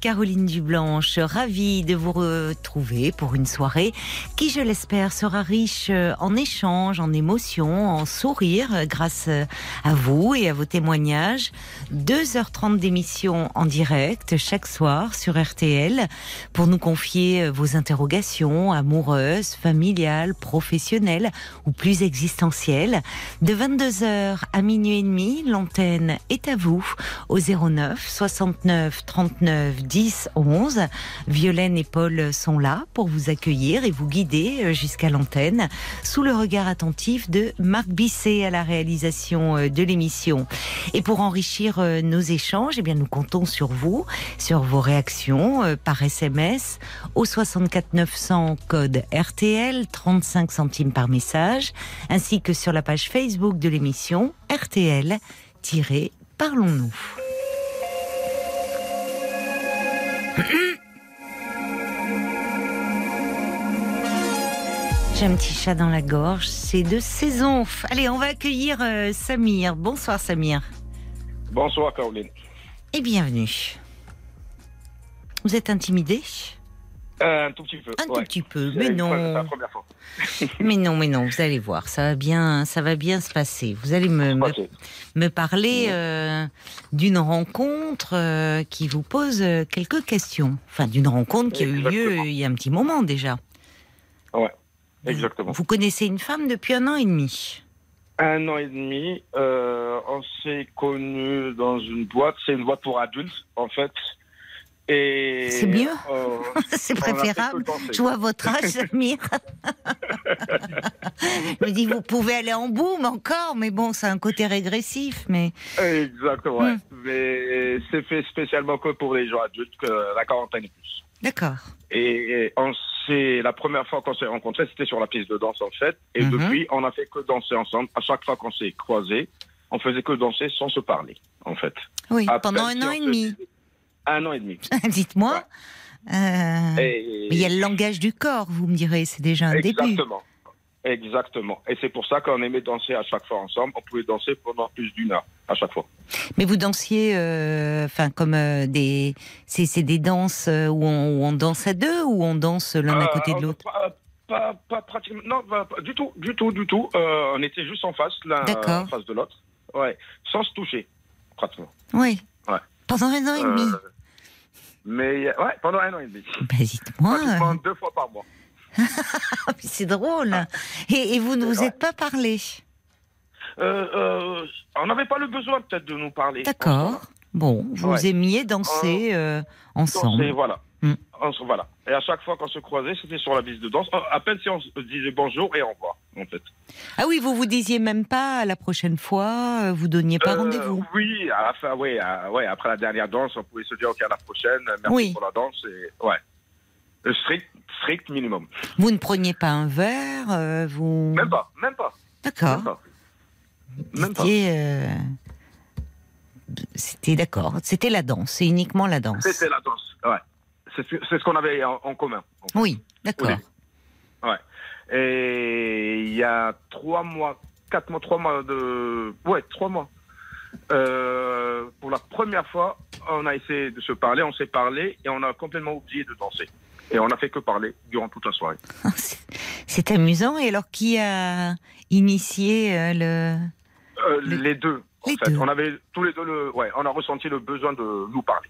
Caroline Dublanche, ravie de vous retrouver pour une soirée qui, je l'espère, sera riche euh, en échanges, en émotions, en sourires euh, grâce euh, à vous et à vos témoignages. 2h30 d'émission en direct chaque soir sur RTL pour nous confier vos interrogations amoureuses, familiales, professionnelles ou plus existentielles. De 22h à minuit et demi, l'antenne est à vous au 09 69 39 10 11. Violaine et Paul sont là pour vous accueillir et vous guider euh, jusqu'à l'antenne sous le regard attentif de Marc Bisset à la réalisation euh, de l'émission. Et pour enrichir euh, nos échanges, eh bien nous comptons sur vous, sur vos réactions par SMS au 64 900 code RTL 35 centimes par message ainsi que sur la page Facebook de l'émission RTL-Parlons-nous. J'ai un petit chat dans la gorge, c'est de saison. Allez, on va accueillir euh, Samir. Bonsoir Samir. Bonsoir Caroline. Et bienvenue. Vous êtes intimidé Euh, un tout petit peu. Un tout petit peu, mais non. fois- c'est la première fois. Mais non, mais non, vous allez voir, ça va bien, ça va bien se passer. Vous allez me, me, parler euh, d'une rencontre euh, qui vous pose quelques questions. Enfin, d'une rencontre qui a eu lieu il y a un petit moment déjà. Ouais, exactement. Vous connaissez une femme depuis un an et demi? Un an et demi, on s'est connus dans une boîte. C'est une boîte pour adultes, en fait. C'est mieux euh, C'est préférable. Je vois votre âge, Samir. Je me dis, vous pouvez aller en boum encore, mais bon, c'est un côté régressif. Mais Exactement. Hmm. Mais c'est fait spécialement que pour les gens adultes, que la quarantaine et plus. d'accord. Et on la première fois qu'on s'est rencontrés, c'était sur la piste de danse, en fait. Et Mhm. depuis, on a fait que danser ensemble. À chaque fois qu'on s'est croisés, on faisait que danser sans se parler, en fait. Oui, pendant un an et demi. disait- Un an et demi. Dites-moi. Euh, Et- mais il y a le langage du corps, vous me direz, c'est déjà un début. Exactement. Exactement. Et c'est pour ça qu'on aimait danser à chaque fois ensemble. On pouvait danser pendant plus d'une heure à chaque fois. Mais vous dansiez, euh, enfin, comme euh, des. C'est des danses où on, où on danse à deux ou on danse l'un à côté de l'autre? pas, pas, pratiquement. Non, pas- du tout, du tout, du tout. Euh, on était juste en face, l'un en face de l'autre. Ouais. Sans se toucher, pratiquement. Oui. Ouais. Pendant un an et demi. Euh, mais ouais, pendant un an et demi. Bah, dites-moi. Pratiquement deux fois par mois. Ah, c'est drôle. Et, et vous ne vous êtes pas parlé? Euh, euh, on n'avait pas le besoin peut-être de nous parler. D'accord. Bon, vous Ouais. aimiez danser euh, ensemble. Danser, voilà. Hmm. On voilà. Et à chaque fois qu'on se croisait, c'était sur la piste de danse. Euh, À peine si on se disait bonjour et au revoir, en fait. Ah oui, vous vous disiez même pas la prochaine fois, euh, vous donniez pas Euh, rendez-vous. Oui, à la fin, oui, à- ouais, après la dernière danse, on pouvait se dire ok à la prochaine, merci Oui. pour la danse. Et, ouais. Le strict, strict minimum. Vous ne preniez pas un verre, euh, vous. Même pas, même pas. D'accord. Même pas. Euh, C'était d'accord. C'était la danse. C'est uniquement la danse. C'était la danse, ouais. C'est ce qu'on avait en, en commun. Oui, d'accord. Ouais. Et il y a trois mois, quatre mois, trois mois de. Ouais, trois mois. Euh, pour la première fois, on a essayé de se parler, on s'est parlé et on a complètement oublié de danser. Et on a fait que parler durant toute la soirée. C'est- C'est amusant. Et alors, qui a initié euh, le. Euh, Le- Les deux. En Les fait. deux. On avait tous les deux le. Ouais, on a ressenti le besoin de nous parler.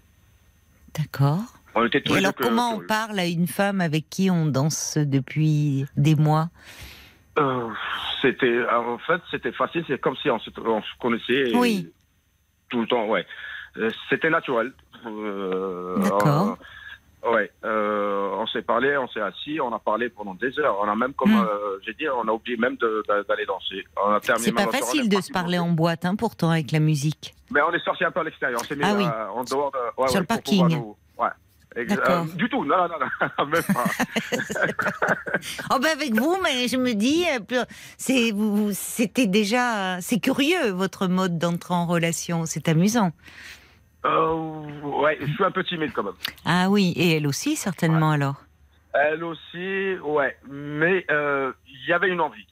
D'accord. On était tous Et les alors, deux que- comment on parle à une femme avec qui on danse depuis des mois Euh, C'était. En fait, c'était facile. C'est comme si on se, on se connaissait. Oui. Tout le temps, ouais. Euh, C'était naturel. Euh, D'accord. euh, ouais. euh, on s'est parlé, on s'est assis, on a parlé pendant des heures. On a même, comme Hmm. euh, j'ai dit, on a oublié même d'aller danser. On a terminé C'est pas facile de se parler en boîte, hein, pourtant, avec la musique. Mais on est sorti un peu à l'extérieur. On s'est mis Ah oui. euh, en dehors de. ouais, Sur ouais, le parking. Euh, du tout, non, non, non, même pas. Oh ben avec vous, mais je me dis, euh, c'est c'était déjà, c'est curieux votre mode d'entrer en relation, c'est amusant. Euh, ouais, je suis un peu timide quand même. Ah oui, et elle aussi, certainement alors Elle aussi, ouais. Mais euh, il y avait une envie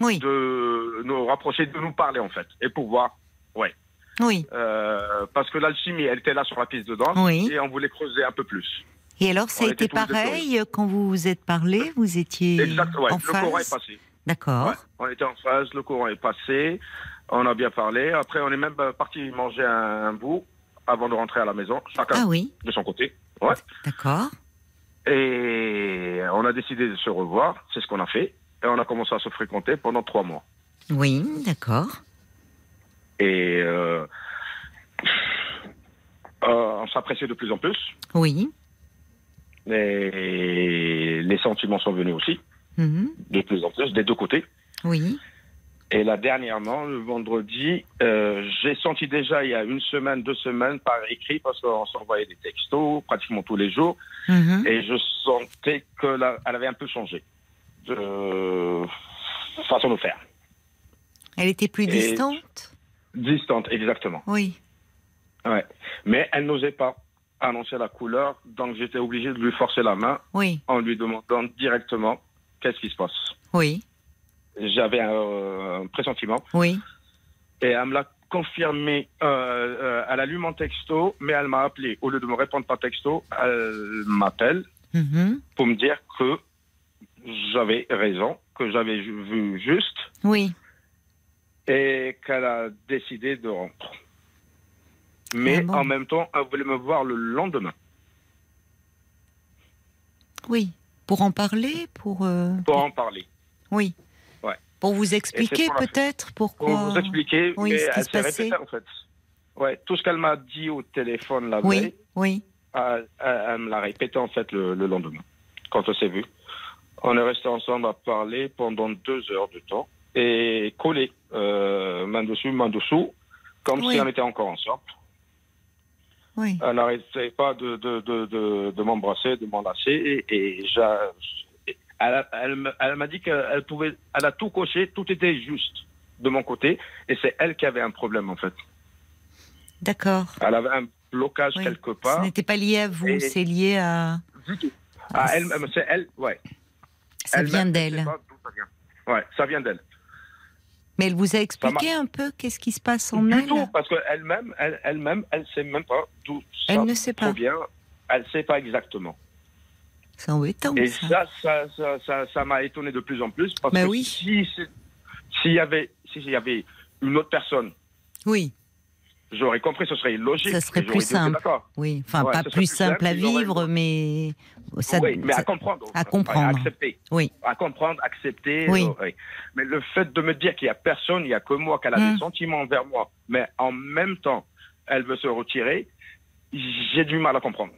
Oui, de nous rapprocher, de nous parler en fait. Et pour voir, ouais. Oui. Euh, parce que l'alchimie, elle était là sur la piste de danse. Oui. Et on voulait creuser un peu plus. Et alors, ça On a été pareil quand vous vous êtes parlé Vous étiez Exact, ouais. en Le courant est passé. D'accord. Ouais, on était en phase, le courant est passé, on a bien parlé. Après, on est même euh, parti manger un, un bout avant de rentrer à la maison, chacun Ah oui, de son côté. Ouais. d'accord. Et on a décidé de se revoir, c'est ce qu'on a fait. Et on a commencé à se fréquenter pendant trois mois. Oui, d'accord. Et euh, euh, on s'appréciait de plus en plus. Oui. Et les sentiments sont venus aussi, Mhm. de plus en plus, des deux côtés. Oui. Et là, dernièrement, le vendredi, euh, j'ai senti déjà il y a une semaine, deux semaines par écrit, parce qu'on s'envoyait des textos pratiquement tous les jours, Mhm. et je sentais qu'elle avait un peu changé de façon de faire. Elle était plus Et- distante? Distante, exactement. Oui. Ouais. Mais elle n'osait pas annoncer la couleur, donc j'étais obligé de lui forcer la main Oui. en lui demandant directement qu'est-ce qui se passe. Oui. J'avais un, euh, un pressentiment. Oui. Et elle me l'a confirmé. Euh, euh, elle a lu mon texto, mais elle m'a appelé. Au lieu de me répondre par texto, elle m'appelle Mhm. pour me dire que j'avais raison, que j'avais vu juste Oui. Et qu'elle a décidé de rentrer. Mais Ah bon en même temps, elle voulait me voir le lendemain Oui. Pour en parler Pour. euh, pour en parler. Oui. Ouais. Pour vous expliquer peut-être Pour pourquoi. vous expliquer, Oui, mais ce elle se s'est répétée en fait. Ouais, tout ce qu'elle m'a dit au téléphone la Oui. veille, Oui. elle me l'a répété en fait le, le lendemain, quand on s'est vu. On est resté ensemble à parler pendant deux heures de temps et collés, euh, main dessus, main dessous, comme Oui. si on était encore ensemble. Oui. Elle n'arrêtait pas de, de, de, m'embrasser, de m'enlacer et, elle, m'a dit qu'elle pouvait, elle a tout coché, tout était juste de mon côté et c'est elle qui avait un problème en fait. D'accord. Elle avait un blocage Oui. quelque Ce part. n'était pas lié à vous, c'est lié à. Tout. Ah, elle, c'est elle, ouais. Ça vient d'elle. Ouais, ça vient d'elle. Mais elle vous a expliqué un peu qu'est-ce qui se passe en Du elle tout, parce qu'elle-même, elle, elle-même, elle sait même pas d'où ça Elle ne sait pas. provient. Elle sait pas exactement. C'est embêtant. Et ça. ça, ça, ça, ça, m'a étonné de plus en plus parce Bah que oui. si c'est- s'il y avait, s'il y avait une autre personne, Oui, j'aurais compris, ce serait logique. Ça serait plus simple. Oui. Enfin, Ouais, pas plus simple à vivre, mais ça. oui, mais ça- à comprendre. à comprendre. À accepter. Oui. À comprendre, accepter. Oui. euh, oui. Mais le fait de me dire qu'il n'y a personne, il n'y a que moi, qu'elle a des sentiments envers moi, mais en même temps, elle veut se retirer, j'ai du mal à comprendre.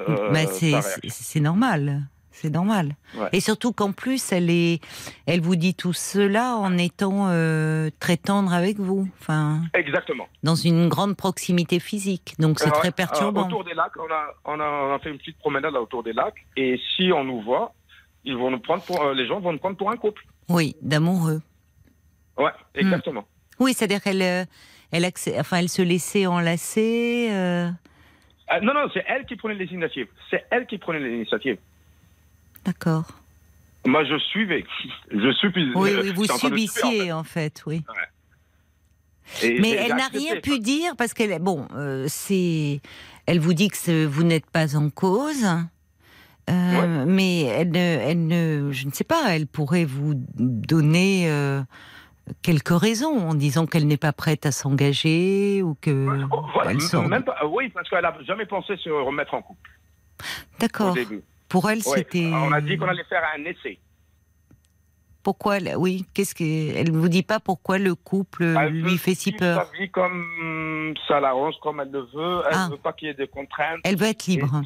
euh, réaction. c'est- c'est normal. C'est normal. Ouais. Et surtout qu'en plus, elle est, elle vous dit tout cela en étant euh, très tendre avec vous. Enfin, Exactement. dans une grande proximité physique. Donc c'est très euh, perturbant. autour des lacs, on a, on, a, on a fait une petite promenade là, autour des lacs, et si on nous voit, ils vont nous prendre pour, euh, les gens vont nous prendre pour un couple. Oui, d'amoureux. Ouais, exactement. Oui, c'est-à-dire qu'elle, elle, enfin, elle se laissait enlacer. Ah, non, non, c'est elle qui prenait l'initiative. C'est elle qui prenait l'initiative. D'accord. Moi, je suivais. Je suis. Oui, euh, oui, vous en subissiez en fait, oui. Et- Mais et elle n'a rien pu dire parce qu'elle, bon, euh, c'est, elle vous dit que vous n'êtes pas en cause. euh, Mais elle ne, elle ne, je ne sais pas, elle pourrait vous donner euh, quelques raisons en disant qu'elle n'est pas prête à s'engager ou que Oh, voilà, elle sort. même pas, oui, parce qu'elle n'a jamais pensé se remettre en couple au D'accord. Pour elle, c'était. On a dit qu'on allait faire un essai. Pourquoi elle- Oui. Qu'est-ce que elle vous dit pas pourquoi le couple Elle lui fait si peur sa vie comme ça l'arrange, comme elle le veut. Elle Ah. veut pas qu'il y ait des contraintes. Elle veut être libre.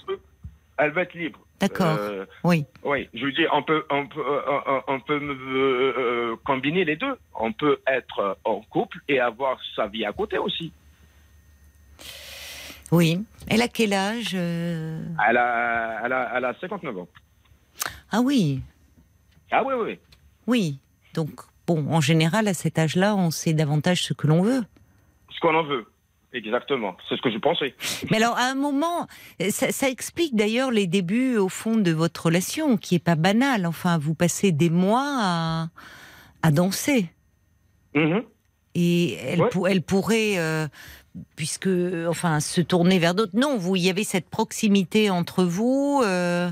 Elle veut être libre. D'accord. Euh, Oui. oui, je veux dire, on peut, on peut, euh, on peut euh, combiner les deux. On peut être en couple et avoir sa vie à côté aussi. Oui. Elle a quel âge euh Elle a, elle a, elle a 59 ans. Ah oui. Ah oui, oui, oui. Donc, bon, en général, à cet âge-là, on sait davantage ce que l'on veut. Ce qu'on en veut. exactement. C'est ce que je pensais. Mais alors, à un moment, ça, ça explique d'ailleurs les débuts, au fond, de votre relation, qui est pas banale. Enfin, vous passez des mois à, à danser. Mhm. Et elle, Ouais. elle pourrait, euh, puisque, enfin, se tourner vers d'autres. Non, vous, il y avait cette proximité entre vous, euh,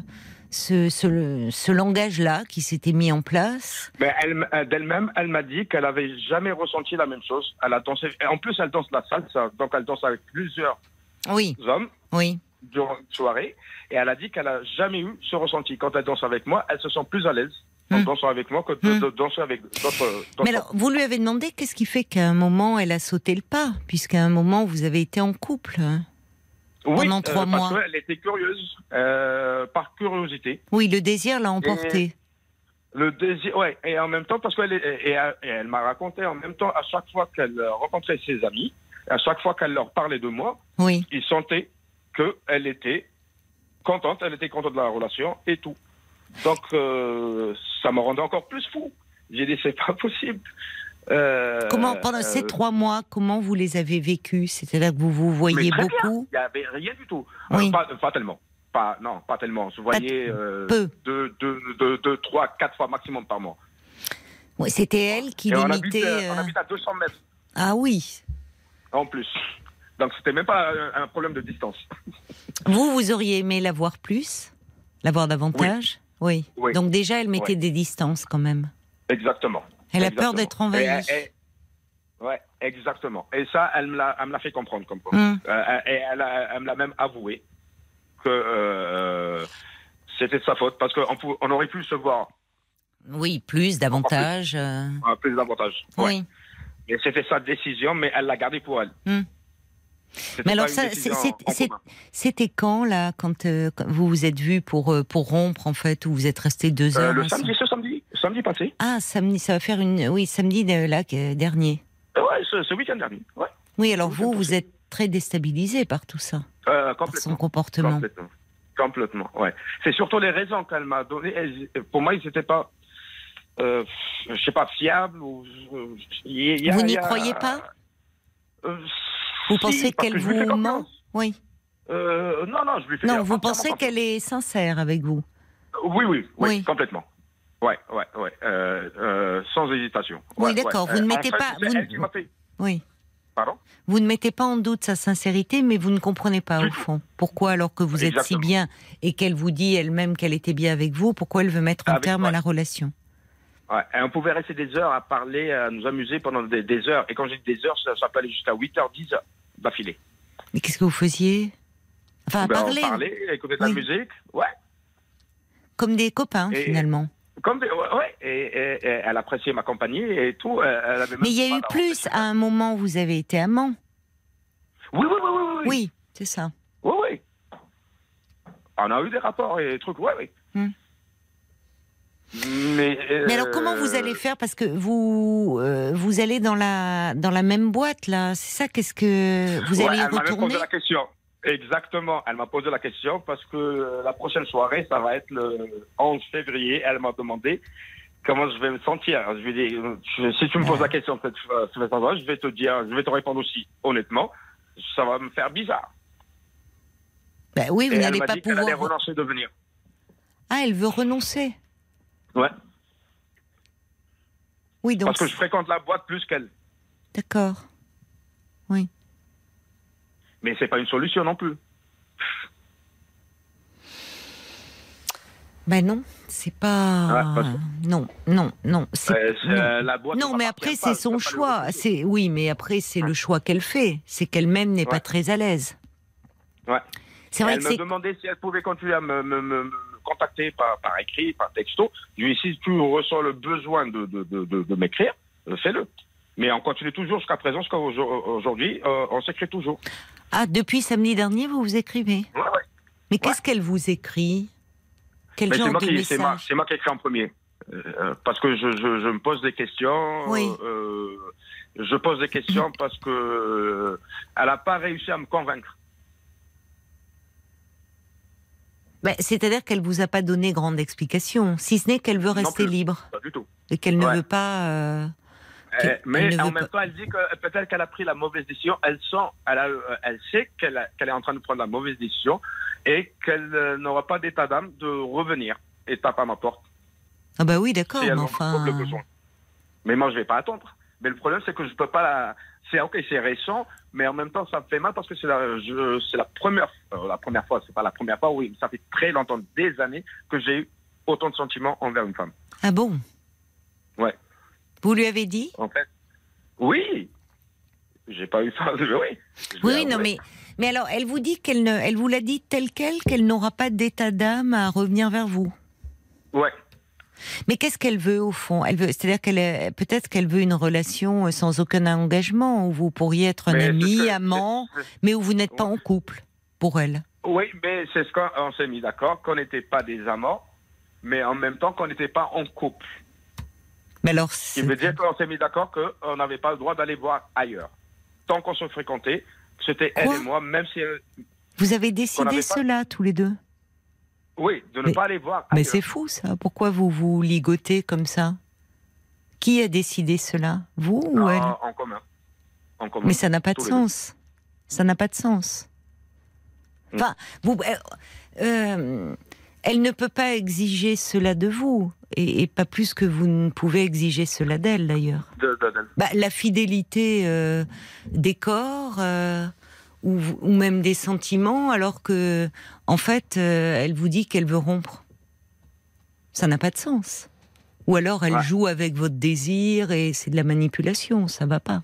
ce, ce, ce langage-là qui s'était mis en place. Mais elle, euh, d'elle-même, elle m'a dit qu'elle avait jamais ressenti la même chose. Elle a dansé. En plus, elle danse la salsa, donc elle danse avec plusieurs Oui, hommes oui. durant une soirée. Et elle a dit qu'elle a jamais eu ce ressenti. Quand elle danse avec moi, elle se sent plus à l'aise en Hmm. dansant avec moi que de, Hmm. de danser avec d'autres. Mais alors, vous lui avez demandé qu'est-ce qui fait qu'à un moment elle a sauté le pas, puisqu'à un moment vous avez été en couple. hein Oui, pendant trois parce mois. qu'elle était curieuse, euh, par curiosité. Oui, le désir l'a emporté. Le désir, ouais, et en même temps, parce qu'elle est- et, et- et elle m'a raconté en même temps, à chaque fois qu'elle euh, rencontrait ses amis, à chaque fois qu'elle leur parlait de moi, Oui. ils sentaient qu'elle était contente, elle était contente de la relation et tout. Donc, euh, ça me rendait encore plus fou. J'ai dit, c'est pas possible. Euh, Comment pendant ces euh, trois mois, comment vous les avez vécus? C'est-à-dire que vous vous voyez très beaucoup? Il n'y avait rien du tout. Oui. pas, pas tellement. Pas, non, pas tellement. On se voyait peu. deux, deux, deux, deux, trois, quatre fois maximum par mois. C'était elle qui Et on habite, limitait. on habite à 200 mètres Ah oui. en plus. Donc, c'était même pas un, problème de distance. Vous, vous auriez aimé la voir plus, la voir davantage? Oui. Oui. Donc déjà, elle mettait des distances quand même. Exactement. Elle a peur d'être envahie. Et- et- ouais, exactement. Et ça, elle me l'a, elle me l'a fait comprendre comme quoi. Hum. Euh, et elle, a- elle me l'a même avoué que euh, c'était de sa faute parce qu'on on aurait pu se voir Oui, plus, davantage. euh, à plus d'avantages. Ouais. Oui. Et c'était sa décision, mais elle l'a gardée pour elle. Hum. Mais alors c'était quand là, quand, euh, quand vous vous êtes vus pour euh, pour rompre en fait, où vous êtes restés deux Euh, heures le ensemble? samedi, ce samedi, samedi passé. Ah, samedi, ça va faire une. Oui, samedi de- là dernier. Euh, Ouais, ce, ce week-end dernier. Ouais. Oui, alors vous, vous êtes très déstabilisé par tout ça, Euh, par son comportement. Complètement. Complètement, ouais. C'est surtout les raisons qu'elle m'a données. Pour moi, ils n'étaient pas, euh, je sais pas, fiables. Ou, euh, il y a- Vous n'y a- croyez pas? Euh, Vous pensez qu'elle que vous ment. Oui. Euh, Non, non, je lui fais Non, vous pensez qu'elle est sincère avec vous Oui, oui, oui, Oui. complètement. Ouais, ouais, ouais. Euh, euh, sans hésitation. Oui, d'accord, ouais. vous ne Euh, en mettez fait, pas- c'est vous elle ne- qui m'a fait. Oui. Pardon? Vous ne mettez pas en doute sa sincérité, mais vous ne comprenez pas au fond. Pourquoi, alors que vous êtes si bien et qu'elle vous dit elle-même qu'elle était bien avec vous, pourquoi elle veut mettre un Avec terme moi. à la relation? Ouais, et on pouvait rester des heures à parler, à nous amuser pendant des, des heures. Et quand j'ai dit des heures, ça, ça peut aller jusqu'à 8 heures, 10 heures d'affilée. Mais qu'est-ce que vous faisiez? Enfin, à Ben, parler, On parlait, écouter de Oui. la musique. Ouais. comme des copains Et- finalement. Comme des, ouais, ouais. Et, elle appréciait ma compagnie et tout. Elle, elle avait même Mais il y a eu plus. À un moment, vous avez été amant. Oui, oui, oui, oui. Oui, Oui, c'est ça. oui. oui. On a eu des rapports et des trucs, ouais, oui. Hmm. Mais, euh, Mais alors, comment vous allez faire Parce que vous, euh, vous allez dans la dans la même boîte là. C'est ça Qu'est-ce que vous Ouais, allez elle retourner posé la question. Exactement. Elle m'a posé la question parce que euh, la prochaine soirée, ça va être le 11 février. Elle m'a demandé comment je vais me sentir. Je lui ai dit, euh, si tu me poses la question cette cette je vais te dire, je vais te répondre aussi honnêtement. Ça va me faire bizarre. Ben oui, vous elle n'allez pas dit qu'elle allait pouvoir. renoncer de venir. Ah, elle veut renoncer. Ouais. Oui, donc Parce que je fréquente la boîte plus qu'elle. d'accord. Mais c'est pas une solution non plus. Ben non, c'est pas. Ouais, Non, non, non. c'est- Euh, non. euh, la boîte Non, ne mais après c'est son choix. C'est oui, mais après c'est le choix qu'elle fait. C'est qu'elle-même n'est pas très à l'aise. Ouais. C'est vrai elle que me demandait si elle pouvait continuer à me- me contacter par, par écrit, par texto. Lui si tu ressens le besoin de, de, de, de- de m'écrire, euh, fais-le. Mais on continue toujours jusqu'à présent, jusqu'à aujourd- aujourd'hui, euh, on s'écrit toujours. Ah, depuis samedi dernier, vous vous écrivez? Ouais, ouais. Mais qu'est-ce qu'elle vous écrit? Quel Mais c'est genre moi, de qui, c'est, moi, message c'est moi qui écris en premier. Euh, parce que je, je, je me pose des questions. Oui. euh, je pose des questions parce que elle n'a pas réussi à me convaincre. Ben, C'est-à-dire qu'elle vous a pas donné grande explication, si ce n'est qu'elle veut rester plus. libre Pas du tout. et qu'elle ne veut pas euh, Euh, mais ne en même pas- temps, elle dit que peut-être qu'elle a pris la mauvaise décision. Elle sent, elle, a, euh, elle sait qu'elle est en train de prendre la mauvaise décision et qu'elle euh, n'aura pas d'état d'âme de revenir et tape à ma porte Ah bah oui, d'accord, si mais enfin. Mais moi, je vais pas attendre. Mais le problème, c'est que je peux pas la. C'est ok, c'est récent, mais en même temps, ça me fait mal parce que c'est la, c'est la première, euh, la première fois. C'est pas la première fois. Oui, ça fait très longtemps, des années, que j'ai eu autant de sentiments envers une femme. Ah bon? Ouais. Vous lui avez dit? En fait, oui. J'ai pas eu ça. Oui. Je Oui, non, mais, mais alors, elle vous dit qu'elle ne, elle vous l'a dit telle quelle, qu'elle n'aura pas d'état d'âme à revenir vers vous? Ouais. Mais qu'est-ce qu'elle veut au fond? Elle veut, c'est-à-dire qu'elle, est- peut-être qu'elle veut une relation euh, sans aucun engagement où vous pourriez être un Mais ami, amant, mais où vous n'êtes pas en couple pour elle? Oui, mais c'est ce qu'on s'est mis d'accord, qu'on n'était pas des amants, mais en même temps qu'on n'était pas en couple. Mais alors, Ce qui c'est- veut dire qu'on s'est mis d'accord qu'on n'avait pas le droit d'aller voir ailleurs. Tant qu'on se fréquentait, c'était elle et moi, même si. elle- vous avez décidé pas- cela tous les deux? Oui, de ne Mais- pas aller voir Mais c'est fou ça. Pourquoi vous vous ligotez comme ça? Qui a décidé cela? Vous ou elle? en, commun. En commun. Mais ça n'a pas de les deux. sens. Ça n'a pas de sens. Mm. Enfin, vous, euh, euh, elle ne peut pas exiger cela de vous, et, et pas plus que vous ne pouvez exiger cela d'elle d'ailleurs. De- de- de- Bah, la fidélité euh, des corps euh, ou, ou même des sentiments, alors que en fait, euh, elle vous dit qu'elle veut rompre. Ça n'a pas de sens. Ou alors elle Ouais. joue avec votre désir et c'est de la manipulation, ça va pas.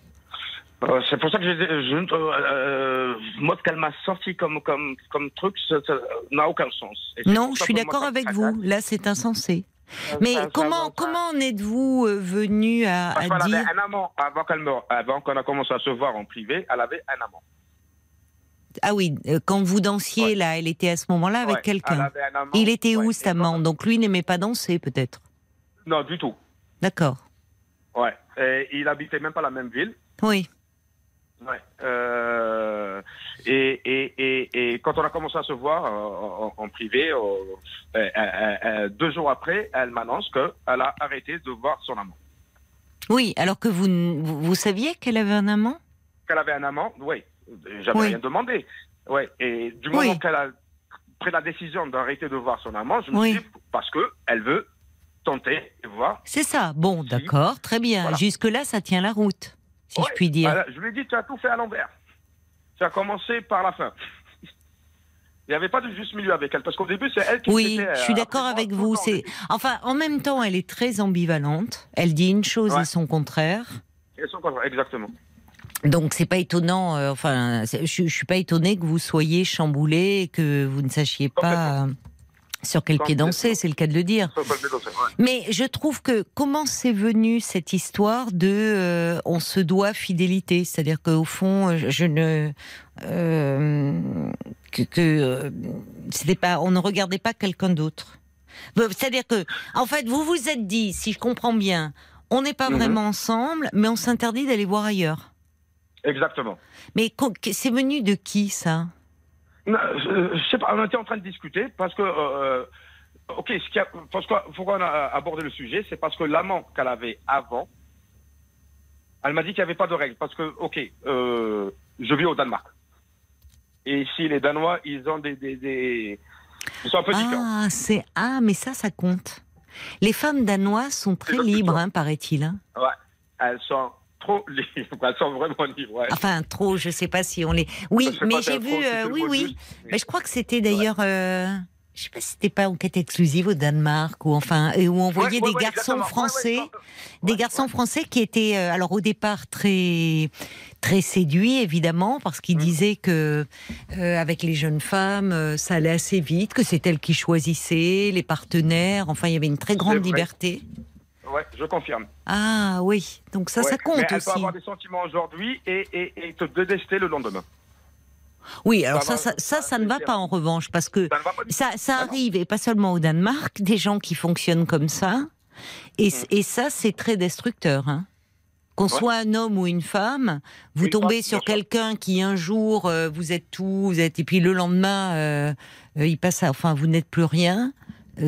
Euh, c'est pour ça que je, je- euh, euh, moi, ce qu'elle m'a sorti comme, comme, comme truc, ça ça n'a aucun sens. Non, je suis d'accord avec vous. Là, c'est insensé. Mais ça- comment ça- comment en êtes-vous venu à, à dire avait un amant avant qu'elle me, avant qu'on a commencé à se voir en privé, elle avait un amant. Ah oui euh, quand vous dansiez Ouais. là, elle était à ce moment-là avec Ouais, quelqu'un. Il était où et cet amant Donc lui n'aimait pas danser peut-être. Non, du tout. D'accord. Ouais. Et il habitait même pas la même ville. Oui. Ouais. Euh, et, et, et, et quand on a commencé à se voir euh, en, en privé, euh, deux jours après, elle m'annonce qu'elle a arrêté de voir son amant. Oui, alors que vous, vous saviez qu'elle avait un amant Qu'elle avait un amant, oui. J'avais Oui. rien demandé. Ouais. Et du moment Oui. qu'elle a pris la décision d'arrêter de voir son amant, je me Oui. suis dit, parce que elle veut tenter de voir. C'est ça. Bon, Si. d'accord, très bien. Voilà. Jusque là, ça tient la route, si je puis dire. Je lui ai dit, tu as tout fait à l'envers. Tu as commencé par la fin. Il n'y avait pas de juste milieu avec elle, parce qu'au début, c'est elle qui Oui, je suis euh, d'accord avec vous. C'est enfin, en même temps, elle est très ambivalente. Elle dit une chose Ouais. et son contraire. Sont comme ça, Exactement. Donc c'est pas étonnant. euh, enfin, je, je suis pas étonnée que vous soyez chamboulé et que vous ne sachiez pas euh, sur quel pied danser. C'est le cas de le dire. Mais je trouve que comment c'est venu cette histoire de euh, on se doit fidélité, c'est-à-dire qu'au fond euh, je, je ne que, que c'était pas on ne regardait pas quelqu'un d'autre. Euh, C'est-à-dire que en fait vous vous êtes dit si je comprends bien on n'est pas Mhm. vraiment ensemble mais on s'interdit d'aller voir ailleurs. Exactement. Mais c'est venu de qui ça? Non, je, je sais pas, on était en train de discuter parce que, euh, ok, ce qui a, parce que, pourquoi on a abordé le sujet, c'est parce que l'amant qu'elle avait avant, elle m'a dit qu'il n'y avait pas de règles. Parce que, ok, euh, je vis au Danemark. Et ici, les Danois, ils ont des. des, des- ils sont un peu différents. Ah c'est ah mais ça ça compte. Les femmes danoises sont très libres hein, paraît-il. hein. Elles sont trop libres. Elles sont vraiment libres. ouais. Enfin, trop, je sais pas si on les. Oui, Je mais j'ai vu. euh, oui, oui. juste, mais- Mais je crois que c'était d'ailleurs. euh, je sais pas si c'était pas enquête exclusive au Danemark ou enfin et où on voyait Ouais, ouais, des garçons français, des garçons français qui étaient euh, alors au départ très très séduits évidemment parce qu'ils Mhm. disaient que euh, avec les jeunes femmes euh, ça allait assez vite, que c'est elles qui choisissaient les partenaires. Enfin, il y avait une très grande liberté. Ouais, je confirme. Ah oui, donc ça, Ouais. ça compte Mais elle aussi. peut avoir des sentiments aujourd'hui et, et, et te détester le lendemain. Oui, alors Ça ça, ça, ne va pas en revanche parce que Ça Ça, Ah arrive, et pas seulement au Danemark, des gens qui fonctionnent comme ça. Et, Mm. et ça, c'est très destructeur. hein. Qu'on soit un homme ou une femme, vous tombez sur quelqu'un qui un jour, euh, vous êtes tout, vous êtes, et puis le lendemain, euh, euh, il passe à, enfin, vous n'êtes plus rien.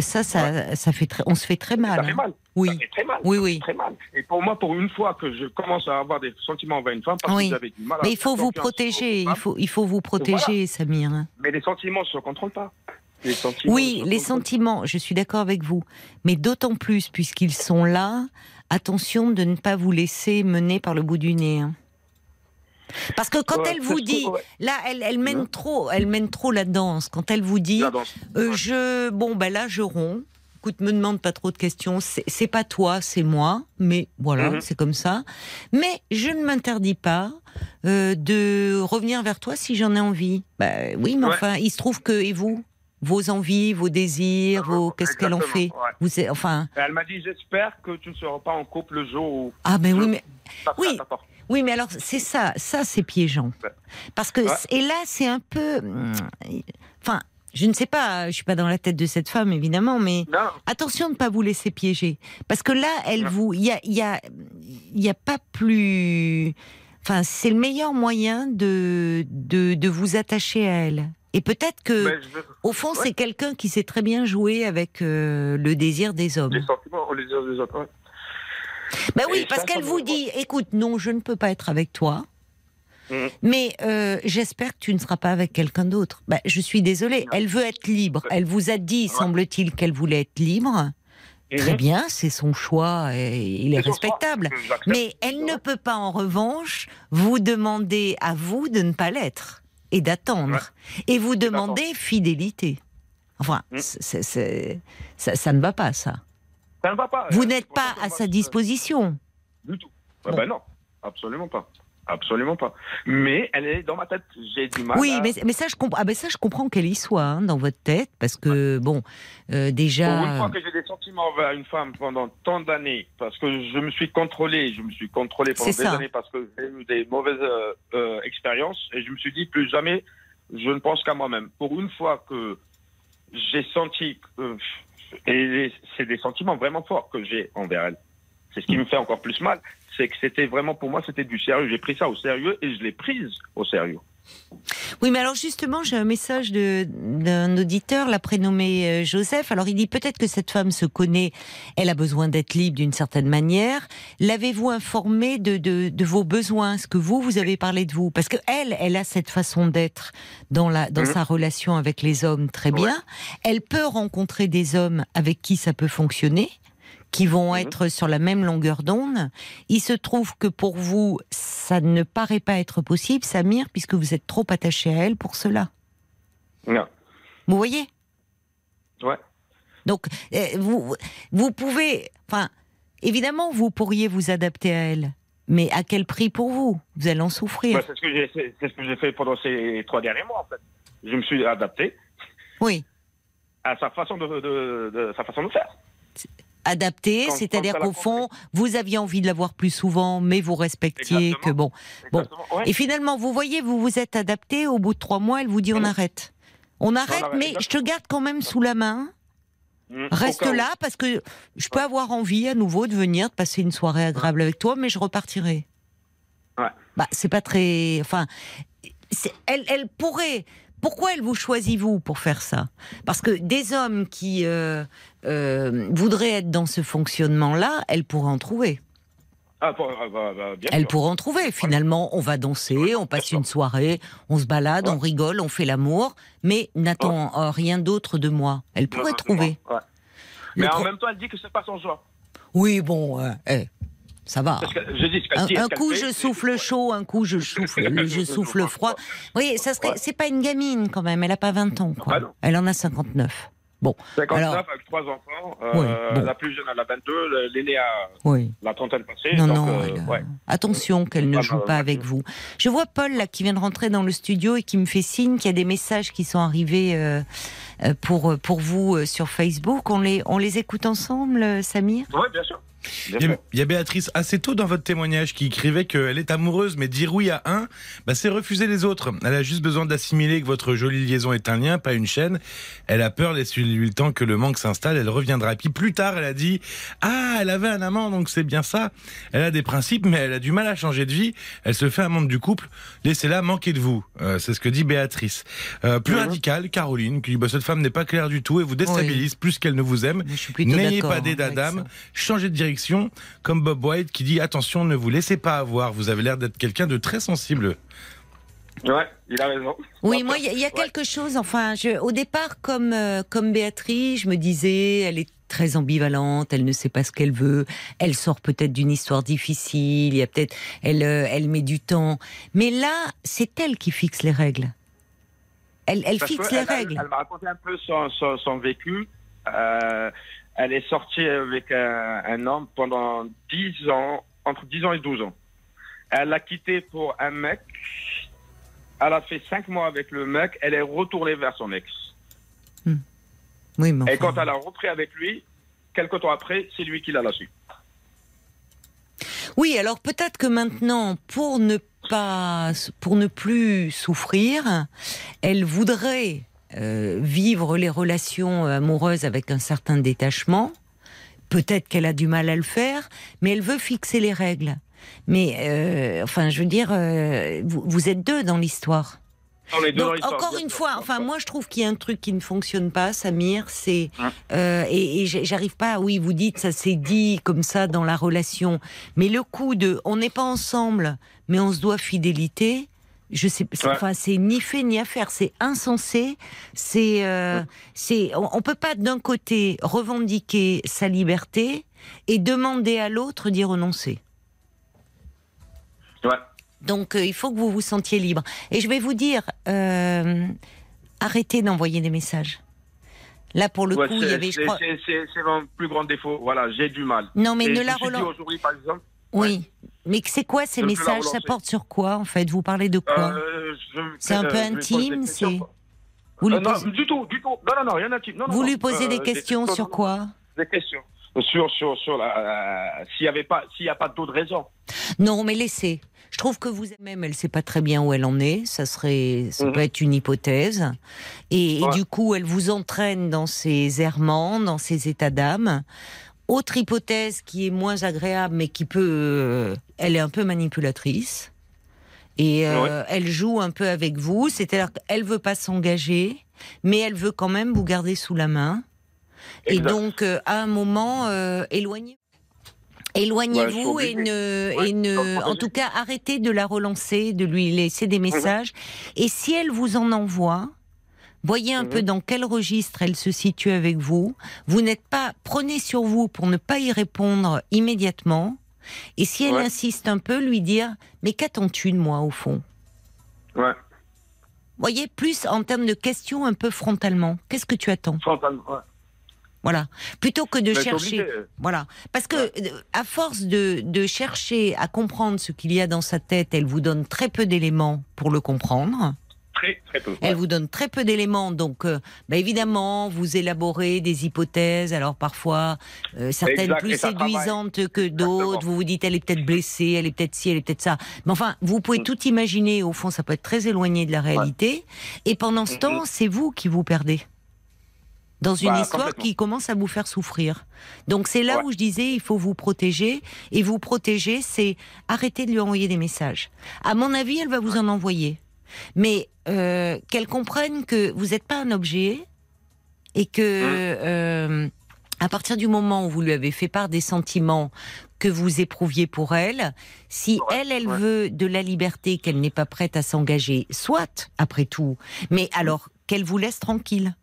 Ça, ça, ça fait très, on se fait très mal. Ça fait hein. Oui. Ça fait très mal. Oui, oui. Très mal. Et pour moi, pour une fois que je commence à avoir des sentiments envers une femme, parce Oui. que j'avais du mal à Mais il faut vous protéger. Il faut, il faut vous protéger, Samir. Mais les sentiments ne se contrôlent pas. Les sentiments Oui, les sentiments, je suis d'accord avec vous. Mais d'autant plus, puisqu'ils sont là, attention de ne pas vous laisser mener par le bout du nez. hein. Parce que quand Ouais, elle vous dit, ouais. là, elle, elle mène Ouais. trop, elle mène trop la danse. Quand elle vous dit, danse. euh, je, bon, ben là, je romps. Écoute, me demande pas trop de questions. C'est pas toi, c'est moi. Mais voilà, Mhm. c'est comme ça. Mais je ne m'interdis pas euh, de revenir vers toi si j'en ai envie. Bah oui, mais Ouais. enfin, il se trouve que et vous, vos envies, vos désirs, vos qu'est-ce qu'elle en fait? ouais. Vous, enfin, Elle m'a dit j'espère que tu ne seras pas en couple le jour où ah Je- oui, mais Oui. oui, mais alors c'est ça, ça c'est piégeant. Parce que Ouais. et là c'est un peu, enfin, je ne sais pas, je suis pas dans la tête de cette femme évidemment, mais Non, Attention de ne pas vous laisser piéger. Parce que là, elle vous. Il n'y a, il y a, il y a pas plus. Enfin, c'est le meilleur moyen de, de, de vous attacher à elle. Et peut-être que, veux- au fond, Ouais. c'est quelqu'un qui sait très bien jouer avec euh, le désir des hommes. les sentiments, les a les autres. ouais. Ben oui, Et parce qu'elle vous dit écoute, non, je ne peux pas être avec toi. Mhm. Mais euh, j'espère que tu ne seras pas avec quelqu'un d'autre. Ben, je suis désolée. Elle veut être libre. Elle vous a dit, semble-t-il, qu'elle voulait être libre. Très Mhm. bien, c'est son choix et il est respectable. Mais elle ne peut pas, en revanche, vous demander à vous de ne pas l'être et d'attendre. Et vous demander fidélité. Enfin, Mm. ça, ça ne va pas, ça. Ça ne va pas. Vous n'êtes pas à sa disposition. Du tout. Ah Bon. ben non, absolument pas. Absolument pas. Mais elle est dans ma tête. J'ai du mal. Oui, à- mais, mais ça, je comprends. Ah ben ça, je comprends qu'elle y soit hein, dans votre tête, parce que bon, euh, Pour déjà. une fois que j'ai des sentiments envers une femme pendant tant d'années, parce que je me suis contrôlé, je me suis contrôlé pendant des ça. années parce que j'ai eu des mauvaises euh, euh, expériences et je me suis dit plus jamais je ne pense qu'à moi-même. Pour une fois que j'ai senti et c'est des sentiments vraiment forts que j'ai envers elle. C'est ce qui me fait encore plus mal, c'est que c'était vraiment pour moi c'était du sérieux. J'ai pris ça au sérieux et je l'ai prise au sérieux. Oui, mais alors justement, j'ai un message d'un auditeur, l'a prénommé euh, Joseph. Alors il dit peut-être que cette femme se connaît, elle a besoin d'être libre d'une certaine manière. L'avez-vous informée de, de, de vos besoins Est-ce que vous, vous avez parlé de vous? Parce que elle, elle a cette façon d'être dans, la, dans Mhm. sa relation avec les hommes très bien. Elle peut rencontrer des hommes avec qui ça peut fonctionner qui vont Mhm. être sur la même longueur d'onde. Il se trouve que pour vous, ça ne paraît pas être possible, Samir, puisque vous êtes trop attaché à elle pour cela. Non. Vous voyez? Ouais. Donc, euh, vous, vous pouvez. Enfin, évidemment, vous pourriez vous adapter à elle. Mais à quel prix pour vous? Vous allez en souffrir. Bah, c'est ce que j'ai fait pendant ces trois derniers mois en fait. Je me suis adapté Oui. à sa façon de, de- de- sa façon de faire. Quand- c'est-à-dire qu'au fond, vous aviez envie de la voir plus souvent, mais vous respectiez Exactement. que bon. Bon. Ouais. Et finalement, vous voyez, vous vous êtes adapté. Au bout de trois mois, elle vous dit on Mhm. arrête. On arrête, mais je te garde quand même sous la main. Mm, au Reste là parce que je peux avoir envie à nouveau de venir, de passer une soirée agréable avec toi, mais je repartirai. Ouais. Bah, c'est pas très. Enfin, elle, elle pourrait. Pourquoi elle vous choisit vous pour faire ça? Parce que des hommes qui euh, euh, voudraient être dans ce fonctionnement-là, elle pourrait en trouver. Ah, bon, ah, bah, bah, bien Elle sûr. en trouver. Finalement, on va danser, on passe une soirée, on se balade, Ouais. on rigole, on fait l'amour, mais n'attend euh, rien d'autre de moi. Elle pourrait trouver. Ouais. Mais en pro- même temps, elle dit que c'est pas son choix. Oui, bon, euh, eh, ça va. Parce que je dis ce qu'elle Un, coup je souffle chaud, un coup je souffle, je souffle froid. Oui, ça serait, c'est pas une gamine quand même. Elle a pas 20 ans, quoi. Non. Elle en a 59. Bon, 59 Alors- avec trois enfants. euh, Oui, bon. La plus jeune, elle a 22. le- L'aîné a oui. la trentaine passée. Non, donc, non. euh, euh, ouais. Attention qu'elle ne Ah, joue pas avec vous. Je vois Paul là qui vient de rentrer dans le studio et qui me fait signe qu'il y a des messages qui sont arrivés euh, pour pour vous sur Facebook. On les on les écoute ensemble, Samir? Ouais, bien sûr. Il y, a, sûr. il y a Béatrice assez tôt dans votre témoignage qui écrivait qu'elle est amoureuse, mais dire oui à un, bah, c'est refuser les autres. Elle a juste besoin d'assimiler que votre jolie liaison est un lien, pas une chaîne. Elle a peur, laissez-lui le temps que le manque s'installe, elle reviendra. Puis plus tard, elle a dit Ah, elle avait un amant, donc c'est bien ça. Elle a des principes, mais elle a du mal à changer de vie. Elle se fait un membre du couple. Laissez-la manquer de vous. Euh, c'est ce que dit Béatrice. Euh, plus radicale, Caroline, qui dit bah, Cette femme n'est pas claire du tout et vous déstabilise plus qu'elle ne vous aime. N'ayez pas avec d'âme, ça. changez de direction, comme Bob White qui dit attention, ne vous laissez pas avoir. Vous avez l'air d'être quelqu'un de très sensible. Ouais, il a raison. Oui, moi, il y a, il y a Ouais. quelque chose. Enfin, je, au départ, comme euh, comme Béatrice, je me disais, elle est très ambivalente, elle ne sait pas ce qu'elle veut, elle sort peut-être d'une histoire difficile, il y a peut-être, elle euh, elle met du temps. Mais là, c'est elle qui fixe les règles. Elle, elle fixe les elle, règles. Elle, elle m'a raconté un peu son, son, son vécu. Euh, elle est sortie avec un, un homme pendant 10 ans, entre 10 ans et 12 ans. Elle l'a quitté pour un mec. Elle a fait 5 mois avec le mec. Elle est retournée vers son ex. Oui, mais Et quand elle a repris avec lui, quelques temps après, c'est lui qui l'a lâché. Oui, alors peut-être que maintenant, pour ne pas, pour ne plus souffrir, elle voudrait euh, vivre les relations amoureuses avec un certain détachement. Peut-être qu'elle a du mal à le faire, mais elle veut fixer les règles. Mais euh, enfin, je veux dire, euh, vous, vous êtes deux dans l'histoire. Donc encore une fois, enfin moi je trouve qu'il y a un truc qui ne fonctionne pas, Samir, c'est Hein. euh, et, et j'arrive pas. Oui, vous dites ça s'est dit comme ça dans la relation, mais le coup de on n'est pas ensemble, mais on se doit fidélité. Je sais, c'est- Ouais. enfin c'est ni fait ni à faire, c'est insensé. C'est euh, c'est on, on peut pas d'un côté revendiquer sa liberté et demander à l'autre d'y renoncer. Ouais. Donc euh, il faut que vous vous sentiez libre. Et je vais vous dire, euh, arrêtez d'envoyer des messages. Là, pour le Ouais, coup, il y c'est- avait, je c'est- crois... c'est- C'est c'est mon plus grand défaut. Voilà, j'ai du mal. Non, mais Et ne la relance. aujourd'hui, par exemple, Oui. Mais c'est quoi ces ne messages? Ça porte sur quoi, en fait? Vous parlez de quoi? Euh, C'est un peu des intime, questions, c'est-. Vous lui Euh, non, posez, du tout, du tout. Non, non, non, rien d'intime. Non, non, vous non. lui posez des Euh, questions non, sur non, quoi? Des questions. Sur, sur, sur la. euh, S'il n'y avait pas, s'il y a pas d'autres raisons. Non, mais laissez. Je trouve que vous même, elle sait pas très bien où elle en est. Ça serait, ça Mhm. peut être une hypothèse. Et, et du coup, elle vous entraîne dans ses errements, dans ses états d'âme. Autre hypothèse qui est moins agréable, mais qui peut, euh, elle est un peu manipulatrice. Et euh, Ouais. elle joue un peu avec vous, c'est-à-dire qu'elle veut pas s'engager, mais elle veut quand même vous garder sous la main. Et donc, euh, à un moment, euh, éloignez Éloignez-vous Ouais, et ne, Ouais, et ne, en tout cas, arrêtez de la relancer, de lui laisser des messages. Et si elle vous en envoie, voyez un Mhm. peu dans quel registre elle se situe avec vous. Vous n'êtes pas, prenez sur vous pour ne pas y répondre immédiatement. Et si elle Ouais. insiste un peu, lui dire, mais qu'attends-tu de moi au fond? Ouais. Voyez, plus en termes de questions un peu frontalement. Qu'est-ce que tu attends? Frontalement, ouais. Voilà. Plutôt que de Mais chercher. Voilà. Parce que, euh, à force de, de chercher à comprendre ce qu'il y a dans sa tête, elle vous donne très peu d'éléments pour le comprendre. Très, très peu. Elle Ouais. vous donne très peu d'éléments. Donc, euh, bah, évidemment, vous élaborez des hypothèses. Alors, parfois, euh, certaines Exact, plus travaille. séduisantes que d'autres. Vous vous dites, elle est peut-être blessée, elle est peut-être ci, elle est peut-être ça. Mais enfin, vous pouvez Mm. tout imaginer. Au fond, ça peut être très éloigné de la réalité. Et pendant ce temps, c'est vous qui vous perdez dans une Bah, histoire qui commence à vous faire souffrir. Donc c'est là Ouais. où je disais il faut vous protéger et vous protéger c'est arrêter de lui envoyer des messages. À mon avis, elle va vous en envoyer. Mais euh, qu'elle comprenne que vous n'êtes pas un objet et que Mmh. euh, à partir du moment où vous lui avez fait part des sentiments que vous éprouviez pour elle, si Ouais, elle, elle ouais. veut de la liberté, qu'elle n'est pas prête à s'engager, soit, après tout, mais alors qu'elle vous laisse tranquille.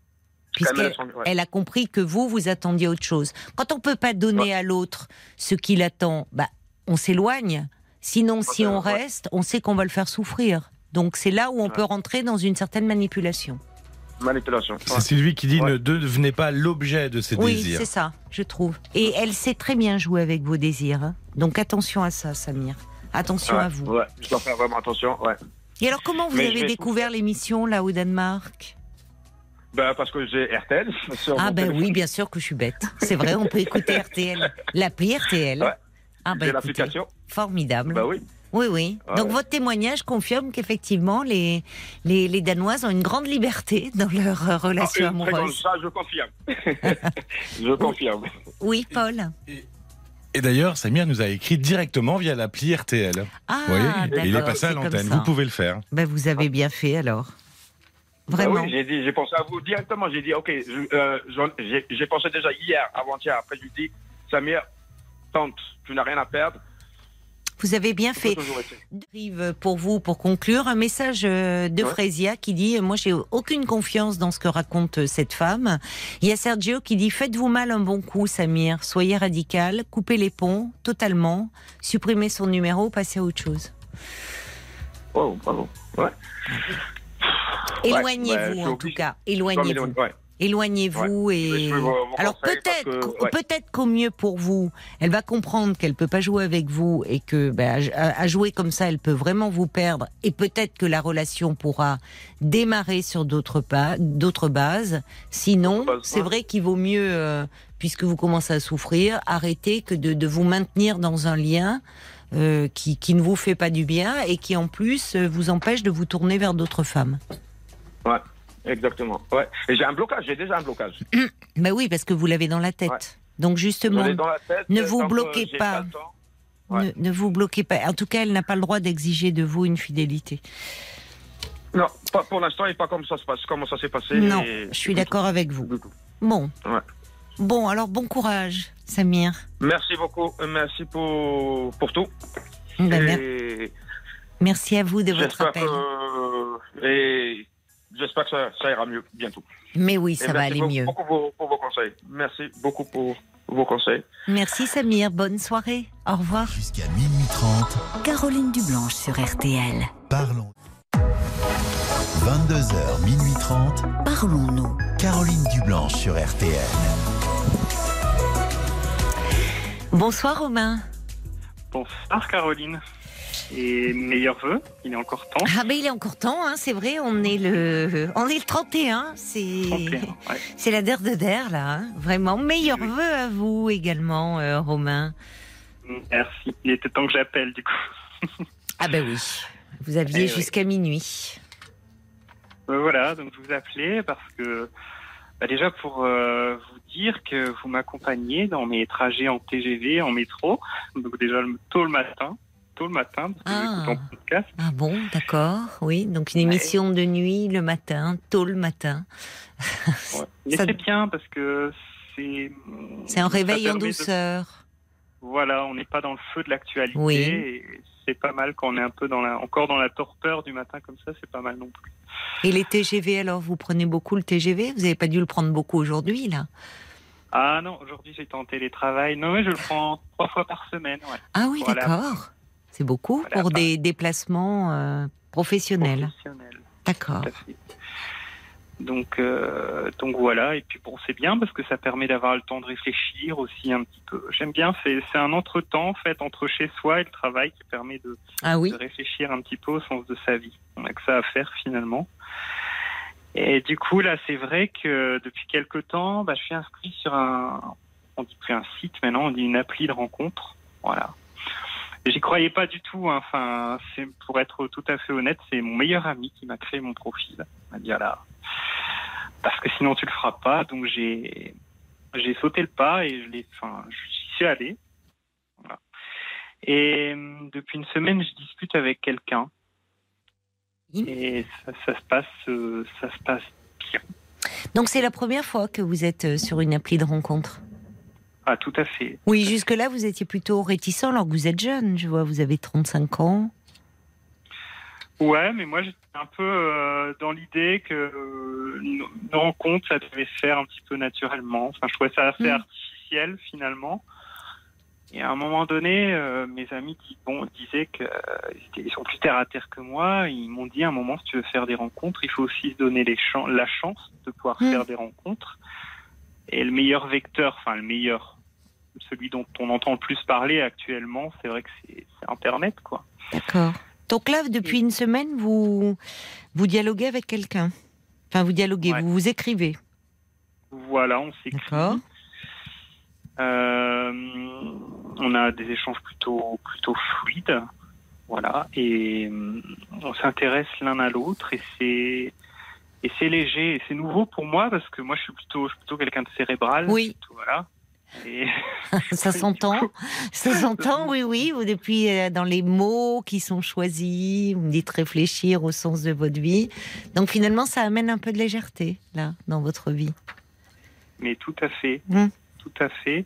Puisqu'elle ouais. elle a compris que vous, vous attendiez autre chose. Quand on peut pas donner à l'autre ce qu'il attend, bah, on s'éloigne. Sinon, si on reste, on sait qu'on va le faire souffrir. Donc c'est là où on peut rentrer dans une certaine manipulation. Manipulation. C'est Sylvie qui dit Ouais. ne devenez pas l'objet de ses Oui, désirs. c'est ça, je trouve. Et elle sait très bien jouer avec vos désirs. hein. Donc attention à ça, Samir. Attention Ouais, à vous. Ouais, je dois faire vraiment attention. Ouais. Et alors, comment vous Mais avez vais- découvert l'émission là au Danemark? Ben, parce que j'ai RTL. sur Ah ben téléphone. oui, bien sûr que je suis bête. C'est vrai, on peut écouter RTL. L'appli RTL. Ouais. Ah ben l'application. formidable. Ben oui. Oui, oui. Ouais, Donc ouais. votre témoignage confirme qu'effectivement, les, les, les Danoises ont une grande liberté dans leur euh, relation Ah, une très grande- amoureuse. Ça, je confirme. je confirme. Oui, Paul. Et d'ailleurs, Samir nous a écrit directement via l'appli RTL. Ah, Vous voyez d'accord. Il est passé à l'antenne. Vous pouvez le faire. Ben, vous avez bien fait alors. Ben Vraiment. oui, j'ai dit, j'ai pensé à vous directement. J'ai dit, ok, euh, j'ai pensé déjà hier, avant-hier. Après, je lui dis, Samir, tente, tu n'as rien à perdre. Vous avez bien fait. pour vous, pour conclure, un message euh, de Ouais. Frésia qui dit Moi, j'ai aucune confiance dans ce que raconte euh, cette femme. Il y a Sergio qui dit Faites-vous mal un bon coup, Samir. Soyez radical, coupez les ponts totalement, supprimez son numéro, passez à autre chose. Oh. Ouais. Ouais, Éloignez-vous, bah, en tout cas. Éloignez-vous. ouais. Éloignez-vous et alors peut-être, ouais. peut-être qu'au mieux pour vous, elle va comprendre qu'elle peut pas jouer avec vous et que ben, à, à jouer comme ça, elle peut vraiment vous perdre et peut-être que la relation pourra démarrer sur d'autres pas, d'autres bases. Sinon, c'est vrai qu'il vaut mieux, euh, puisque vous commencez à souffrir, arrêter que de, de vous maintenir dans un lien. euh, qui, qui ne vous fait pas du bien et qui en plus euh, vous empêche de vous tourner vers d'autres femmes. Ouais, exactement. Ouais. Et j'ai un blocage, j'ai déjà un blocage. Ben oui, parce que vous l'avez dans la tête. Ouais. Donc justement, l'ai dans la tête, ne euh, vous bloquez pas. Ouais. Ne, ne vous bloquez pas. En tout cas, elle n'a pas le droit d'exiger de vous une fidélité. Non, pas pour l'instant et pas comme ça se passe, comment ça s'est passé. Non, et- je suis d'accord avec vous. Bon. Bon, alors bon courage, Samir. Merci beaucoup, euh, merci pour, pour tout. Ben, et merci à vous de votre appel. que, et j'espère que ça, ça ira mieux bientôt. Mais oui, Et ça va merci aller beaucoup, mieux. beaucoup pour, pour vos conseils. Merci beaucoup pour vos conseils. Merci Samir, bonne soirée. Au revoir. Jusqu'à minuit 30, Caroline Dublanche sur RTL. parlons. 22h, minuit 30, Parlons-nous. Caroline Dublanche sur RTL. Bonsoir Romain. Bonsoir Caroline. Et meilleurs vœux, il est encore temps. Ah ben il est encore temps, hein, c'est vrai, on est le on est le 31, c'est 31, ouais. c'est la der de der là, hein. vraiment. Meilleurs vœux à vous également euh, Romain. Merci. Il était temps que j'appelle du coup. Ah ben oui. Vous aviez Eh oui. jusqu'à minuit. Euh, voilà, donc je vous appelais parce que bah, déjà pour euh, vous dire que vous m'accompagnez dans mes trajets en TGV, en métro. Donc déjà tôt le matin, tôt le matin, parce que Ah. j'écoute en podcast. Ah bon, d'accord, oui. Donc une émission de nuit le matin, tôt le matin. Ouais. Mais Ça- c'est bien parce que c'est C'est un réveil en de- douceur. Voilà, on n'est pas dans le feu de l'actualité. Oui. Et c'est pas mal quand on est un peu dans la, encore dans la torpeur du matin comme ça, c'est pas mal non plus. Et les TGV alors, vous prenez beaucoup le TGV Vous n'avez pas dû le prendre beaucoup aujourd'hui là? Ah non, aujourd'hui j'étais en télétravail. Non, mais je le prends trois fois par semaine. Ouais. Ah oui, Voilà. d'accord. C'est beaucoup Voilà, pour pas- des déplacements euh, professionnels. Professionnel, D'accord. Donc, euh, donc voilà. Et puis bon, c'est bien parce que ça permet d'avoir le temps de réfléchir aussi un petit peu. J'aime bien. C'est un entre-temps en fait entre chez soi et le travail qui permet de, Ah oui de réfléchir un petit peu au sens de sa vie. On a que ça à faire finalement. Et du coup, là, c'est vrai que depuis quelque temps, bah, je suis inscrit sur un, on dit plus un site maintenant, on dit une appli de rencontre. Voilà. J'y croyais pas du tout. hein. Enfin, c'est pour être tout à fait honnête, c'est mon meilleur ami qui m'a créé mon profil. Il m'a dit là, parce que sinon tu le feras pas. Donc j'ai, j'ai sauté le pas et je l'ai, enfin, j'y suis allé. Voilà. Et depuis une semaine, je discute avec quelqu'un. Oui. Et ça, ça se passe, euh, ça se passe bien. Donc c'est la première fois que vous êtes euh, sur une appli de rencontre? Ah, tout à fait. Oui, jusque-là, vous étiez plutôt réticent alors que vous êtes jeune. Je vois, vous avez 35 ans. Ouais, mais moi j'étais un peu euh, dans l'idée que euh, une une rencontre, ça devait se faire un petit peu naturellement. Enfin, je trouvais ça assez Mm. artificiel finalement. Et à un moment donné, euh, mes amis dis- bon, disaient qu'ils ils sont plus terre à terre que moi. Ils m'ont dit à un moment, si tu veux faire des rencontres, il faut aussi se donner les la chance de pouvoir Mm. faire des rencontres. Et le meilleur vecteur, enfin le meilleur, celui dont on entend le plus parler actuellement, c'est vrai que c'est Internet, quoi. D'accord. Donc là, depuis une semaine, vous, vous dialoguez avec quelqu'un Enfin, vous dialoguez, Ouais. vous vous écrivez. Voilà, on s'écrit. D'accord. Euh, on a des échanges plutôt plutôt fluides, voilà, et euh, on s'intéresse l'un à l'autre et c'est et c'est léger et c'est nouveau pour moi parce que moi je suis plutôt je suis plutôt quelqu'un de cérébral, Oui. plutôt, voilà. Et Ça s'entend. Ça s'entend, oui, oui. Vous, depuis, euh, dans les mots qui sont choisis, vous me dites réfléchir au sens de votre vie. Donc finalement, ça amène un peu de légèreté, là, dans votre vie. mais tout à fait, Mm. tout à fait.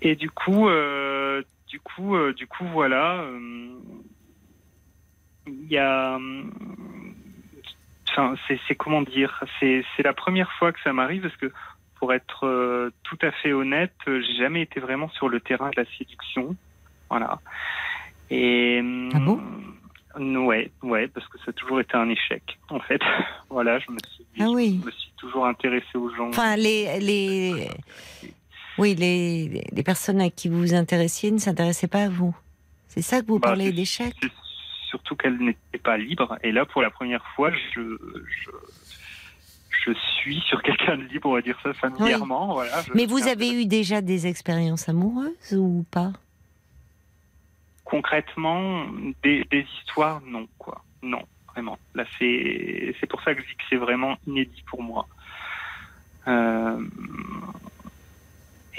Et du coup, euh, du coup, euh, du coup, voilà, euh, il y a, euh, enfin, c'est, comment dire, c'est la première fois que ça m'arrive parce que, pour être euh, tout à fait honnête, euh, j'ai jamais été vraiment sur le terrain de la séduction, voilà. Et Ah bon? euh, Ouais, ouais, parce que ça a toujours été un échec, en fait. voilà, je me suis, Ah oui. je me suis toujours intéressé aux gens. Enfin, les, les, oui, les, les personnes à qui vous vous intéressiez ne s'intéressaient pas à vous. C'est ça que vous Bah, parlez d'échec? surtout qu'elle n'était pas libre. Et là, pour la première fois, je, je, je suis sur quelqu'un de libre, on va dire ça familièrement. Voilà, Mais vous avez eu déjà des expériences amoureuses ou pas? Concrètement des, des histoires, non, quoi. Non, vraiment. Là, c'est c'est pour ça que je dis que c'est vraiment inédit pour moi. Euh,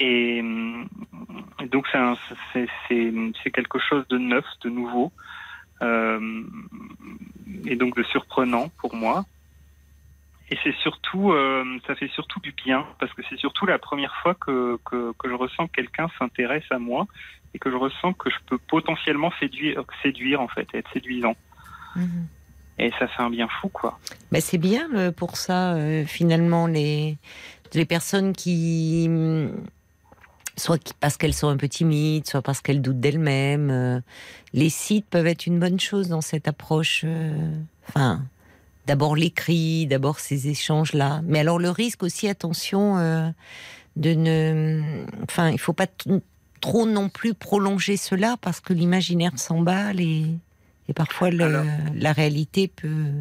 et, donc, c'est quelque chose de neuf, de nouveau, euh, et donc de surprenant pour moi. Et c'est surtout, euh, ça fait surtout du bien, parce que c'est surtout la première fois que, que, que je ressens que quelqu'un s'intéresse à moi et que je ressens que je peux potentiellement séduire, séduire en fait, être séduisant. Mhm. Et ça fait un bien fou, quoi. Ben, c'est bien euh, pour ça, euh, finalement, les, les personnes qui, hum, soit parce qu'elles sont un peu timides, soit parce qu'elles doutent d'elles-mêmes, euh, les sites peuvent être une bonne chose dans cette approche. Enfin, d'abord l'écrit, d'abord ces échanges-là. Mais alors le risque aussi, attention, euh, de ne, enfin, il faut pas trop non plus prolonger cela parce que l'imaginaire s'emballe et, et parfois le- Alors. la réalité peut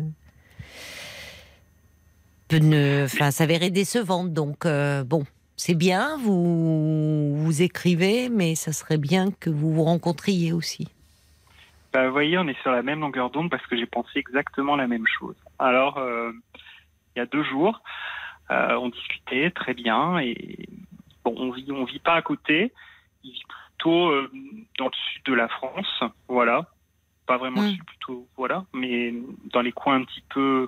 peut ne, enfin, s'avérer décevante. Donc euh, bon, c'est bien, vous vous écrivez, mais ça serait bien que vous vous rencontriez aussi. Bah, vous voyez, on est sur la même longueur d'onde parce que j'ai pensé exactement la même chose. Alors, euh, il y a deux jours, euh, on discutait très bien et bon, on vit, on vit pas à côté. Il vit plutôt euh, dans le sud de la France, voilà. Pas vraiment le Mm. sud, plutôt, voilà, mais dans les coins un petit peu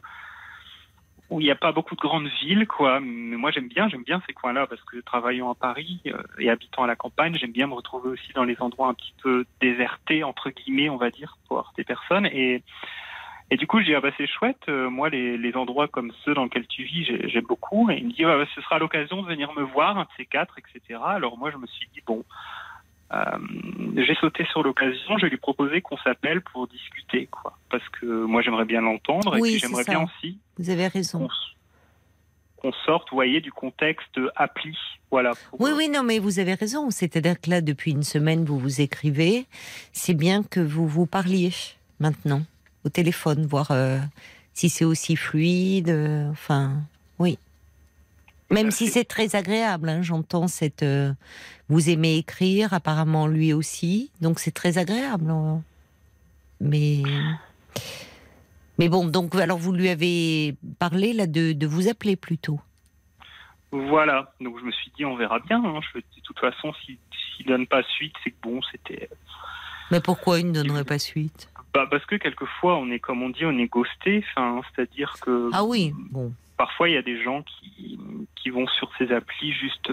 où il n'y a pas beaucoup de grandes villes, quoi. Mais moi, j'aime bien, j'aime bien ces coins-là parce que travaillant à Paris et habitant à la campagne, j'aime bien me retrouver aussi dans les endroits un petit peu désertés, entre guillemets, on va dire, pour voir des personnes. Et, et du coup, je dis, ah bah, c'est chouette, euh, moi, les, les endroits comme ceux dans lesquels tu vis, j'ai- j'aime beaucoup. Et il me dit, ah, bah, ce sera l'occasion de venir me voir, un de ces quatre, etc. Alors moi, je me suis dit, bon, euh, j'ai sauté sur l'occasion, je lui proposer qu'on s'appelle pour discuter, quoi. Parce que moi, j'aimerais bien l'entendre, Oui, et j'aimerais bien aussi Vous avez raison. qu'on sorte, vous voyez, du contexte appli. Voilà. Oui, oui, non, mais vous avez raison. C'est-à-dire que là, depuis une semaine, vous vous écrivez. C'est bien que vous vous parliez maintenant au téléphone, voir euh, si c'est aussi fluide. euh, enfin, oui. Même si c'est très agréable, hein, j'entends cette. euh, vous aimez écrire, apparemment lui aussi, donc c'est très agréable. hein. Mais. Mais bon, donc alors vous lui avez parlé là de, de vous appeler plutôt. Voilà. Donc je me suis dit, on verra bien. hein. Je, de toute façon, s'il s'il donne pas suite, c'est que bon, c'était. Mais pourquoi il ne donnerait pas suite? Bah, parce que quelquefois, on est, comme on dit, on est ghosté. Enfin, c'est-à-dire que Ah oui, bon. parfois, il y a des gens qui, qui vont sur ces applis juste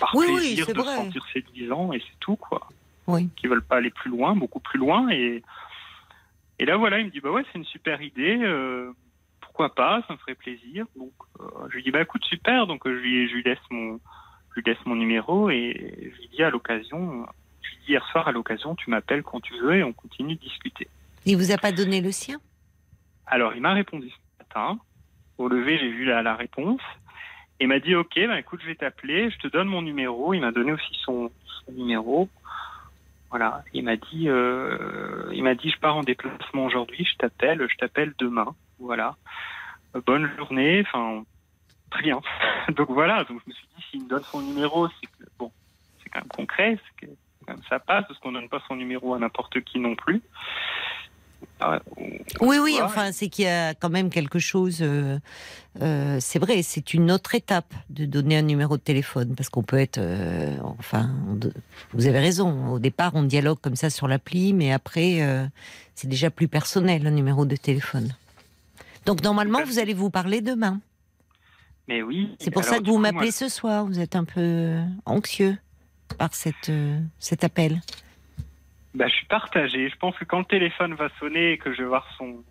par Oui, plaisir de vrai. se sentir séduisant et c'est tout, quoi. Oui. Qui veulent pas aller plus loin, beaucoup plus loin. Et, et là, voilà, il me dit, bah ouais, c'est une super idée. euh, pourquoi pas Ça me ferait plaisir. Donc, euh, je lui dis, bah écoute, super. Donc, euh, je lui, je lui laisse mon, je lui laisse mon numéro et je lui dis à l'occasion, euh, hier soir à l'occasion, tu m'appelles quand tu veux et on continue de discuter. Il vous a pas donné le sien? Alors, il m'a répondu ce matin. Au lever, j'ai vu la, la réponse. Et il m'a dit, OK, ben, écoute, je vais t'appeler, je te donne mon numéro. Il m'a donné aussi son, son numéro. Voilà. Il m'a dit, euh, il m'a dit, je pars en déplacement aujourd'hui, je t'appelle, je t'appelle demain. Voilà. bonne journée, enfin, très bien. donc voilà, donc je me suis dit, s'il me donne son numéro, c'est que, bon, c'est quand même concret, c'est que ça passe, parce qu'on donne pas son numéro à n'importe qui non plus. Ah oui, oui, enfin, c'est qu'il y a quand même quelque chose. Euh, euh, c'est vrai, c'est une autre étape de donner un numéro de téléphone, parce qu'on peut être. euh, enfin, vous avez raison. Au départ, on dialogue comme ça sur l'appli, mais après, c'est déjà plus personnel un numéro de téléphone. Donc normalement, vous allez vous parler demain. Mais oui. C'est pour alors, ça que vous m'appelez moi, ce soir. Vous êtes un peu anxieux par cette, euh, cet appel. Bah, je suis partagé. Je pense que quand le téléphone va sonner et que je vais voir son,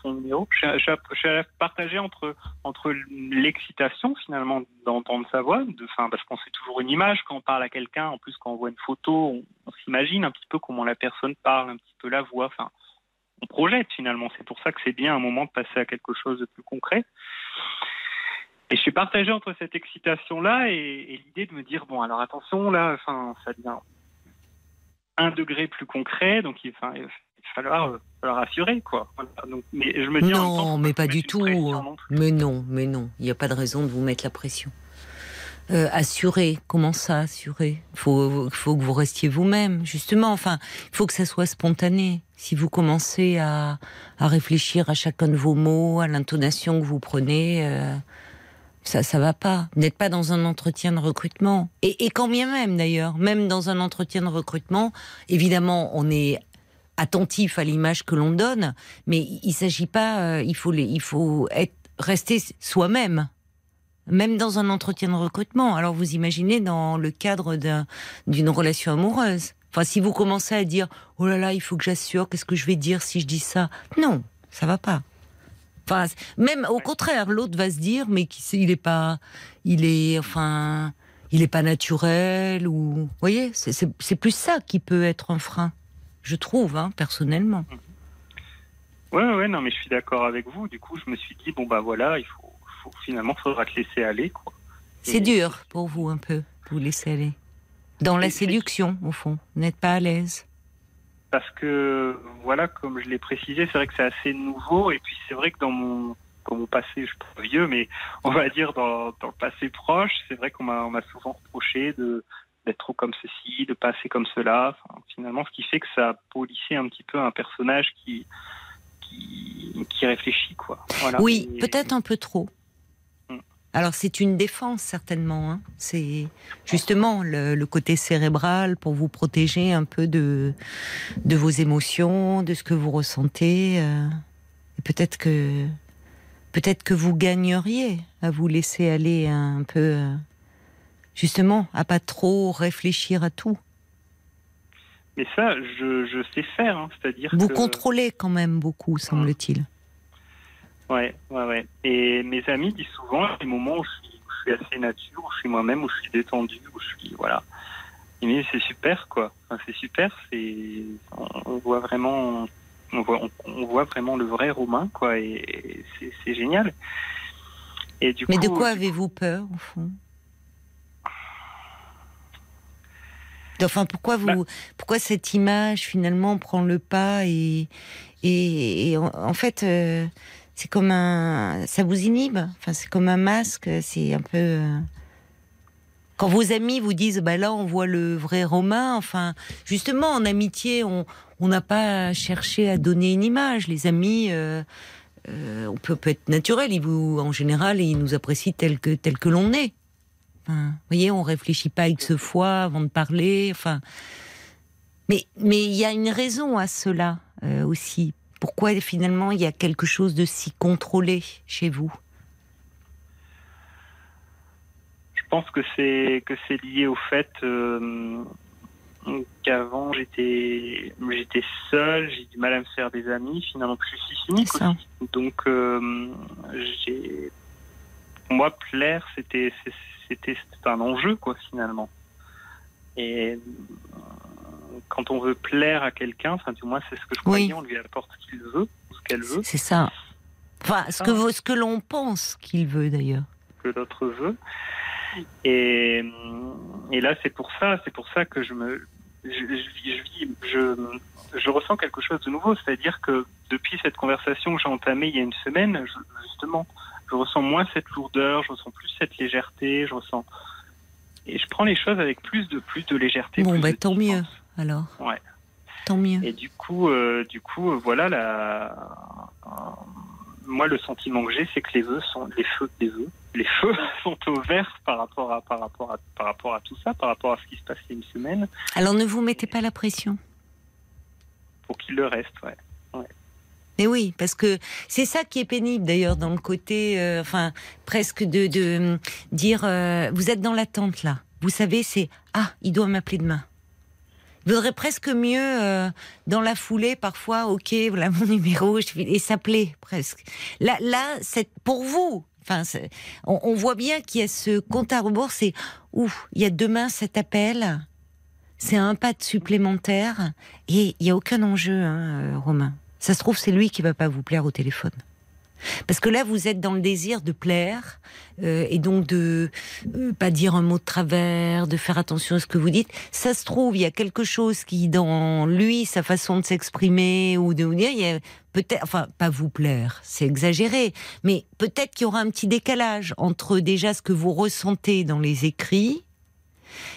son numéro, je, suis- je, je partagé entre, entre l'excitation finalement d'entendre sa voix, de, parce qu'on sait toujours une image quand on parle à quelqu'un. En plus, quand on voit une photo, on, on s'imagine un petit peu comment la personne parle, un petit peu la voix. Enfin, on projette finalement. C'est pour ça que c'est bien un moment de passer à quelque chose de plus concret. Et je suis partagé entre cette excitation-là et, et l'idée de me dire bon, alors attention, là, enfin, ça devient un degré plus concret, donc il, enfin, il va falloir, euh, falloir assurer, quoi. Voilà. Donc, mais je me dis en même temps, Non, mais pas du tout. pression non plus. Mais non, mais non. Il n'y a pas de raison de vous mettre la pression. Euh, assurer, comment ça assurer? Faut, faut que vous restiez vous-même, justement. Enfin, il faut que ça soit spontané. Si vous commencez à, à réfléchir à chacun de vos mots, à l'intonation que vous prenez, euh, ça, ça va pas. N'êtes pas dans un entretien de recrutement. Et, quand bien même, d'ailleurs, même dans un entretien de recrutement, évidemment, on est attentif à l'image que l'on donne, mais il ne s'agit pas, euh, il faut, il faut être, rester soi-même, même dans un entretien de recrutement. Alors vous imaginez dans le cadre d'un- d'une relation amoureuse. Enfin, si vous commencez à dire, oh là là, il faut que j'assure, qu'est-ce que je vais dire si je dis ça? Non, ça va pas. Enfin, même au contraire, l'autre va se dire, mais il est pas, il est, enfin, il est pas naturel ou, vous voyez, c'est- plus ça qui peut être un frein, je trouve, hein, personnellement. Ouais, ouais, non, mais je suis d'accord avec vous. Du coup, je me suis dit bon bah voilà, il faut, faut finalement, faudra te laisser aller, quoi. C'est Et- dur pour vous un peu, vous laisser aller. Dans la séduction, au fond, vous n'êtes pas à l'aise. Parce que voilà, comme je l'ai précisé, c'est vrai que c'est assez nouveau et puis c'est vrai que dans mon dans mon passé, je suis pas vieux, mais on va dire dans, dans le passé proche, c'est vrai qu'on m'a on m'a souvent reproché de d'être trop comme ceci, de pas assez comme cela. Enfin, finalement, ce qui fait que ça a polissé un petit peu un personnage qui qui, qui réfléchit quoi. Voilà. Oui, Et- peut-être un peu trop. Alors c'est une défense certainement. hein. C'est justement le, le côté cérébral pour vous protéger un peu de de vos émotions, de ce que vous ressentez. euh. Et peut-être que peut-être que vous gagneriez à vous laisser aller un peu, euh, justement, à pas trop réfléchir à tout. Mais ça, je, je sais faire, hein, c'est-à-dire Vous que contrôlez quand même beaucoup, semble-t-il. Ouais, ouais, ouais. Et mes amis disent souvent les moments où je suis, où je suis assez nature, où je suis moi-même, où je suis détendu, où je suis voilà. Ils me disent c'est super quoi. Enfin, c'est super, c'est on, voit vraiment, on voit, on, on voit vraiment le vrai Romain quoi, et, et c'est, c'est génial. Et du Mais coup, de quoi avez-vous peur, au fond? Enfin, pourquoi vous, Bah. pourquoi cette image finalement prend le pas et et, et en, en fait, euh, c'est comme un, ça vous inhibe. Enfin, c'est comme un masque. C'est un peu. euh, Quand vos amis vous disent, bah là, on voit le vrai Romain. Enfin, justement, en amitié, on n'a pas cherché à donner une image. Les amis. euh, euh, on peut, être naturel, ils vous, en général, ils nous apprécient tel que, tel que l'on est. Enfin, vous voyez, on réfléchit pas avec ce foi avant de parler. Enfin, mais mais il y a une raison à cela aussi. Pourquoi finalement il y a quelque chose de si contrôlé chez vous? Je pense que c'est que c'est lié au fait euh, qu'avant j'étais j'étais seul, j'ai du mal à me faire des amis. Finalement, je suis cynique aussi. Donc, euh, j'ai pour moi plaire, c'était c'était un enjeu quoi finalement. Et quand on veut plaire à quelqu'un, enfin du moins c'est ce que je Oui. croyais, on lui apporte ce qu'il veut, ce qu'elle veut, C'est ça. Enfin, ce que ce que l'on pense qu'il veut d'ailleurs. que l'autre veut. Et, et là, c'est pour ça, c'est pour ça que je me, je, je, je, je, ressens quelque chose de nouveau, c'est-à-dire que depuis cette conversation que j'ai entamée il y a une semaine, justement, je ressens moins cette lourdeur, je ressens plus cette légèreté, je ressens et je prends les choses avec plus de plus de légèreté. Bon, bah, tant mieux alors. Ouais. Tant mieux. Et du coup, euh, du coup, euh, voilà la. Euh, moi, le sentiment que j'ai, c'est que les vœux sont les feux, les vœux, les feux sont au vert par rapport à par rapport à par rapport à tout ça, par rapport à ce qui se passe il y a une semaine. Alors, ne vous mettez pas la pression. Pour qu'il le reste, ouais. Mais oui, parce que c'est ça qui est pénible d'ailleurs dans le côté, enfin presque de, de dire, vous êtes dans l'attente là. Vous savez, c'est ah, il doit m'appeler demain. Il vaudrait presque mieux, euh, dans la foulée, parfois, ok, voilà mon numéro, et s'appeler presque. Là, là, c'est pour vous. Enfin, on, on, voit bien qu'il y a ce compte à rebours. C'est ouf, il y a demain cet appel. C'est un pas de supplémentaire et il y a aucun enjeu, hein, euh, Romain. Ça se trouve, c'est lui qui va pas vous plaire au téléphone. Parce que là, vous êtes dans le désir de plaire euh, et donc de euh, pas dire un mot de travers, de faire attention à ce que vous dites. Ça se trouve, il y a quelque chose qui, dans lui, sa façon de s'exprimer ou de vous dire, il y a peut-être, enfin, pas vous plaire, c'est exagéré, mais peut-être qu'il y aura un petit décalage entre déjà ce que vous ressentez dans les écrits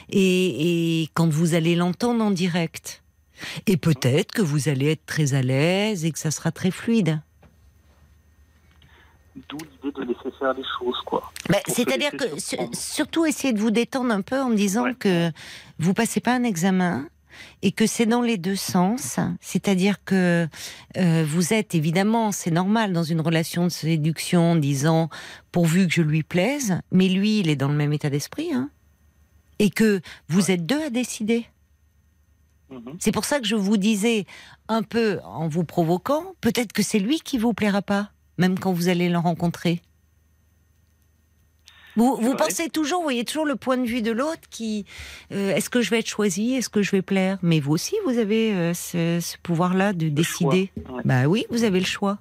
et, et quand vous allez l'entendre en direct. Et peut-être que vous allez être très à l'aise et que ça sera très fluide. D'où l'idée de laisser faire les choses, quoi. Bah, c'est-à-dire que surtout essayer de vous détendre un peu en me disant que vous passez pas un examen et que c'est dans les deux sens, c'est-à-dire que euh, vous êtes évidemment, c'est normal dans une relation de séduction, en disant pourvu que je lui plaise, mais lui, il est dans le même état d'esprit, hein, et que vous êtes deux à décider. Mhm. C'est pour ça que je vous disais un peu en vous provoquant, peut-être que c'est lui qui vous plaira pas même quand vous allez le rencontrer vous, vous pensez toujours, vous voyez toujours le point de vue de l'autre qui, euh, est-ce que je vais être choisi, est-ce que je vais plaire? Mais vous aussi, vous avez euh, ce, pouvoir-là de décider. Bah oui, vous avez le choix.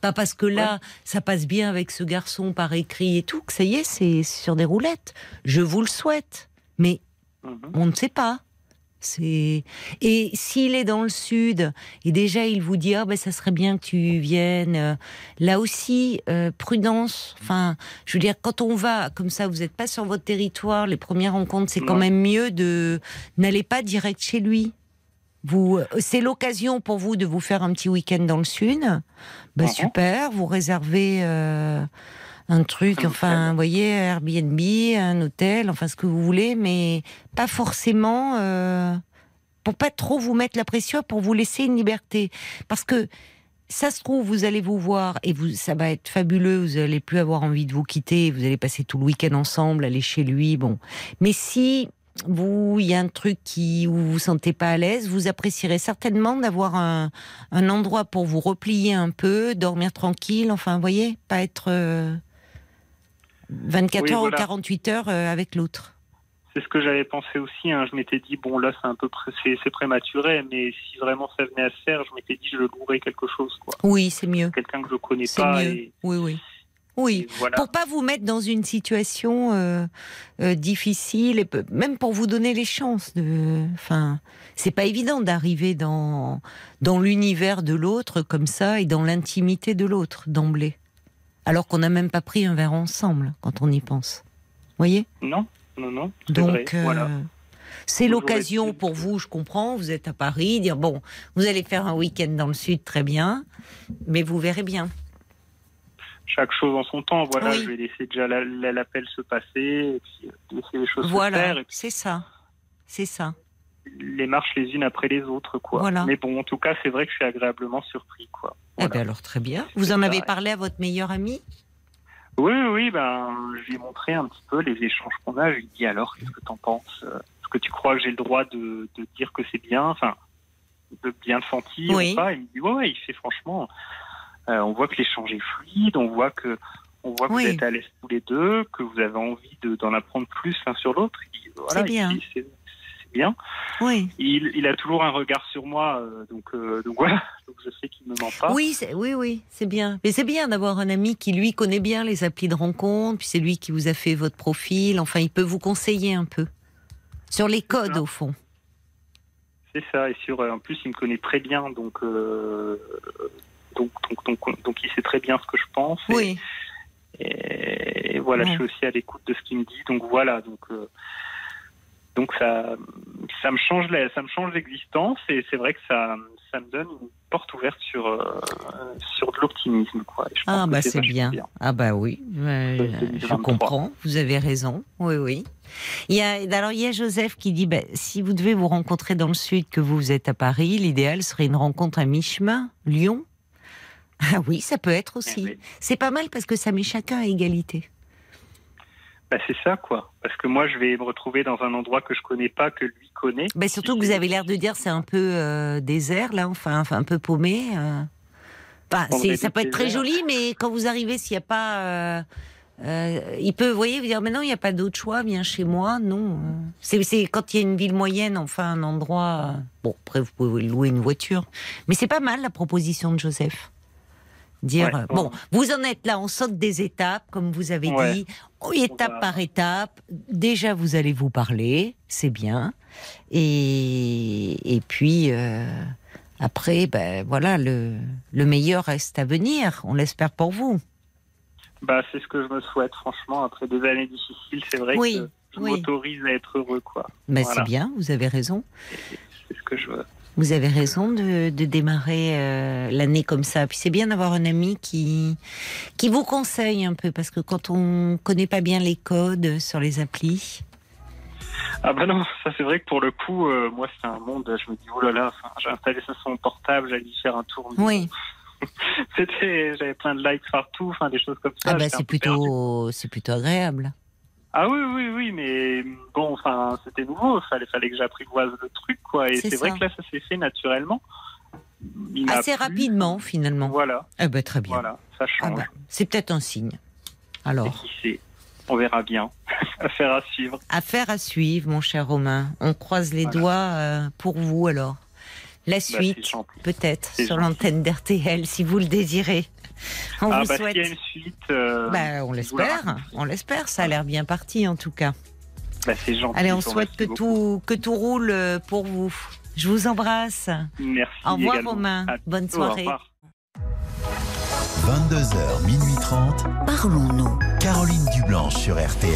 Pas parce que là, ça passe bien avec ce garçon par écrit et tout, que ça y est, c'est sur des roulettes. Je vous le souhaite, mais mhm. on ne sait pas. C'est et s'il est dans le sud et déjà il vous dit ah ben ça serait bien que tu viennes. Euh, là aussi euh, prudence. Enfin, je veux dire quand on va comme ça, vous n'êtes pas sur votre territoire. Les premières rencontres, c'est quand même mieux de n'allez pas direct chez lui. Vous, euh, c'est l'occasion pour vous de vous faire un petit week-end dans le sud. Ben, super, vous réservez un truc, enfin, vous voyez, Airbnb, un hôtel, enfin ce que vous voulez, mais pas forcément euh, pour pas trop vous mettre la pression, pour vous laisser une liberté, parce que ça se trouve, vous allez vous voir et vous, ça va être fabuleux. Vous allez plus avoir envie de vous quitter. Vous allez passer tout le week-end ensemble, aller chez lui. Bon, mais si vous, il y a un truc qui où vous vous sentez pas à l'aise, vous apprécierez certainement d'avoir un, un, endroit pour vous replier un peu, dormir tranquille. Enfin, vous voyez, pas être euh, 24 heures ou 48 heures euh, avec l'autre. C'est ce que j'avais pensé aussi. Hein. Je m'étais dit, bon, là, c'est un peu c'est prématuré, mais si vraiment ça venait à se faire, je m'étais dit, je louerais quelque chose. Quoi. Oui, c'est mieux. Quelqu'un que je connais pas. Mieux. Oui, oui. Oui, pour pas vous mettre dans une situation euh, euh, difficile, et même pour vous donner les chances de. Enfin, c'est pas évident d'arriver dans dans l'univers de l'autre comme ça et dans l'intimité de l'autre d'emblée alors qu'on n'a même pas pris un verre ensemble quand on y pense. Voyez? Non, non, non. Donc, euh, c'est l'occasion pour vous, je comprends, vous êtes à Paris, dire bon, vous allez faire un week-end dans le sud, très bien, mais vous verrez bien. Chaque chose en son temps, voilà, je vais laisser déjà l'appel se passer, et puis euh, laisser les choses voilà, se faire. Voilà, c'est ça, c'est ça les marches les unes après les autres, quoi. Mais bon, en tout cas, c'est vrai que je suis agréablement surpris, quoi. Eh ben alors très bien. Vous en avez parlé à votre meilleur ami? Oui, oui, ben, je lui ai montré un petit peu les échanges qu'on a. Je lui ai dit alors, qu'est-ce que tu en penses? Est-ce que tu crois que j'ai le droit de, dire que c'est bien? Enfin, de bien le sentir ou pas Il me dit ouais, il fait franchement. Euh, on voit que l'échange est fluide, on voit que on voit que vous êtes à l'aise tous les deux, que vous avez envie d'en apprendre plus l'un sur l'autre. c'est bien bien. Oui. Il, a toujours un regard sur moi, euh, donc, euh, donc voilà, donc je sais qu'il ne me ment pas. Oui, oui, oui, c'est bien. Mais c'est bien d'avoir un ami qui lui connaît bien les applis de rencontre, puis c'est lui qui vous a fait votre profil. Enfin, il peut vous conseiller un peu sur les codes au fond. C'est ça. Et sur, euh, en plus, il me connaît très bien, donc, euh, donc, donc, donc, donc, il sait très bien ce que je pense. Et, Oui. et voilà, Ouais. je suis aussi à l'écoute de ce qu'il me dit. Donc voilà, donc, euh, donc ça, ça me change, la- ça me change l'existence et c'est vrai que ça, ça me donne une porte ouverte sur, euh, sur de l'optimisme, quoi. Et je pense Ah que bah c'est bien. Ah bah oui, euh, je 2023. comprends. Vous avez raison. Oui oui. Il y a alors il y a Joseph qui dit bah, si vous devez vous rencontrer dans le sud que vous êtes à Paris, l'idéal serait une rencontre à mi-chemin, Lyon. Ah oui, ça peut être aussi. Eh oui. C'est pas mal parce que ça met chacun à égalité. Bah, c'est ça, quoi. Parce que moi, je vais me retrouver dans un endroit que je connais pas, que lui connaît. Bah, surtout que vous avez l'air de dire c'est un peu euh, désert là, enfin, enfin un peu paumé. euh. Enfin, dirait ça peut être très joli, mais quand vous arrivez, s'il n'y a pas, euh, euh, il peut, vous voyez, vous dire mais non, il n'y a pas d'autre choix, viens chez moi, non. C'est c'est quand il y a une ville moyenne, enfin un endroit. Bon, après vous pouvez louer une voiture, mais c'est pas mal la proposition de Joseph. Dire Ouais, bon, vous en êtes là, on saute des étapes, comme vous avez Ouais. dit, étape par étape. Déjà, vous allez vous parler, c'est bien. Et, et puis, euh, après, ben, voilà, le, le meilleur reste à venir, on l'espère pour vous. Bah, c'est ce que je me souhaite, franchement. Après des années difficiles, c'est vrai Oui, que je oui. m'autorise à être heureux, quoi. Ben, Voilà. C'est bien, vous avez raison. C'est ce que je veux. Vous avez raison de, de démarrer euh, l'année comme ça. Puis c'est bien d'avoir un ami qui, qui vous conseille un peu, parce que quand on connaît pas bien les codes sur les applis, Ah bah non, ça c'est vrai que pour le coup, euh, moi c'est un monde, je me dis, oh là là, enfin, j'ai installé ça sur mon portable, j'allais y faire un tour. oui, C'était, j'avais plein de likes partout, enfin des choses comme ça. ah ben, un c'est plutôt, c'est plutôt agréable. Ah oui, oui, oui, mais bon, enfin, c'était nouveau, fallait, fallait que j'apprivoise le truc, quoi. Et C'est vrai que là, ça s'est fait naturellement. Il Assez rapidement, finalement. Voilà, Ah ben, très bien. voilà, ça Ah change. ben, c'est peut-être un signe. Et Alors, qui sait On verra bien. Affaire à suivre. affaire à suivre, mon cher Romain. On croise les Voilà. doigts euh, pour vous alors. La Bah, suite, peut-être, sur l'antenne d'RTL, si vous le désirez. On ah vous bah souhaite. y a une suite, euh, Bah, on l'espère, on l'espère. Ça a l'air bien parti en tout cas. Bah, c'est gentil. Allez, on souhaite que beaucoup. tout que tout roule euh, pour vous. Je vous embrasse. Merci. Au revoir également. Romain. À Bonne soirée. revoir. 22h, minuit 30. Parlons-nous. Caroline Dublanche sur RTL.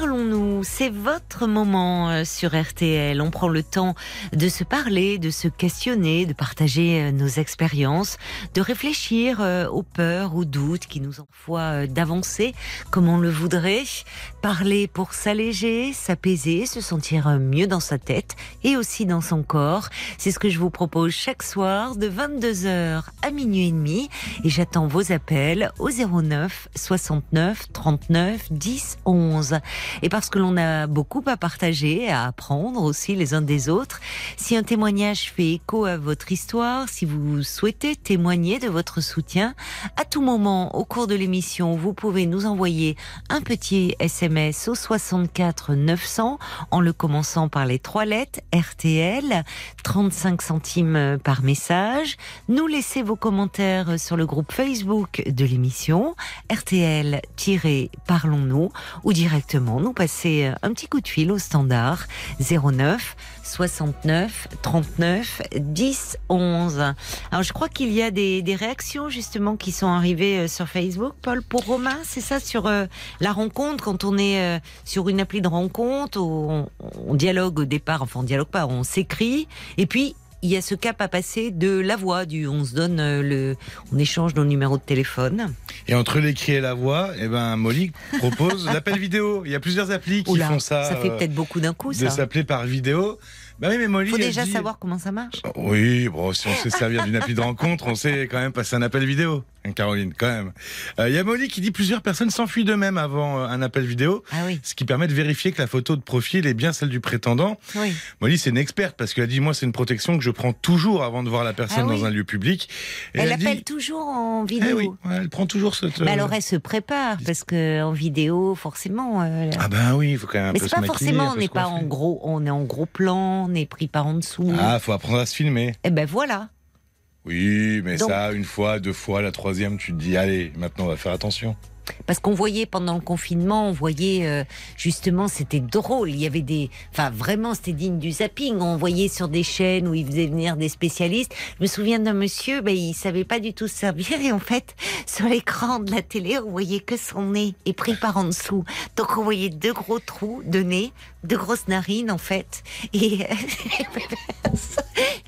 Parlons-nous, c'est votre moment euh, sur RTL. On prend le temps de se parler, de se questionner, de partager euh, nos expériences, de réfléchir euh, aux peurs, aux doutes qui nous envoient d'avancer comme on le voudrait. Parler pour s'alléger, s'apaiser, se sentir mieux dans sa tête et aussi dans son corps. C'est ce que je vous propose chaque soir de 22h à minuit et demi. Et j'attends vos appels au 09 69 39 10 11. Et parce que l'on a beaucoup à partager, à apprendre aussi les uns des autres, si un témoignage fait écho à votre histoire, si vous souhaitez témoigner de votre soutien, à tout moment au cours de l'émission, vous pouvez nous envoyer un petit SMS au 64 900 en le commençant par les trois lettres RTL, 35 centimes par message. Nous laissez vos commentaires sur le groupe Facebook de l'émission RTL-Parlons-nous ou directement nous passer un petit coup de fil au standard 09 69 39 10 11. Alors je crois qu'il y a des, réactions justement qui sont arrivées euh, sur Facebook. Paul, pour Romain, c'est ça sur euh, la rencontre quand on est euh, sur une appli de rencontre, on, on dialogue au départ, enfin on dialogue pas, on s'écrit et puis il y a ce cap à passer de la voix, du on se donne euh, le, on échange nos numéros de téléphone. Et entre l'écrit et la voix, eh ben, Molly propose l'appel vidéo. Il y a plusieurs applis qui Oula, font ça. ça fait euh, peut-être beaucoup d'un coup, de ça. s'appeler par vidéo. Bah oui, mais Molly. Faut déjà dit- savoir comment ça marche. Oui, bon, si on sait servir d'une appli de rencontre, on sait quand même passer un appel vidéo, Caroline, quand même. Euh, Il y a Molly qui dit plusieurs personnes s'enfuient d'eux-mêmes avant euh, un appel vidéo, Ah oui, ce qui permet de vérifier que la photo de profil est bien celle du prétendant. oui. Molly, c'est une experte parce qu'elle dit moi c'est une protection que je prends toujours avant de voir la personne Ah oui. dans un lieu public. Et Elle, dit- appelle toujours en Eh vidéo. oui, ouais, elle prend toujours cette. Mais euh, alors elle se prépare parce que en vidéo, forcément. euh, Ah ben oui, il faut quand même un mais c'est pas maquiller, forcément, on n'est pas en gros, on est en gros plan, on est pris par en dessous. Ah, faut apprendre à se filmer. Et ben voilà. Oui, mais Donc- ça, une fois, deux fois, la troisième, tu te dis, allez, maintenant on va faire attention. Parce qu'on voyait pendant le confinement, on voyait euh, justement, c'était drôle. Il y avait des, enfin vraiment, c'était digne du zapping. On voyait sur des chaînes où ils faisaient venir des spécialistes. Je me souviens d'un monsieur, ben il savait pas du tout se servir et en fait, sur l'écran de la télé, on voyait que son nez est pris par en dessous. Donc on voyait deux gros trous de nez, deux grosses narines en fait. Et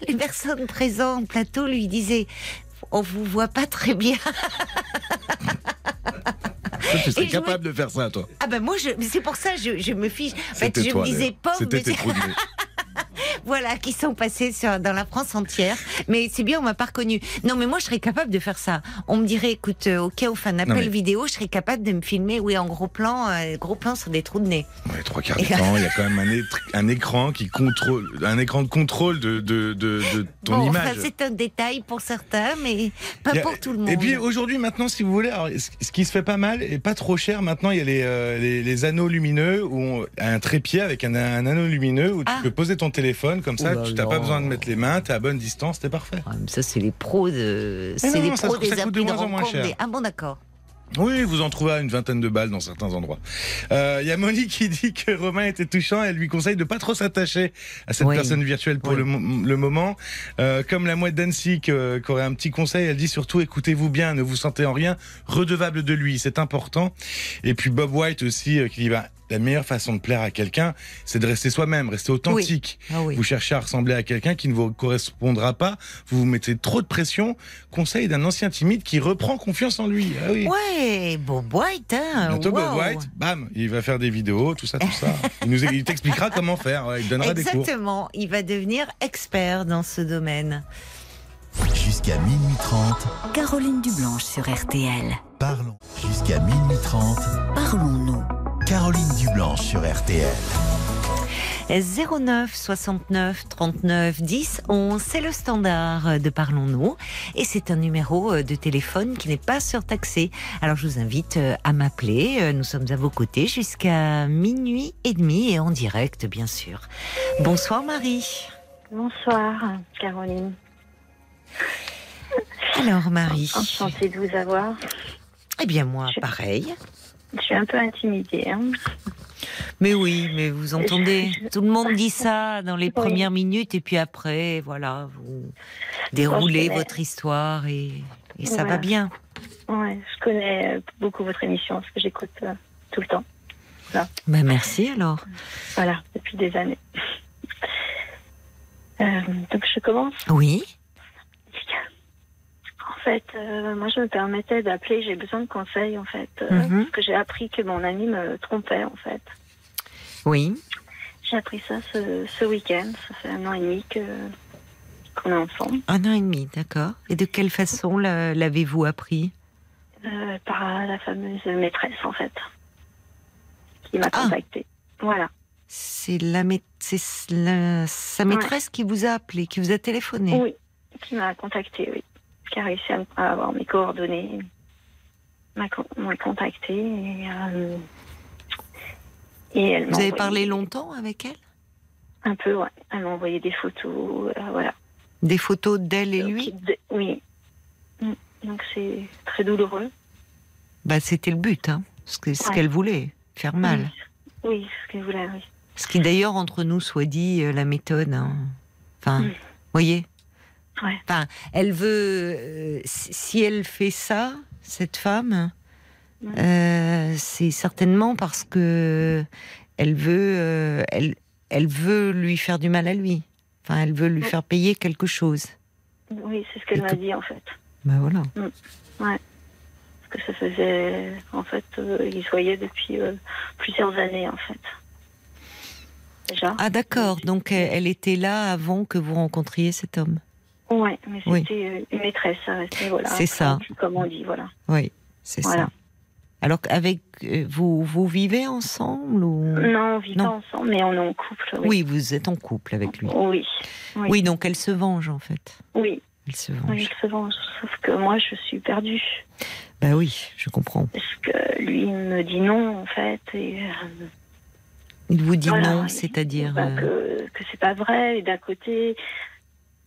les personnes présentes au plateau lui disaient, on vous voit pas très bien. Toi, tu serais capable de faire ça, toi. Ah ben moi, je, c'est pour ça je, je me fiche. En fait, je toi, me disais pauvre, C'était mais tes trous de nez. Voilà, qui sont passés sur, dans la France entière. Mais c'est bien, on m'a pas reconnu. Non, mais moi, je serais capable de faire ça. On me dirait, écoute, où on fait un appel mais- vidéo, je serais capable de me filmer, oui, en gros plan, euh, gros plan sur des trous de nez. Ouais, trois quarts du temps, il y a quand même un, écran qui contrôle, un écran de contrôle de, de, de, de ton bon, image. enfin, c'est un détail pour certains, mais pas a- pour tout le monde. Et puis aujourd'hui, maintenant, si vous voulez, alors, ce qui se fait pas mal et pas trop cher, maintenant, il y a les, euh, les, les anneaux lumineux on- un trépied avec un, un anneau lumineux où tu Ah. peux poser ton téléphone comme ça, Oh tu n'as pas besoin de mettre les mains, t'es à bonne distance, t'es parfait. Ah, mais ça, c'est les pros de, c'est non, les pros des de applis de moins en moins rencontre. cher. des- Ah bon, d'accord. Oui, vous en trouvez à une vingtaine de balles dans certains endroits. Euh, Il y a Monique qui dit que Romain était touchant. Elle lui conseille de pas trop s'attacher à cette Oui. personne virtuelle pour Oui. le, mo- le moment. Euh, comme la mouette d'Annecy qui euh, qui aurait un petit conseil, elle dit surtout écoutez-vous bien, ne vous sentez en rien redevable de lui, c'est important. Et puis Bob White aussi euh, qui dit bah, la meilleure façon de plaire à quelqu'un, c'est de rester soi-même, rester authentique. Ah oui. Vous cherchez à ressembler à quelqu'un qui ne vous correspondra pas, vous vous mettez trop de pression. Conseil d'un ancien timide qui reprend confiance en lui. Ah oui. Ouais, Bob White, hein. Bientôt Bob. White, bam, il va faire des vidéos, tout ça, tout ça. Il nous il t'expliquera comment faire, ouais, il donnera des cours. Exactement, il va devenir expert dans ce domaine. Jusqu'à minuit 30, Caroline Dublanche sur RTL. parlons. Jusqu'à minuit 30, Parlons-nous. Caroline Dublanche sur RTL. 09 69 39 10 11, c'est le standard de Parlons-nous et c'est un numéro de téléphone qui n'est pas surtaxé. Alors je vous invite euh, à m'appeler, Euh, nous sommes à vos côtés jusqu'à minuit et demi et en direct bien sûr. Bonsoir Marie. Bonsoir, Caroline. Alors Marie. Enchantée de vous avoir. Eh bien moi Je- pareil. Je suis un peu intimidée. hein. Mais oui, mais vous entendez, tout le monde dit ça dans les Oui. premières minutes et puis après, voilà, vous déroulez votre histoire et, et ça Ouais. va bien. Ouais, je connais beaucoup votre émission parce que j'écoute euh, tout le temps. Ben merci alors. Voilà, depuis des années. Euh, donc je commence. Oui. En fait, euh, moi je me permettais d'appeler, j'ai besoin de conseils en fait. euh, Mhm. Parce que j'ai appris que mon ami me trompait en fait. Oui. J'ai appris ça ce, ce week-end. Ça fait un an et demi que qu'on est ensemble. Un an et demi, d'accord. Et de quelle façon la- l'avez-vous appris? Euh, par la fameuse maîtresse en fait. Qui m'a Ah. contactée. Voilà. C'est la, c'est sa maîtresse qui vous a appelé, qui vous a téléphoné? Oui, qui m'a contacté, oui. Qui a réussi à, avoir mes coordonnées. M'a con- m'a contacté et, euh, et elle m'a Vous avez parlé longtemps avec elle? Un peu, ouais. Elle m'a envoyé des photos, euh, voilà. Des photos d'elle et lui? de- oui. Mm. Donc c'est très douloureux. bah, C'était le but, hein. ce Ouais. qu'elle voulait, faire mal. Oui, ce qu'elle voulait, oui. Ce qui d'ailleurs, entre nous, soit dit, euh, la méthode. hein. Enfin, Mm. voyez Ouais. Enfin, elle veut. euh, si elle fait ça, cette femme, Mm. euh, c'est certainement parce que elle veut, euh, elle, elle veut lui faire du mal à lui. Enfin, elle veut lui Ouais. faire payer quelque chose. Oui, c'est ce qu'elle m'a que- dit en fait. Ben voilà. Parce que ça faisait, en fait, ils se voyaient depuis plusieurs années en fait. Déjà. Ah d'accord. Donc elle était là avant que vous rencontriez cet homme. Ouais, mais Oui. c'était euh, une maîtresse, voilà. C'est ça. Comme on dit, voilà. Oui, c'est Voilà. ça. Alors avec vous, vous vivez ensemble ou? Non, on vit Non. pas ensemble, mais on est en couple. Oui. Oui, vous êtes en couple avec lui. Oui. Oui. Oui, donc elle se venge en fait. Oui. Elle se Oui, venge. il se venge. Sauf que moi, je suis perdue. Bah oui, je comprends. Parce que lui, il me dit non, en fait. Et, euh, Il vous dit voilà. non, c'est-à-dire euh, que, que c'est pas vrai. Et d'un côté,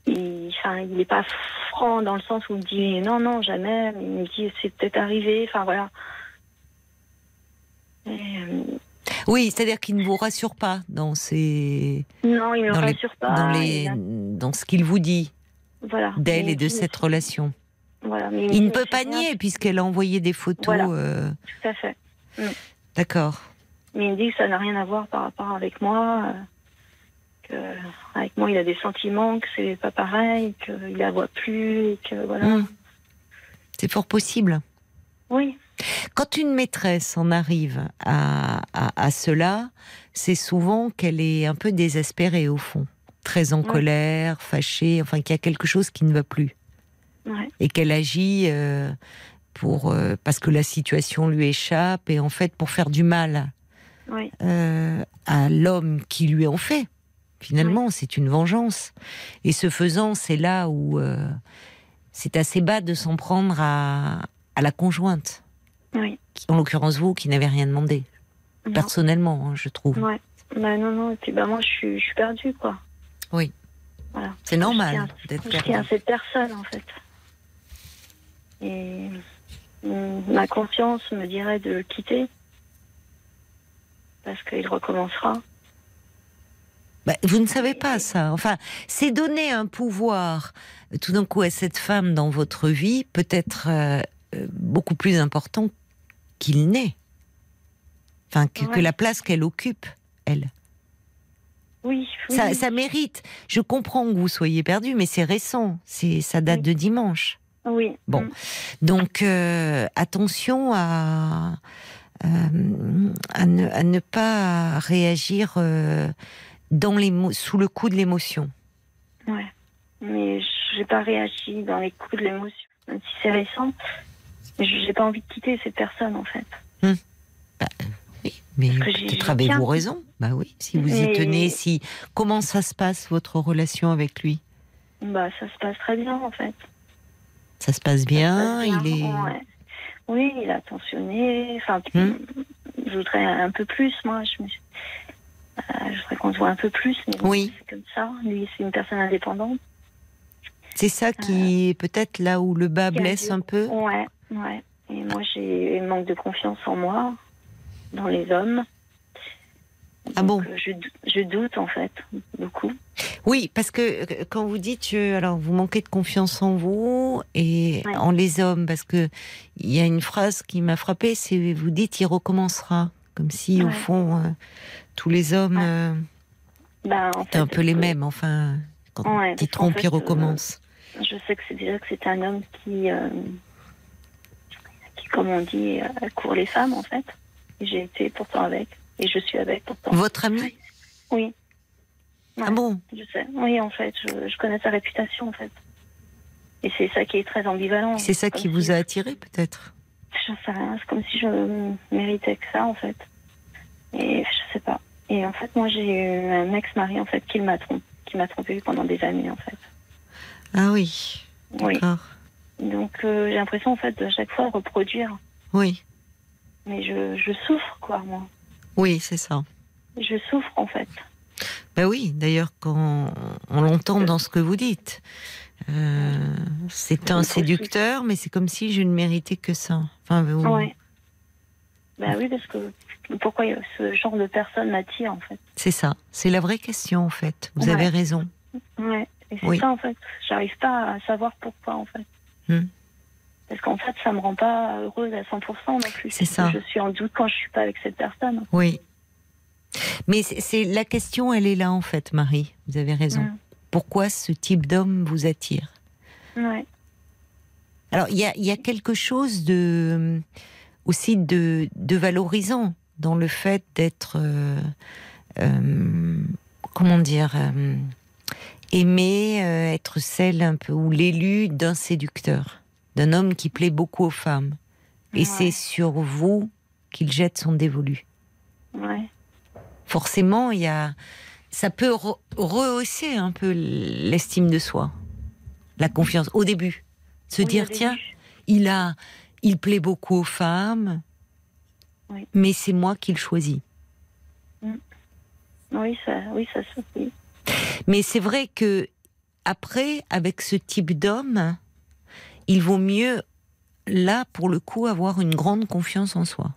il, enfin, il n'est pas franc dans le sens où il me dit non, non, jamais. Mais il me dit c'est peut-être arrivé. Enfin, voilà. Et, euh, Oui, c'est-à-dire qu'il ne vous rassure pas dans ses, non, il me dans, les- rassure pas. dans, les, dans ce qu'il vous dit voilà. d'elle et de cette relation. Voilà, mais Il ne peut pas nier puisqu'elle a envoyé des photos. Voilà. euh, Tout à fait. D'accord. Mais il me dit que ça n'a rien à voir par rapport avec moi. euh, avec moi, il a des sentiments, que c'est pas pareil, qu'il la voit plus, et que voilà. Hmm. C'est fort possible. Oui, Quand une maîtresse en arrive à, à, à cela, c'est souvent qu'elle est un peu désespérée au fond, très en Ouais. colère, fâchée, enfin qu'il y a quelque chose qui ne va plus ouais, et qu'elle agit euh, pour euh, parce que la situation lui échappe et en fait pour faire du mal euh, à l'homme qui lui en fait. Finalement, c'est une vengeance. Et ce faisant, c'est là où euh, c'est assez bas de s'en prendre à, à la conjointe, oui. qui- en l'occurrence vous, qui n'avez rien demandé, Non. personnellement, hein, je trouve. Ouais. Bah non, non, et puis bah moi je suis, je suis perdue, quoi. Oui. Voilà. C'est Je normal d'être Je tiens à cette personne, en fait. Et ma conscience me dirait de le quitter. Parce qu'il recommencera. Bah, vous ne savez pas ça. Enfin, c'est donner un pouvoir tout d'un coup à cette femme dans votre vie, peut-être euh, euh, beaucoup plus important qu'il n'est. Enfin, que, la place qu'elle occupe, elle. Oui, oui. Ça, ça mérite. Je comprends que vous soyez perdu, mais c'est récent. C'est, ça date Oui. de dimanche. Oui. Bon. Mm. Donc, euh, attention à, euh, à, ne, à ne pas réagir euh, dans l'émo- sous le coup de l'émotion. Ouais. Mais j'ai pas réagi dans les coups de l'émotion. Même si c'est récent. Mais j'ai pas envie de quitter cette personne, en fait. Oui, mais Parce que j'y- peut-être avez-vous raison. Bah oui, si vous y Mais- tenez, si comment ça se passe votre relation avec lui? Bah, ça se passe très bien, en fait. Ça se passe bien. Ça se passe Il est. ouais. Oui, il a attentionné. Enfin, Hmm. je voudrais un peu plus, moi. Je, me je voudrais qu'on se voit un peu plus, mais Oui. c'est comme ça. Lui, c'est une personne indépendante. C'est ça qui est peut-être là où le bas blesse un peu. Ouais, ouais. Et moi, j'ai un manque de confiance en moi, dans les hommes. Ah Donc, bon euh, je, dou- je doute, en fait, beaucoup. Oui, parce que euh, quand vous dites, euh, alors vous manquez de confiance en vous et Ouais. en les hommes, parce que il y a une phrase qui m'a frappée, c'est vous dites il recommencera, comme si au fond euh, tous les hommes euh, en étaient un peu les mêmes, enfin quand Ouais, ils trompent, ils euh, recommencent. Je sais que c'est déjà que c'est un homme qui, euh, qui, comme on dit, euh, court les femmes en fait. J'ai été pourtant avec, et je suis avec pourtant. Votre ami Oui, Ah bon? je sais. Oui, en fait, je, je connais sa réputation en fait. Et c'est ça qui est très ambivalent. C'est ça qui si- vous a attiré peut-être? J'en sais rien. C'est comme si je méritais que ça en fait. Et je sais pas. Et en fait, moi, j'ai eu un ex-mari en fait qui m'a trompé, qui m'a trompé pendant des années en fait. Ah oui, Oui. Donc euh, j'ai l'impression en fait de chaque fois reproduire. Oui, Mais je, je souffre, quoi, moi. oui, c'est ça. Je souffre, en fait. Ben oui, d'ailleurs, quand on l'entend dans ce que vous dites, euh, c'est un séducteur, mais c'est comme si je ne méritais que ça. Enfin, vous- Ouais. Bah oui, parce que pourquoi ce genre de personne m'attire, en fait. c'est ça. C'est la vraie question, en fait. Vous Ouais. avez raison. Ouais. Et c'est Oui. ça, en fait. J'arrive pas à savoir pourquoi, en fait. Hmm. Parce qu'en fait, ça me rend pas heureuse à 100% non plus. C'est ça. Je suis en doute quand je suis pas avec cette personne. Oui. Mais c'est la question, elle est là, en fait, Marie. Vous avez raison. Mm. Pourquoi ce type d'homme vous attire? Ouais. Alors, il y a, il y a quelque chose de aussi de, de valorisant dans le fait d'être, euh, euh, comment dire, euh, aimé, euh, être celle un peu ou l'élu d'un séducteur, d'un homme qui plaît beaucoup aux femmes. Et Ouais. c'est sur vous qu'il jette son dévolu. Ouais. Forcément, il y a, ça peut re- rehausser un peu l'estime de soi, la confiance au début, se Oui, dire tiens, il a, il plaît beaucoup aux femmes, Oui. mais c'est moi qui le choisis. Oui, ça, oui, ça se oui. Mais c'est vrai que après, avec ce type d'homme, il vaut mieux là pour le coup avoir une grande confiance en soi.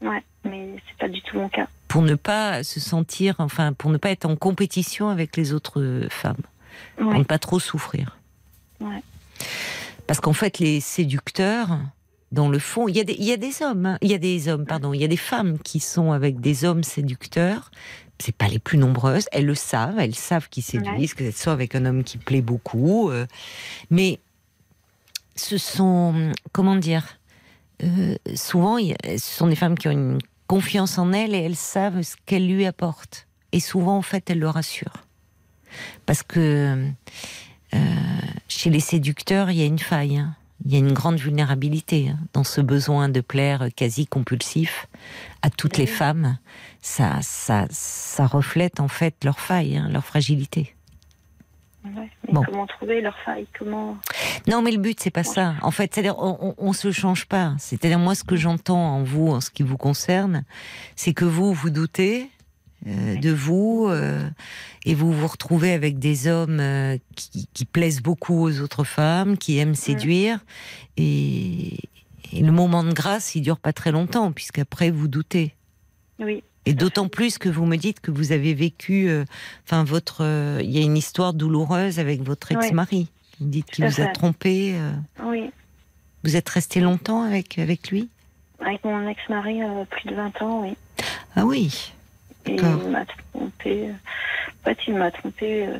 Ouais, mais c'est pas du tout mon cas. Pour ne pas se sentir, enfin, pour ne pas être en compétition avec les autres femmes. Pour ne pas trop souffrir. Ouais. Parce qu'en fait, les séducteurs, dans le fond, il y a des, il y a des hommes, hein, il y a des hommes, pardon, il y a des femmes qui sont avec des hommes séducteurs. C'est pas les plus nombreuses, elles le savent, elles savent qu'ils séduisent, que ce soit avec un homme qui plaît beaucoup. euh, mais ce sont, comment dire, euh, souvent, ce sont des femmes qui ont une confiance en elles et elles savent ce qu'elles lui apportent. Et souvent, en fait, elles le rassurent. Parce que euh, chez les séducteurs, il y a une faille. hein. Il y a une grande vulnérabilité hein, dans ce besoin de plaire quasi compulsif à toutes les femmes. Ça, ça, ça reflète en fait leur faille, hein, leur fragilité. ouais. Mais Bon. comment trouver leur faille? Comment? Non, mais le but c'est pas ça. En fait, c'est-à-dire on, on, on se change pas. C'est-à-dire moi ce que j'entends en vous, en ce qui vous concerne, c'est que vous vous doutez euh, de vous euh, et vous vous retrouvez avec des hommes euh, qui, qui plaisent beaucoup aux autres femmes, qui aiment séduire et, et le moment de grâce il dure pas très longtemps puisqu'après vous doutez. Oui, Et d'autant plus que vous me dites que vous avez vécu, euh, enfin votre, il y a une histoire douloureuse avec votre Oui. ex-mari. Vous dites qu'il vous a trompé. oui. vous êtes resté longtemps avec avec lui? Avec mon ex-mari, plus de 20 ans, oui. Ah oui. Et il m'a trompé. euh, En fait, il m'a trompé, euh,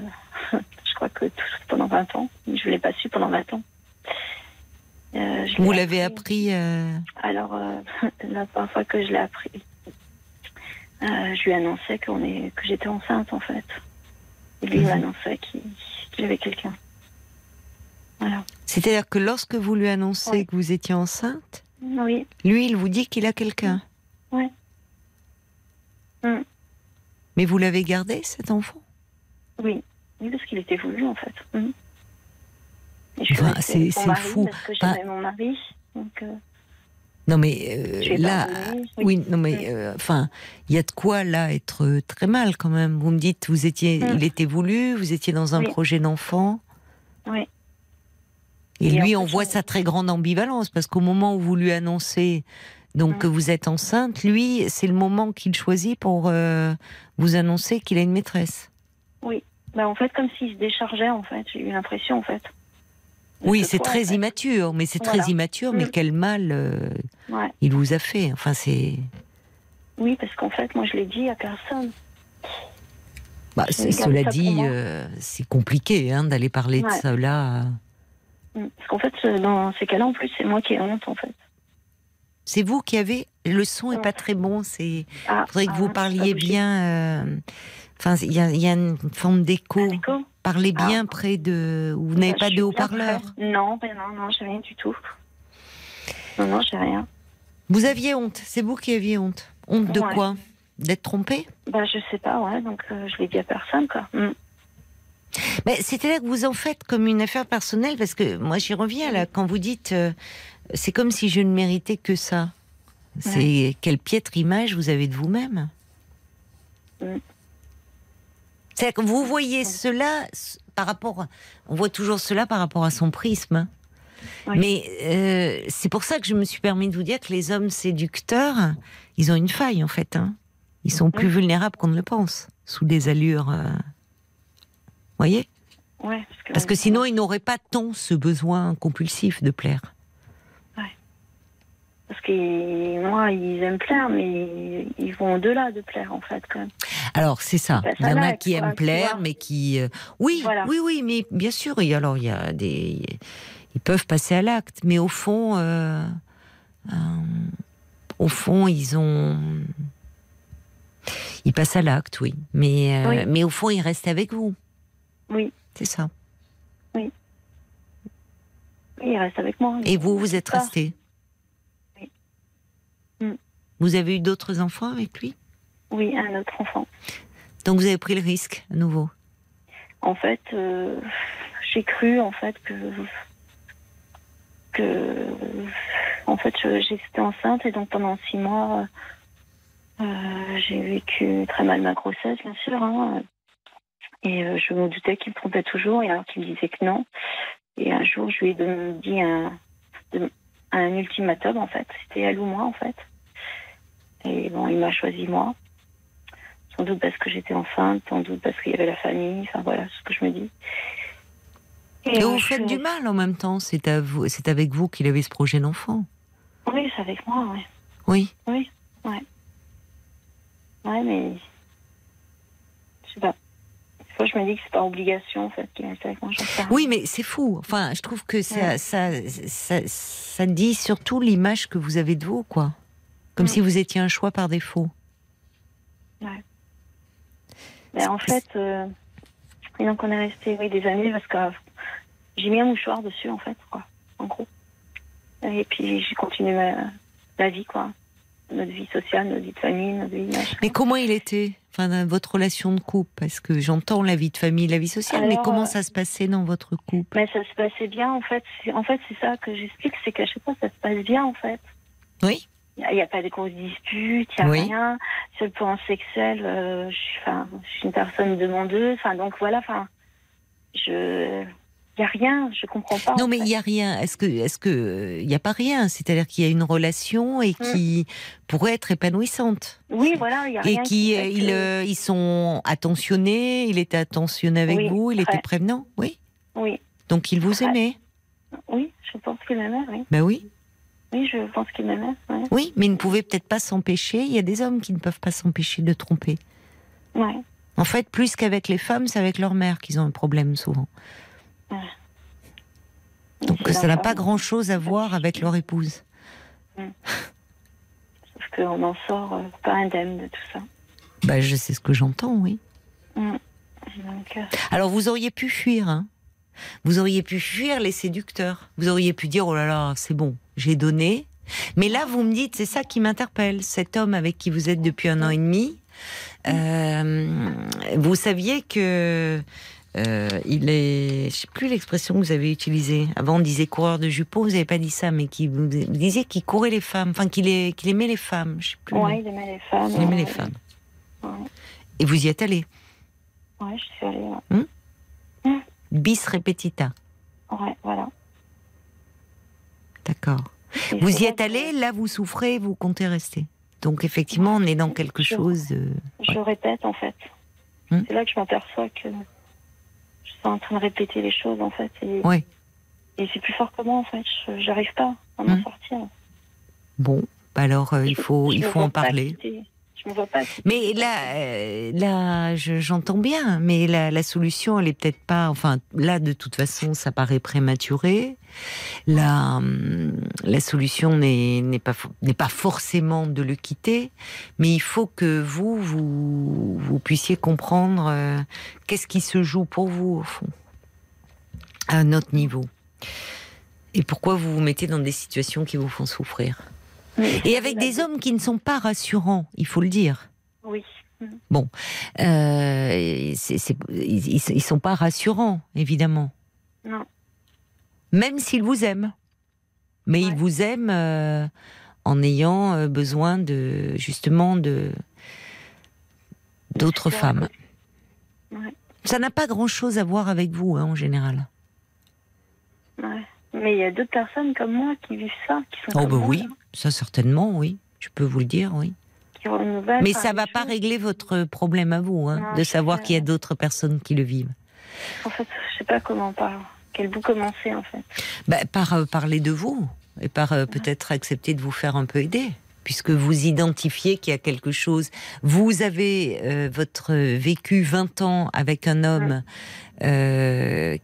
je crois que tout, pendant 20 ans. Je ne l'ai pas su pendant 20 ans. Euh, Vous l'avez appris. euh, Alors, la première fois que je l'ai appris, je lui annonçais est, que j'étais enceinte, en fait. Et lui, il Mhm. m'annonçait qu'il qu'il avait quelqu'un. Voilà. C'est-à-dire que lorsque vous lui annoncez Ouais. que vous étiez enceinte, Oui, lui, il vous dit qu'il a quelqu'un. Mm. Mais vous l'avez gardé cet enfant? Oui. Oui, parce qu'il était voulu, en fait. Mhm. Enfin, restée c'est- fou. Parce que j'aimais mon mari. Donc, euh, Non, mais euh, là, oui, non, mais euh, enfin, il y a de quoi là être très mal quand même. Vous me dites, vous étiez, Mm. il était voulu, vous étiez dans un Oui. projet d'enfant. Oui. Et, Et lui, en on voit sa très grande ambivalence parce qu'au moment où vous lui annoncez donc que vous êtes enceinte, lui, c'est le moment qu'il choisit pour euh, vous annoncer qu'il a une maîtresse. Bah, en fait, comme s'il se déchargeait, en fait. J'ai eu l'impression, en fait. Oui, ce c'est très en fait. immature, mais c'est très immature, mais Mm. quel mal euh, Ouais. il vous a fait. Enfin, c'est. Oui, parce qu'en fait, moi, je l'ai dit à personne. Bah, cela dit, euh, c'est compliqué hein, d'aller parler de cela. Mm. Parce qu'en fait, dans ces cas-là, en plus, c'est moi qui ai honte, en fait. C'est vous qui avez. Le son est pas très bon. C'est. Ah, Faudrait que ah, vous pas parliez bien. euh, Enfin, il y, a- il y a une forme d'écho. Parlez Ah. bien près de. Vous n'avez Bah, pas de haut-parleur. Non, ben non, non, j'ai rien du tout. Non, non, j'ai rien. Vous aviez honte. C'est vous qui aviez honte. Honte de quoi? D'être trompé? Bah, je sais pas, ouais, donc euh, je l'ai dit à personne, quoi. Mm. Mais c'est-à-dire que vous en faites comme une affaire personnelle, parce que moi j'y reviens là, quand vous dites euh, c'est comme si je ne méritais que ça. C'est quelle piètre image vous avez de vous-même. Mm. C'est-à-dire que vous voyez cela s- par rapport, on voit toujours cela par rapport à son prisme. Oui. Mais euh, c'est pour ça que je me suis permis de vous dire que les hommes séducteurs, ils ont une faille en fait. hein. Ils sont plus vulnérables qu'on ne le pense, sous des allures. euh, voyez? Ouais, parce que, Parce que sinon, ils n'auraient pas tant ce besoin compulsif de plaire. Parce que moi, ils aiment plaire, mais ils vont au-delà de plaire, en fait, quand même. Alors, c'est ça. Bah, Il y en a qui aiment plaire, mais qui. euh, Oui, Voilà. oui, oui, mais bien sûr. Et alors, il y a des. Ils peuvent passer à l'acte, mais au fond. euh, euh, au fond, ils ont. Ils passent à l'acte, oui. Mais, euh, Oui. mais au fond, ils restent avec vous. Oui, C'est ça. oui, ils restent avec moi. Et vous, vous êtes resté. Vous avez eu d'autres enfants avec lui? Oui, un autre enfant. Donc vous avez pris le risque à nouveau? En fait, euh, j'ai cru, en fait, que. que. En fait, j'étais enceinte et donc pendant six mois, euh, j'ai vécu très mal ma grossesse, bien sûr. hein. et euh, je me doutais qu'il me trompait toujours, et alors qu'il me disait que non. Et un jour, je lui ai dit un, un ultimatum, en fait. C'était elle ou moi, en fait. Et bon, il m'a choisi moi. Sans doute parce que j'étais enceinte, sans doute parce qu'il y avait la famille. Enfin voilà, ce que je me dis. Et vous faites du mal en même temps. C'est à vous, c'est avec vous qu'il avait ce projet d'enfant. Oui, c'est avec moi, ouais. Oui. Oui, ouais. Ouais, mais. Je sais pas. Des fois, je me dis que c'est pas obligation, en fait, qu'il reste avec moi. Oui, mais c'est fou. Enfin, je trouve que ça, Ouais. ça, ça, ça dit surtout l'image que vous avez de vous, quoi. Comme Mm. si vous étiez un choix par défaut. Mais en fait, euh, donc on est resté oui, des années parce que euh, j'ai mis un mouchoir dessus, en fait, quoi, en gros. Et puis j'ai continué ma, la vie, quoi. Notre vie sociale, notre vie de famille, notre vie machin. Mais comment il était Enfin, dans votre relation de couple? Parce que j'entends la vie de famille, la vie sociale, mais comment euh, ça se passait dans votre couple? Mais ça se passait bien, en fait. En fait, c'est ça que j'explique, c'est qu'à chaque fois, ça se passe bien, en fait. Oui. Il n'y a, pas de grosses disputes, il n'y a Oui. rien. Sur le plan sexuel, euh, je, suis, enfin, je suis une personne demandeuse. Enfin, donc voilà, enfin, je. Il n'y a rien, je comprends pas. Non, mais il y a rien. Est-ce que, est-ce que, il n'y a pas rien? C'est-à-dire qu'il y a une relation et Mm. qui pourrait être épanouissante. Oui, voilà, il n'y a Et rien. qui, fait euh, ils, que- euh, ils sont attentionnés. Il était attentionné avec Oui, vous. Il était très. prévenant. Oui. Oui, Donc il vous aimait. oui, je pense qu'il m'aimait, oui. Ben oui. Oui, je pense qu'il m'aimait, oui. Oui, mais il ne pouvait peut-être pas s'empêcher. Il y a des hommes qui ne peuvent pas s'empêcher de tromper. Ouais. En fait, plus qu'avec les femmes, c'est avec leur mère qu'ils ont un problème souvent. Donc C'est ça n'a pas grand-chose à voir avec leur épouse. Sauf qu'on en sort euh, pas indemne de tout ça. Ben, je sais ce que j'entends, oui. Donc, euh, Alors vous auriez pu fuir, hein Vous auriez pu fuir les séducteurs. Vous auriez pu dire oh là là, c'est bon, j'ai donné. Mais là, vous me dites, c'est ça qui m'interpelle. Cet homme avec qui vous êtes depuis un an et demi, euh, vous saviez que euh, il est, je sais plus l'expression que vous avez utilisée. Avant, on disait coureur de jupons. Vous n'avez pas dit ça, mais qui vous disiez qu'il courait les femmes, enfin qu'il qu'il aimait les femmes. Je sais plus. le ouais, nom. il aimait les femmes. Il aimait les femmes. Ouais. Et vous y êtes allé. Ouais, je suis allée. Ouais, Bis repetita. Ouais, voilà. D'accord. Vous y êtes allé, là vous souffrez, vous comptez rester. Donc effectivement, on est dans quelque Je- chose. de- Je répète, en fait. Hmm. C'est là que je m'aperçois que je suis en train de répéter les choses, en fait. Et, Ouais. et c'est plus fort que moi, en fait. Je- J'arrive pas à m'en Hmm. sortir. Bon, bah alors euh, il faut, je il faut en parler. quitter. Mais là, euh, là, je- j'entends bien, mais la, solution, elle est peut-être pas. Enfin, là, de toute façon, ça paraît prématuré. La, hum, solution n'est pas pas forcément de le quitter, mais il faut que vous vous, vous puissiez comprendre euh, qu'est-ce qui se joue pour vous au fond, à un autre niveau, et pourquoi vous vous mettez dans des situations qui vous font souffrir. Et avec des hommes qui ne sont pas rassurants, il faut le dire. Oui. Euh, c'est- c'est- ils, ils- ils sont pas rassurants, évidemment. Non. Même s'ils vous aiment. Mais ils vous aiment euh, en ayant euh, besoin de justement de d'autres femmes. Ouais. Ça n'a pas grand-chose à voir avec vous, hein, en général. Ouais. Mais il y a d'autres personnes comme moi qui vivent ça, qui sont Oh bah moi, oui, là, ça certainement, oui. Je peux vous le dire, oui. Mais ça les va pas régler votre problème à vous, hein, Non, de savoir qu'il y a d'autres personnes qui le vivent. En fait, je sais pas comment par quel bout commencer en fait. Bah, par euh, parler de vous et par euh, peut-être accepter de vous faire un peu aider, puisque vous identifiez qu'il y a quelque chose. Vous avez euh, votre vécu 20 ans avec un homme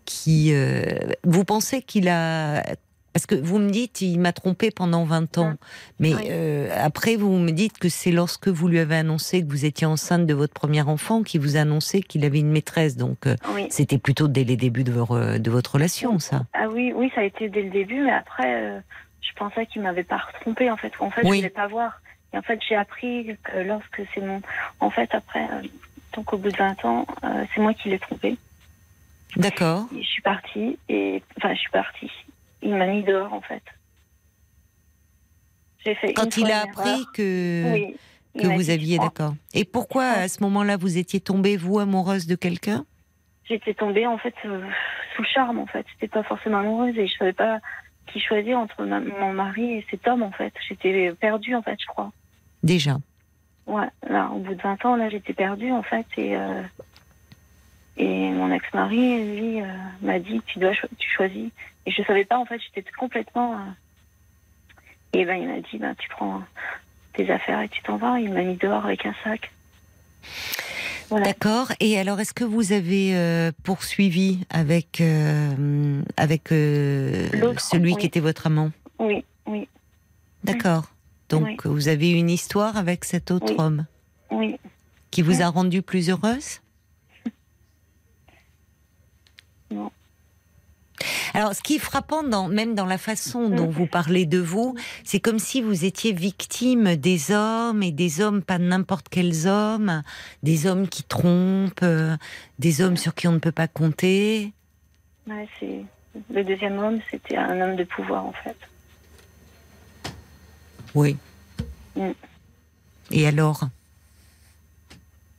qui. vous pensez qu'il a. Parce que vous me dites, il m'a trompé pendant 20 ans. Mais Oui. euh, après, vous me dites que c'est lorsque vous lui avez annoncé que vous étiez enceinte de votre premier enfant qu'il vous a annoncé qu'il avait une maîtresse. Donc, euh, Oui. c'était plutôt dès les débuts de, votre relation, ça. Ah oui, oui, ça a été dès le début, mais après, euh, je pensais qu'il m'avait pas retrompé en fait. En fait, Oui. je voulais pas voir. Et en fait, j'ai appris que lorsque c'est mon. En fait, après, donc au bout de 20 ans, c'est moi qui l'ai trompé. D'accord. Et je suis partie et enfin, je suis partie. Il m'a mis dehors en fait. J'ai fait. une Quand il a appris que, oui, que vous aviez, d'accord. Et pourquoi à ce moment-là vous étiez tombée, vous, amoureuse de quelqu'un? J'étais tombée en fait euh, sous le charme en fait. J'étais pas forcément amoureuse et je savais pas qui choisir entre ma- mon mari et cet homme en fait. J'étais perdue en fait, je crois. Déjà. Ouais, là, au bout de 20 ans, là, j'étais perdue, en fait, et, euh, et mon ex-mari, lui, euh, m'a dit, tu dois, cho- tu choisis. Et je savais pas, en fait, j'étais complètement. euh, et ben, il m'a dit, ben, tu prends tes affaires et tu t'en vas. Il m'a mis dehors avec un sac. Voilà. D'accord. Et alors, est-ce que vous avez euh, poursuivi avec avec celui oui. qui était votre amant? Oui, oui, D'accord. Donc, Oui. vous avez une histoire avec cet autre Oui. homme oui. qui vous a rendu plus heureuse Non. Alors, ce qui est frappant, dans, même dans la façon dont Mm. vous parlez de vous, c'est comme si vous étiez victime des hommes et des hommes, pas n'importe quels hommes, des hommes qui trompent, euh, des hommes sur qui on ne peut pas compter. Ouais, c'est le deuxième homme, c'était un homme de pouvoir en fait. Oui. Mm. Et alors?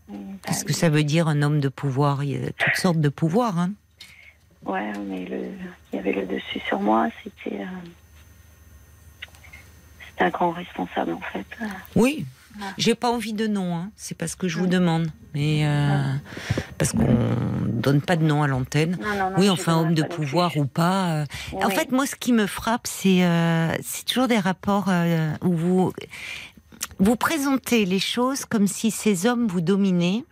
Mm, Qu'est-ce bah, que ça veut dire un homme de pouvoir? Il y a toutes sortes de pouvoirs. Hein Ouais, mais le, il y avait le dessus sur moi, c'était. euh, c'était un grand responsable en fait. oui. Ouais. J'ai pas envie de nom, hein. c'est pas ce que je vous demande. Mais euh, parce qu'on donne pas de nom à l'antenne. Oui, enfin, homme de pouvoir ou pas. euh, En fait, moi, ce qui me frappe, c'est euh, c'est toujours des rapports où vous vous présentez les choses comme si ces hommes vous dominaient.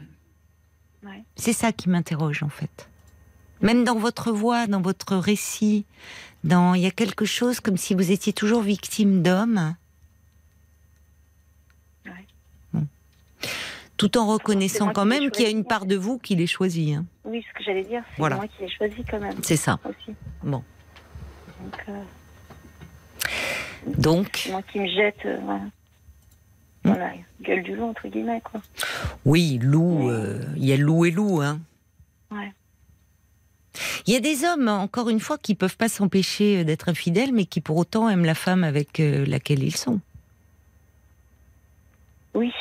C'est ça qui m'interroge, en fait. Même dans votre voix, dans votre récit, dans il y a quelque chose comme si vous étiez toujours victime d'hommes. Ouais. Bon. Tout en reconnaissant quand même qu'il y a une part de vous qui les choisit. hein. Oui, ce que j'allais dire, c'est Voilà. moi qui l'ai choisi quand même C'est ça. aussi. Bon. Donc, euh, Donc, moi qui me jette, euh, voilà. Hmm. Voilà, gueule du loup entre guillemets quoi. oui, loup, euh, il y a loup et loup, hein. Ouais. Il y a des hommes, encore une fois, qui peuvent pas s'empêcher d'être infidèles, mais qui pour autant aiment la femme avec euh, laquelle ils sont. Oui.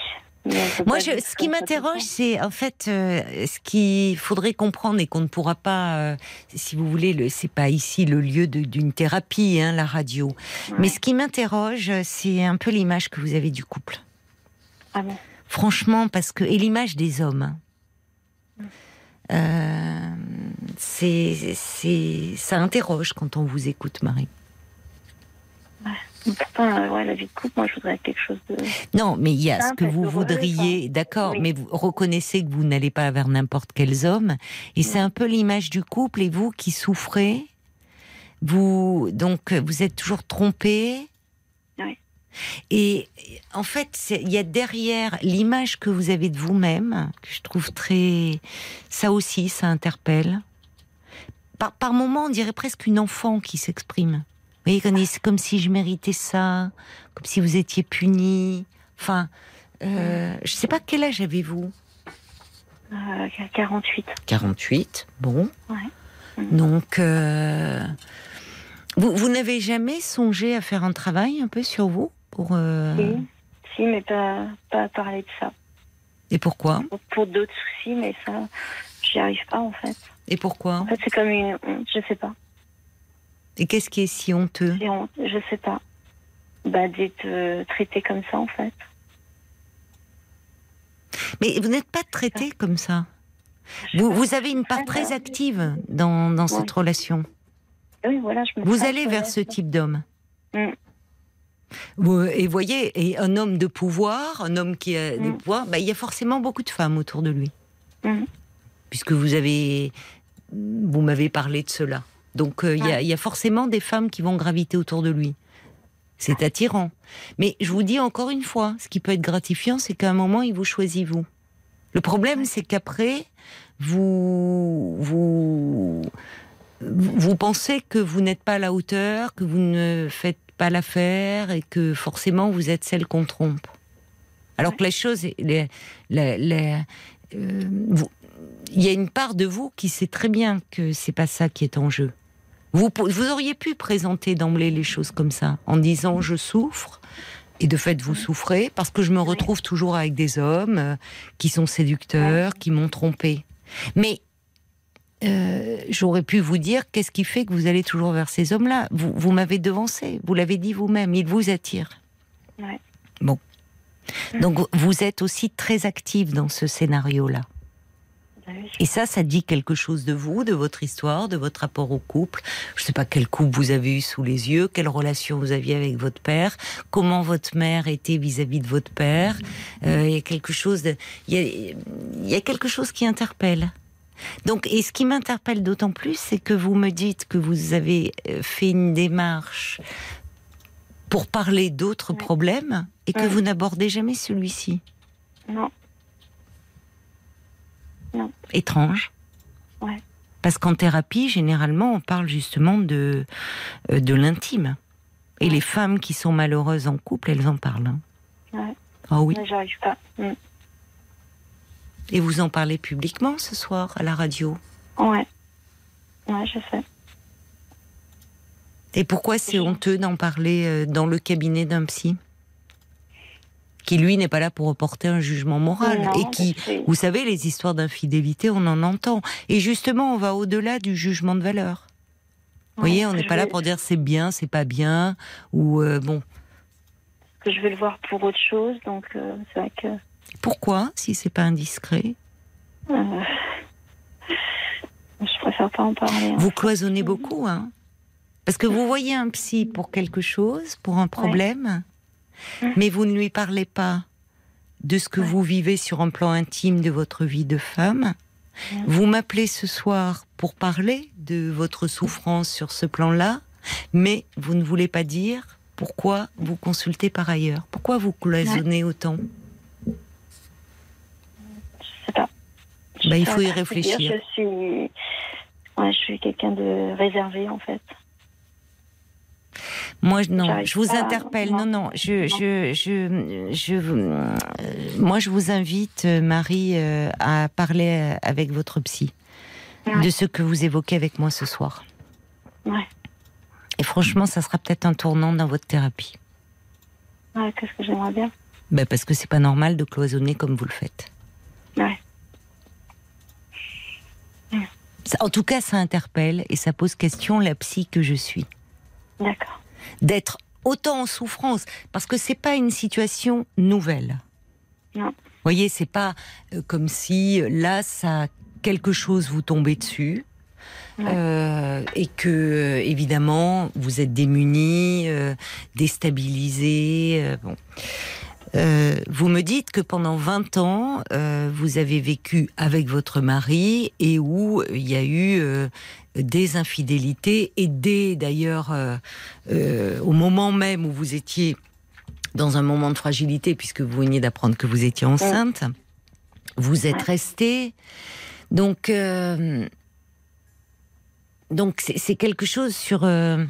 Moi, je, ce qui m'interroge, c'est en fait euh, ce qu'il faudrait comprendre et qu'on ne pourra pas, euh, si vous voulez, le, c'est pas ici le lieu d'une thérapie, hein, la radio. Mais ce qui m'interroge, c'est un peu l'image que vous avez du couple. Ah bon? Franchement, parce que et l'image des hommes. hein. Euh, c'est, c'est, ça interroge quand on vous écoute, Marie. Pourtant, euh, ouais, la vie de couple, moi, je voudrais quelque chose de. Non, mais il y a ce que vous voudriez, d'accord, Oui. mais vous reconnaissez que vous n'allez pas vers n'importe quels hommes, et c'est un peu l'image du couple, et vous qui souffrez, vous, donc, vous êtes toujours trompé. Et en fait, il y a derrière l'image que vous avez de vous-même, que je trouve très. Ça aussi, ça interpelle. Par, par moments, on dirait presque une enfant qui s'exprime. Vous voyez, c'est comme si je méritais ça, comme si vous étiez puni. Enfin, euh, je sais pas quel âge avez-vous? Euh, 48. 48, bon. Ouais. Donc, euh, vous, vous n'avez jamais songé à faire un travail un peu sur vous? Pour euh, Si, si, mais pas, pas à parler de ça. Et pourquoi Pour, pour d'autres soucis, mais ça, j'y arrive pas en fait. Et pourquoi En fait, c'est comme une honte, je sais pas. Et qu'est-ce qui est si honteux C'est honte, je sais pas. Bah, d'être euh, traité comme ça en fait. Mais vous n'êtes pas traité comme ça. Vous, vous avez une part très active dans, dans cette Ouais. relation. Oui, voilà, je me Vous allez vers ce type d'homme. Mm. Vous- Et voyez, et un homme de pouvoir, un homme qui a des Mm. pouvoirs, bah, il y a forcément beaucoup de femmes autour de lui. Mm. Puisque vous avez, vous m'avez parlé de cela. Donc euh, il y, Ouais. y a forcément des femmes qui vont graviter autour de lui. C'est attirant. Mais je vous dis encore une fois, ce qui peut être gratifiant, c'est qu'à un moment, il vous choisit vous. Le problème, c'est qu'après, vous, vous, vous pensez que vous n'êtes pas à la hauteur, que vous ne faites pas l'affaire et que forcément vous êtes celle qu'on trompe. Alors que la chose, est- les- la- euh, vous- il y a une part de vous qui sait très bien que c'est pas ça qui est en jeu. Vous, vous auriez pu présenter d'emblée les choses comme ça, en disant je souffre, et de fait vous souffrez, parce que je me retrouve toujours avec des hommes euh, qui sont séducteurs, qui m'ont trompé. Mais euh, j'aurais pu vous dire qu'est-ce qui fait que vous allez toujours vers ces hommes-là? Vous, vous m'avez devancé, vous l'avez dit vous-même, ils vous attirent. Ouais. Bon. Donc vous êtes aussi très active dans ce scénario-là. Bah. Et ça, ça dit quelque chose de vous, de votre histoire, de votre rapport au couple. Je ne sais pas quel couple vous avez eu sous les yeux, quelle relation vous aviez avec votre père, comment votre mère était vis-à-vis de votre père. Euh, Il y a quelque chose, de, il, y a, il y a quelque chose qui interpelle. Donc, et ce qui m'interpelle d'autant plus, c'est que vous me dites que vous avez euh, fait une démarche pour parler d'autres problèmes et que vous n'abordez jamais celui-ci. Non. Étrange. Ouais. Parce qu'en thérapie, généralement, on parle justement de, euh, de l'intime. Et les femmes qui sont malheureuses en couple, elles en parlent. hein. Ah oui. J'arrive pas. Mm. Et vous en parlez publiquement ce soir à la radio. Ouais. Ouais, je sais. Et pourquoi c'est honteux d'en parler euh, dans le cabinet d'un psy Qui, lui, n'est pas là pour reporter un jugement moral. Non, et qui, que- vous savez, les histoires d'infidélité, on en entend. Et justement, on va au-delà du jugement de valeur. Vous voyez, on n'est pas là pour dire c'est bien, c'est pas bien, ou euh, bon. Que je vais le voir pour autre chose, donc euh, c'est vrai que. Pourquoi, si c'est pas indiscret euh, je préfère pas en parler. hein. Vous cloisonnez beaucoup, hein Parce que vous voyez un psy pour quelque chose, pour un problème, mais vous ne lui parlez pas de ce que Ouais. vous vivez sur un plan intime de votre vie de femme. Vous m'appelez ce soir pour parler de votre souffrance sur ce plan-là, mais vous ne voulez pas dire pourquoi vous consultez par ailleurs. Pourquoi vous cloisonnez autant sais pas. Je Bah, il faut y réfléchir. dire, Je suis. Ouais, je suis quelqu'un de réservé, en fait. Moi, je- non, je vous interpelle. non. Non, je, je, je, je, euh, moi, je vous invite, euh, Marie, euh, à parler avec votre psy de ce que vous évoquez avec moi ce soir. Ouais. Et franchement, ça sera peut-être un tournant dans votre thérapie. Ouais, qu'est-ce que j'aimerais bien? Ben, parce que c'est pas normal de cloisonner comme vous le faites. Ouais. En tout cas, ça interpelle et ça pose question la psy que je suis. D'accord. D'être autant en souffrance, parce que c'est pas une situation nouvelle. Non. Vous voyez, c'est pas euh, comme si euh, là, ça quelque chose vous tombait dessus. Ouais. euh, et que évidemment vous êtes démunis, euh, déstabilisés. euh, bon. Euh, vous me dites que pendant 20 ans, euh, vous avez vécu avec votre mari et où il y a eu euh, des infidélités et des d'ailleurs euh, euh, au moment même où vous étiez dans un moment de fragilité puisque vous veniez d'apprendre que vous étiez enceinte, vous êtes resté. Donc euh, donc c'est c'est quelque chose sur euh,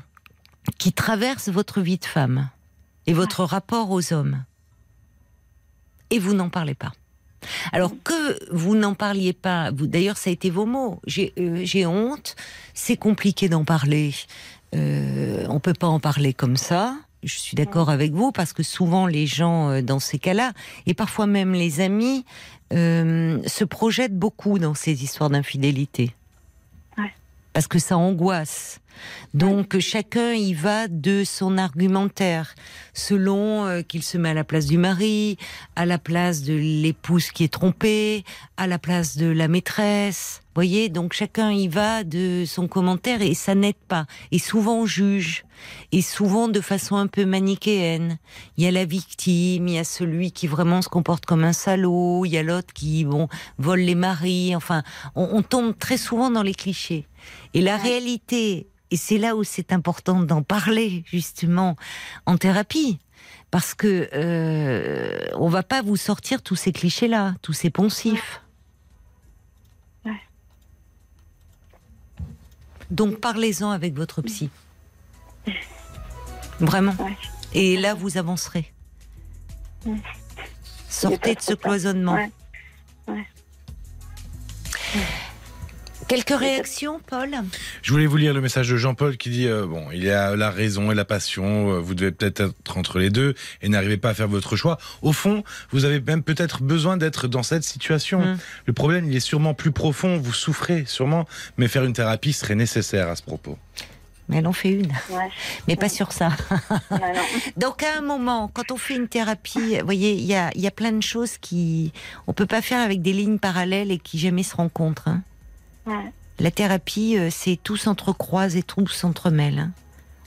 qui traverse votre vie de femme et votre rapport aux hommes. Et vous n'en parlez pas. Alors que vous n'en parliez pas, vous d'ailleurs ça a été vos mots. J'ai euh, j'ai honte, c'est compliqué d'en parler. Euh, on peut pas en parler comme ça. Je suis d'accord avec vous parce que souvent les gens euh, dans ces cas-là et parfois même les amis euh, se projettent beaucoup dans ces histoires d'infidélité. Parce que ça angoisse. Donc chacun y va de son argumentaire, selon euh, qu'il se met à la place du mari, à la place de l'épouse qui est trompée, à la place de la maîtresse. Voyez, donc chacun y va de son commentaire et ça n'aide pas. Et souvent on juge, et souvent de façon un peu manichéenne. Il y a la victime, il y a celui qui vraiment se comporte comme un salaud, il y a l'autre qui bon vole les maris. Enfin, on, on tombe très souvent dans les clichés. Et la réalité, et c'est là où c'est important d'en parler justement en thérapie, parce que euh, on va pas vous sortir tous ces clichés-là, tous ces poncifs. Donc parlez-en avec votre psy. Vraiment. Ouais. Et là, vous avancerez. Sortez de ce tard. cloisonnement. Ouais. Quelques réactions, Paul Je voulais vous lire le message de Jean-Paul qui dit euh, bon, il y a la raison et la passion, euh, vous devez peut-être être entre les deux et n'arrivez pas à faire votre choix. Au fond, vous avez même peut-être besoin d'être dans cette situation. Mm. Le problème, il est sûrement plus profond, vous souffrez sûrement, mais faire une thérapie serait nécessaire à ce propos. mais elle en fait une. Ouais. Mais pas sur ça. Non, non. Donc à un moment, quand on fait une thérapie, vous voyez, il y a, il y a plein de choses qui on peut pas faire avec des lignes parallèles et qui jamais se rencontrent. hein. Ouais. La thérapie, euh, c'est tout s'entrecroise et tout s'entremêle. hein.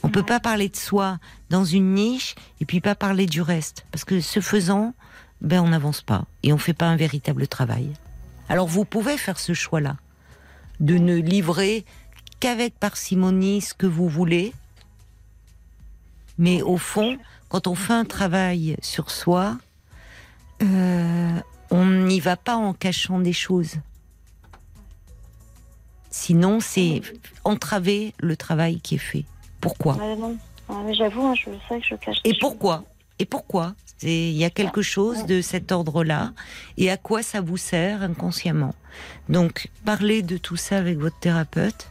On peut pas parler de soi dans une niche et puis pas parler du reste, parce que ce faisant, ben on n'avance pas et on fait pas un véritable travail. Alors vous pouvez faire ce choix-là, de ne livrer qu'avec parcimonie ce que vous voulez, mais au fond, quand on fait un travail sur soi, euh, on n'y va pas en cachant des choses. Sinon, c'est entraver le travail qui est fait. Pourquoi Ouais, non. Ouais, mais J'avoue, hein, je sais que je cache. Et choses. pourquoi Et pourquoi Il y a quelque chose de cet ordre-là. Et à quoi ça vous sert inconsciemment Donc, parlez de tout ça avec votre thérapeute.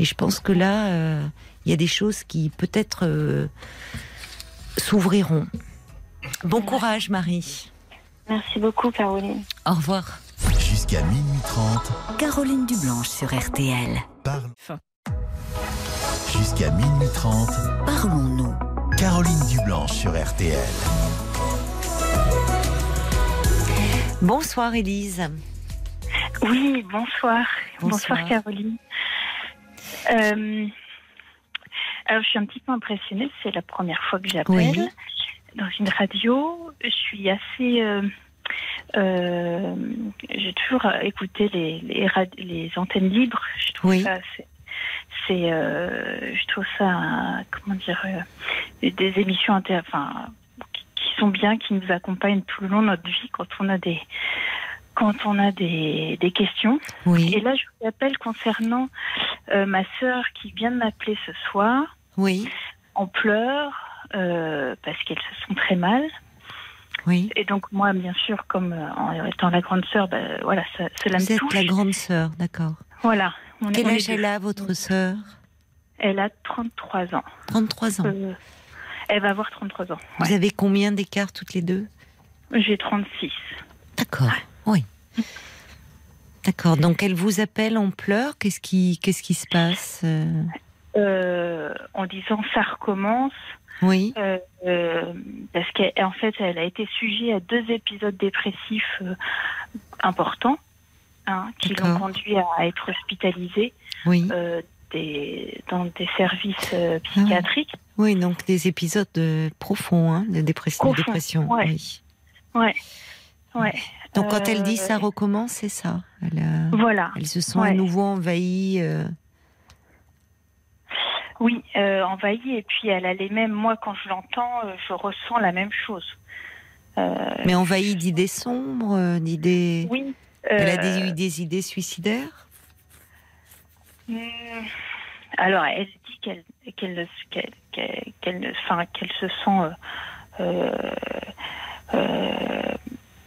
Et je pense que là, euh, il y a des choses qui peut-être euh, s'ouvriront. Bon courage, Marie. Merci beaucoup, Caroline. Au revoir. Jusqu'à minuit 30, Caroline Dublanche sur RTL. parle. Jusqu'à minuit 30, Parlons-nous. Caroline Dublanche sur RTL. Bonsoir, Élise. Oui, bonsoir. Bonsoir. Bonsoir, Caroline. Euh, alors, je suis un petit peu impressionnée. C'est la première fois que j'appelle Oui. dans une radio. Je suis assez. euh, euh, J'ai toujours écouté les, les, antennes libres. Je trouve Oui. ça. c'est- C'est, euh, je trouve ça, comment dire, euh, des émissions inter, enfin, qui- qui sont bien, qui nous accompagnent tout le long de notre vie quand on a des, quand on a des, des questions. Oui, Et là, je vous appelle concernant ma sœur qui vient de m'appeler ce soir oui, en pleurs parce qu'elles se sont très mal. Oui. Et donc moi, bien sûr, comme euh, en étant la grande sœur, ben, voilà, ça, cela Vous me êtes touche. la grande sœur, d'accord. Voilà. On Quel est âge elle a, votre sœur? Elle a 33 ans. 33 ans. Euh, elle va avoir 33 ans. Vous ouais. avez combien d'écart toutes les deux? J'ai 36. D'accord, oui. D'accord, donc elle vous appelle en pleurs, qu'est-ce qui, qu'est-ce qui se passe? Euh, en disant ça recommence. Oui, Euh, euh, parce qu'en fait, elle a été sujet à deux épisodes dépressifs euh, importants hein, qui l'ont conduit à être hospitalisée oui. euh, des, dans des services euh, psychiatriques. Oui, donc des épisodes profonds hein, de, dépression, de Profonds, dépression. ouais. oui. Ouais, ouais. Donc quand elle dit ça recommence, c'est ça. Elle, Voilà. elle se sent à Ouais. nouveau envahie. euh, Oui, euh, envahie. Et puis elle a les mêmes. Moi, quand je l'entends, euh, je ressens la même chose. Euh, mais envahie d'idées sombres, d'idées. oui. Elle a des, des idées suicidaires? Hmm. Alors, elle dit qu'elle qu'elle enfin, qu'elle se sent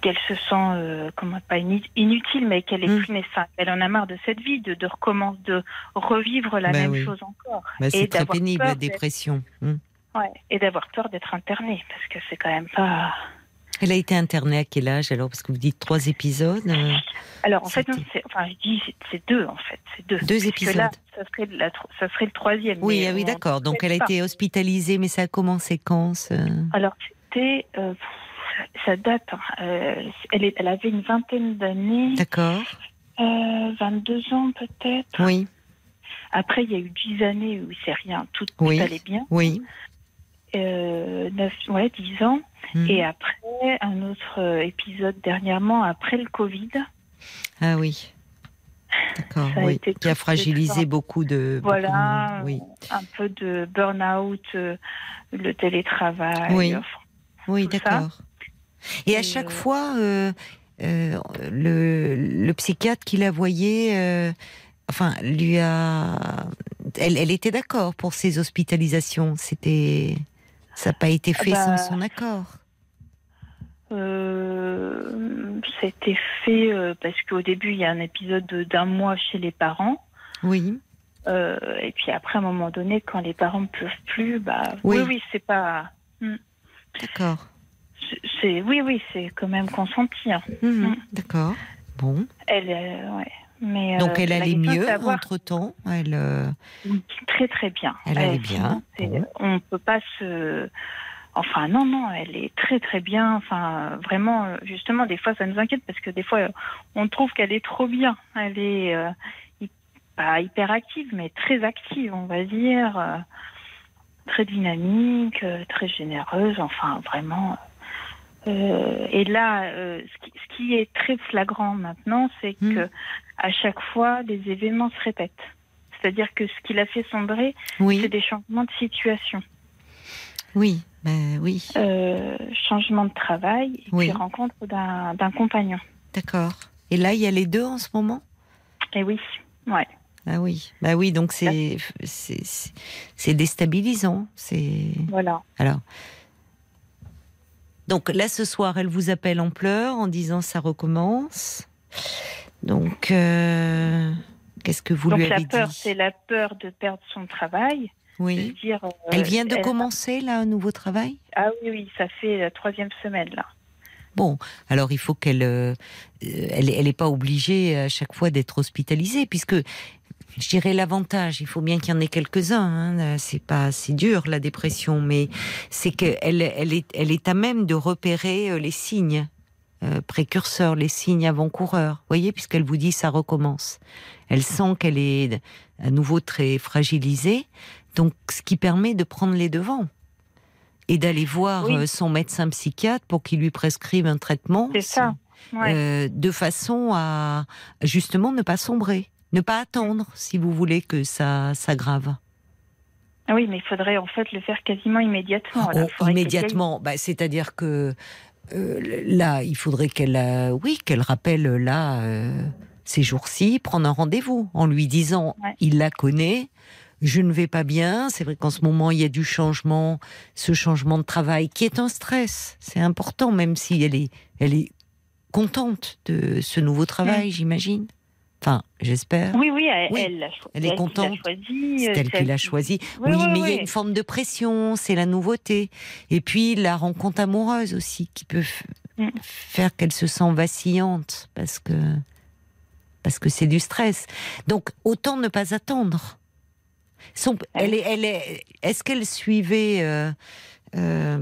qu'elle se sent euh, comment pas inutile, mais qu'elle est Hmm. plus nécessaire. Elle en a marre de cette vie, de, de recommencer, de revivre la Ben même oui. chose encore, Bah, C'est très pénible la dépression. Hmm. ouais, et d'avoir peur d'être internée, parce que c'est quand même pas. Elle a été internée à quel âge alors? Parce que vous dites trois épisodes. euh, Alors en fait, non, enfin, je dis c'est- c'est deux en fait, c'est deux. Deux Parce que là, épisodes. ça serait, la tro- ça serait le troisième. Oui, ah oui, d'accord. Donc elle a pas. été hospitalisée, mais ça a commencé quand Alors, c'était. euh, ça date. hein. Euh, elle, est- elle avait une vingtaine d'années, D'accord. euh, 22 ans peut-être. Oui, Après, il y a eu 10 années où c'est rien, tout, allait bien. oui. Euh, 9, ouais, 10 ans. Hmm. Et après, un autre euh, épisode dernièrement, après le Covid. Ah oui. D'accord, oui. Qui a fragilisé beaucoup de. beaucoup de Voilà, Oui, un peu de burn-out, euh, le télétravail. Oui. enfin, oui d'accord. Et à chaque euh, fois, euh, euh, le, le psychiatre qui la voyait, enfin, lui a. Elle, elle était d'accord pour ces hospitalisations. C'était. Ça n'a pas été fait bah, sans son accord. Euh, C'était fait euh, parce qu'au début, il y a un épisode de- d'un mois chez les parents. Oui. Euh, et puis après, à un moment donné, quand les parents ne peuvent plus, bah Oui. oui, oui, c'est pas. D'accord. C'est- oui, oui, c'est quand même consenti. hein. Mhm, Mm. D'accord. Bon. Elle, euh, ouais. Mais, Donc euh, elle la allait mieux savoir- entre temps. Elle. euh, Très très bien. Elle allait Euh, bien. Bon. On peut pas se. Enfin non non, elle est très très bien. Enfin vraiment, euh, justement, des fois ça nous inquiète parce que des fois euh, on trouve qu'elle est trop bien. Elle est euh, pas hyper active, mais très active, on va dire, euh, très dynamique, euh, très généreuse. Enfin vraiment. Euh, et là, euh, ce, qui, ce qui est très flagrant maintenant, c'est Hmm. que à chaque fois, les événements se répètent. C'est-à-dire que ce qui l'a fait sombrer, c'est des changements de situation. oui, ben oui. Euh, changement de travail et Oui. puis rencontre d'un compagnon. D'accord. Et là, il y a les deux en ce moment? Et oui, ouais. Ah oui, bah oui. Donc c'est déstabilisant. C'est Voilà. alors. Donc là, ce soir, elle vous appelle en pleurs en disant ça recommence. Donc, euh, qu'est-ce que vous Donc lui la avez peur, dit c'est la peur de perdre son travail. Oui. dire, euh, Elle vient de elle- commencer là un nouveau travail? Ah oui, oui, ça fait la troisième semaine là. Bon, alors il faut qu'elle, euh, elle, elle est pas obligée à chaque fois d'être hospitalisée, puisque je dirais l'avantage, il faut bien qu'il y en ait quelques-uns. Hein, c'est pas, c'est dur la dépression, mais c'est qu'elle, elle est, elle est à même de repérer euh, les signes euh, précurseurs, les signes avant-coureurs. Voyez, puisqu'elle vous dit ça recommence. Elle sent qu'elle est à nouveau très fragilisée, donc ce qui permet de prendre les devants et d'aller voir Oui. euh, son médecin psychiatre pour qu'il lui prescrive un traitement. C'est ça. Ouais. Euh, de façon à justement ne pas sombrer, ne pas attendre, si vous voulez que ça s'aggrave. Ah oui, mais il faudrait en fait le faire quasiment immédiatement. Oh, immédiatement, bah, c'est-à-dire que euh, là, il faudrait qu'elle, euh, oui, qu'elle rappelle euh, là euh, ces jours-ci, prendre un rendez-vous en lui disant, Ouais. il la connaît. Je ne vais pas bien. C'est vrai qu'en ce moment, il y a du changement, ce changement de travail qui est un stress. C'est important, même si elle est, elle est contente de ce nouveau travail, j'imagine. Enfin, j'espère. Oui, oui, elle, Oui, elle elle est contente. choisi, C'est elle qui l'a choisi. Oui, Oui, oui, mais il y a une forme de pression, c'est la nouveauté. Et puis la rencontre amoureuse aussi, qui peut Mm. faire qu'elle se sent vacillante, parce que parce que c'est du stress. Donc autant ne pas attendre. Son- Ah elle est, elle est, est-ce qu'elle suivait, euh, euh,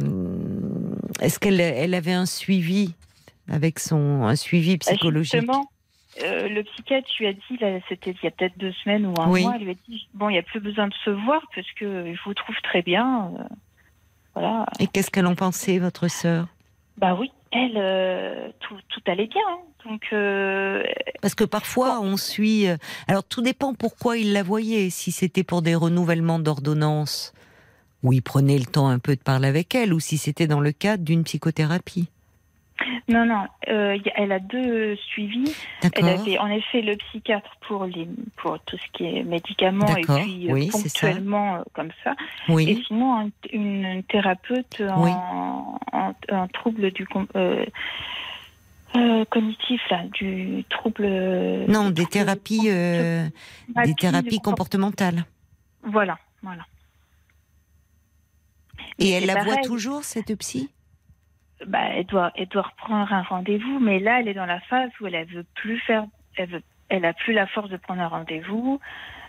est-ce qu'elle elle avait un suivi avec son un suivi Bah, psychologique? Justement, euh, le psychiatre lui a dit, là, c'était il y a peut-être deux semaines ou un Oui. mois, il lui a dit, bon, il n'y a plus besoin de se voir parce que je vous trouve très bien. euh, voilà. Et qu'est-ce qu'elle en pensait, votre sœur? Bah oui, elle, euh, tout, tout allait bien. hein. Donc, Parce que parfois, on suit. Alors, tout dépend pourquoi il la voyait. Si c'était pour des renouvellements d'ordonnance, où il prenait le temps un peu de parler avec elle, ou si c'était dans le cadre d'une psychothérapie. Non, non, euh, elle a deux suivis. Elle avait en effet le psychiatre pour, les, pour tout ce qui est médicaments et puis euh, oui, ça. ponctuellement euh, comme ça. Et Oui. sinon, un- une thérapeute en, Oui. en, en trouble du euh, euh, cognitif, là, du trouble. Non, des trouble- thérapies, des thérapie thérapies comportementales. Voilà, voilà. Et elle la voit toujours, cette psy? Bah, elle doit, elle doit reprendre un rendez-vous, mais là, elle est dans la phase où elle, elle veut plus faire, elle veut, elle a plus la force de prendre un rendez-vous.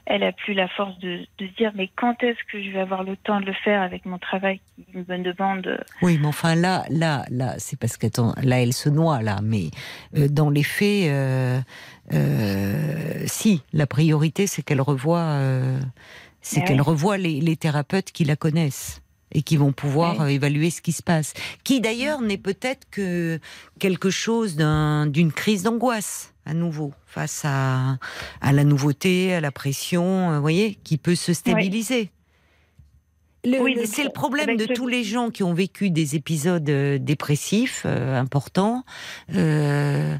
Elle a plus la force de, de se dire, mais quand est-ce que je vais avoir le temps de le faire avec mon travail qui me demande? Oui, mais enfin là, là, là, c'est parce que là, elle se noie là. Mais euh, dans les faits, euh, euh, si la priorité, c'est qu'elle revoie, euh, c'est Mais qu'elle oui. revoie les, les thérapeutes qui la connaissent et qui vont pouvoir Oui. évaluer ce qui se passe. Qui d'ailleurs n'est peut-être que quelque chose d'un- d'une crise d'angoisse à nouveau face à, à la nouveauté, à la pression, euh, vous voyez, qui peut se stabiliser. Oui, c'est le problème de tous les gens qui ont vécu des épisodes euh, dépressifs euh, importants. euh,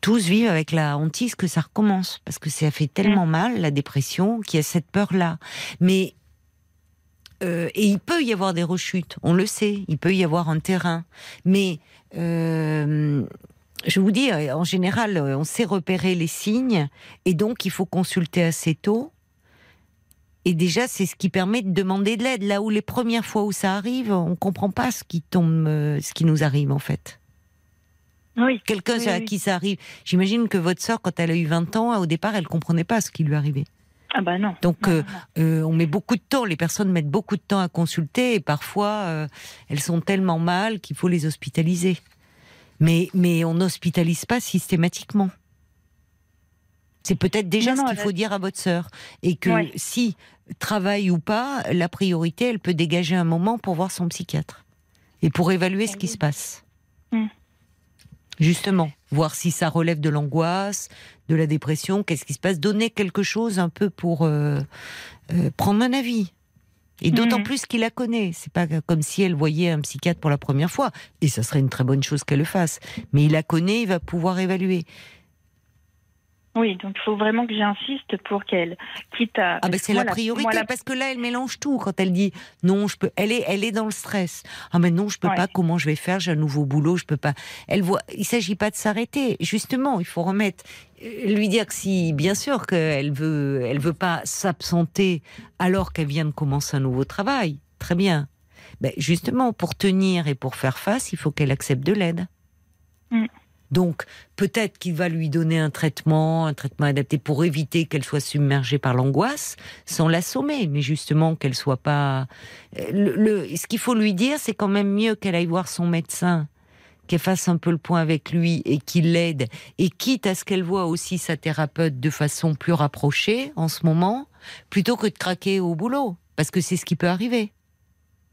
tous vivent avec la hantise que ça recommence parce que ça fait tellement mal la dépression qu'il y a cette peur là. Mais euh, et il peut y avoir des rechutes, on le sait, il peut y avoir un terrain, mais euh, je vous dis, en général, on sait repérer les signes et donc il faut consulter assez tôt. Et déjà, c'est ce qui permet de demander de l'aide. Là où les premières fois où ça arrive, on comprend pas ce qui tombe, euh, ce qui nous arrive en fait. Oui. Quelqu'un Oui, à oui. qui ça arrive. J'imagine que votre sœur, quand elle a eu 20 ans, au départ, elle comprenait pas ce qui lui arrivait. Ah bah non. Donc, euh. Euh, on met beaucoup de temps, les personnes mettent beaucoup de temps à consulter et parfois euh, elles sont tellement mal qu'il faut les hospitaliser. Mais, mais on n'hospitalise pas systématiquement. C'est peut-être déjà Non, ce qu'il faut dire à votre sœur. Et que Ouais. si travaille ou pas, la priorité, elle peut dégager un moment pour voir son psychiatre. Et pour évaluer ce qui se passe. Mm. Justement, voir si ça relève de l'angoisse, de la dépression, qu'est-ce qui se passe, donner quelque chose un peu pour euh, euh, prendre un avis. Et d'autant Mhm. plus qu'il la connaît. C'est pas comme si elle voyait un psychiatre pour la première fois. Et ça serait une très bonne chose qu'elle le fasse. Mais il la connaît, il va pouvoir évaluer. Oui, donc il faut vraiment que j'insiste pour qu'elle quitte à. Ah ben c'est la priorité moi, la- parce que là elle mélange tout quand elle dit non je peux elle est elle est dans le stress ah mais non je peux Ouais. pas comment je vais faire j'ai un nouveau boulot je peux pas elle voit il s'agit pas de s'arrêter justement il faut remettre euh, lui dire que si bien sûr qu'elle veut elle veut pas s'absenter alors qu'elle vient de commencer un nouveau travail très bien ben justement pour tenir et pour faire face il faut qu'elle accepte de l'aide Mm. Donc peut-être qu'il va lui donner un traitement, un traitement adapté pour éviter qu'elle soit submergée par l'angoisse, sans l'assommer, mais justement qu'elle soit pas. Euh, Le, le- ce qu'il faut lui dire, c'est quand même mieux qu'elle aille voir son médecin, qu'elle fasse un peu le point avec lui et qu'il l'aide, et quitte à ce qu'elle voit aussi sa thérapeute de façon plus rapprochée en ce moment, plutôt que de craquer au boulot, parce que c'est ce qui peut arriver.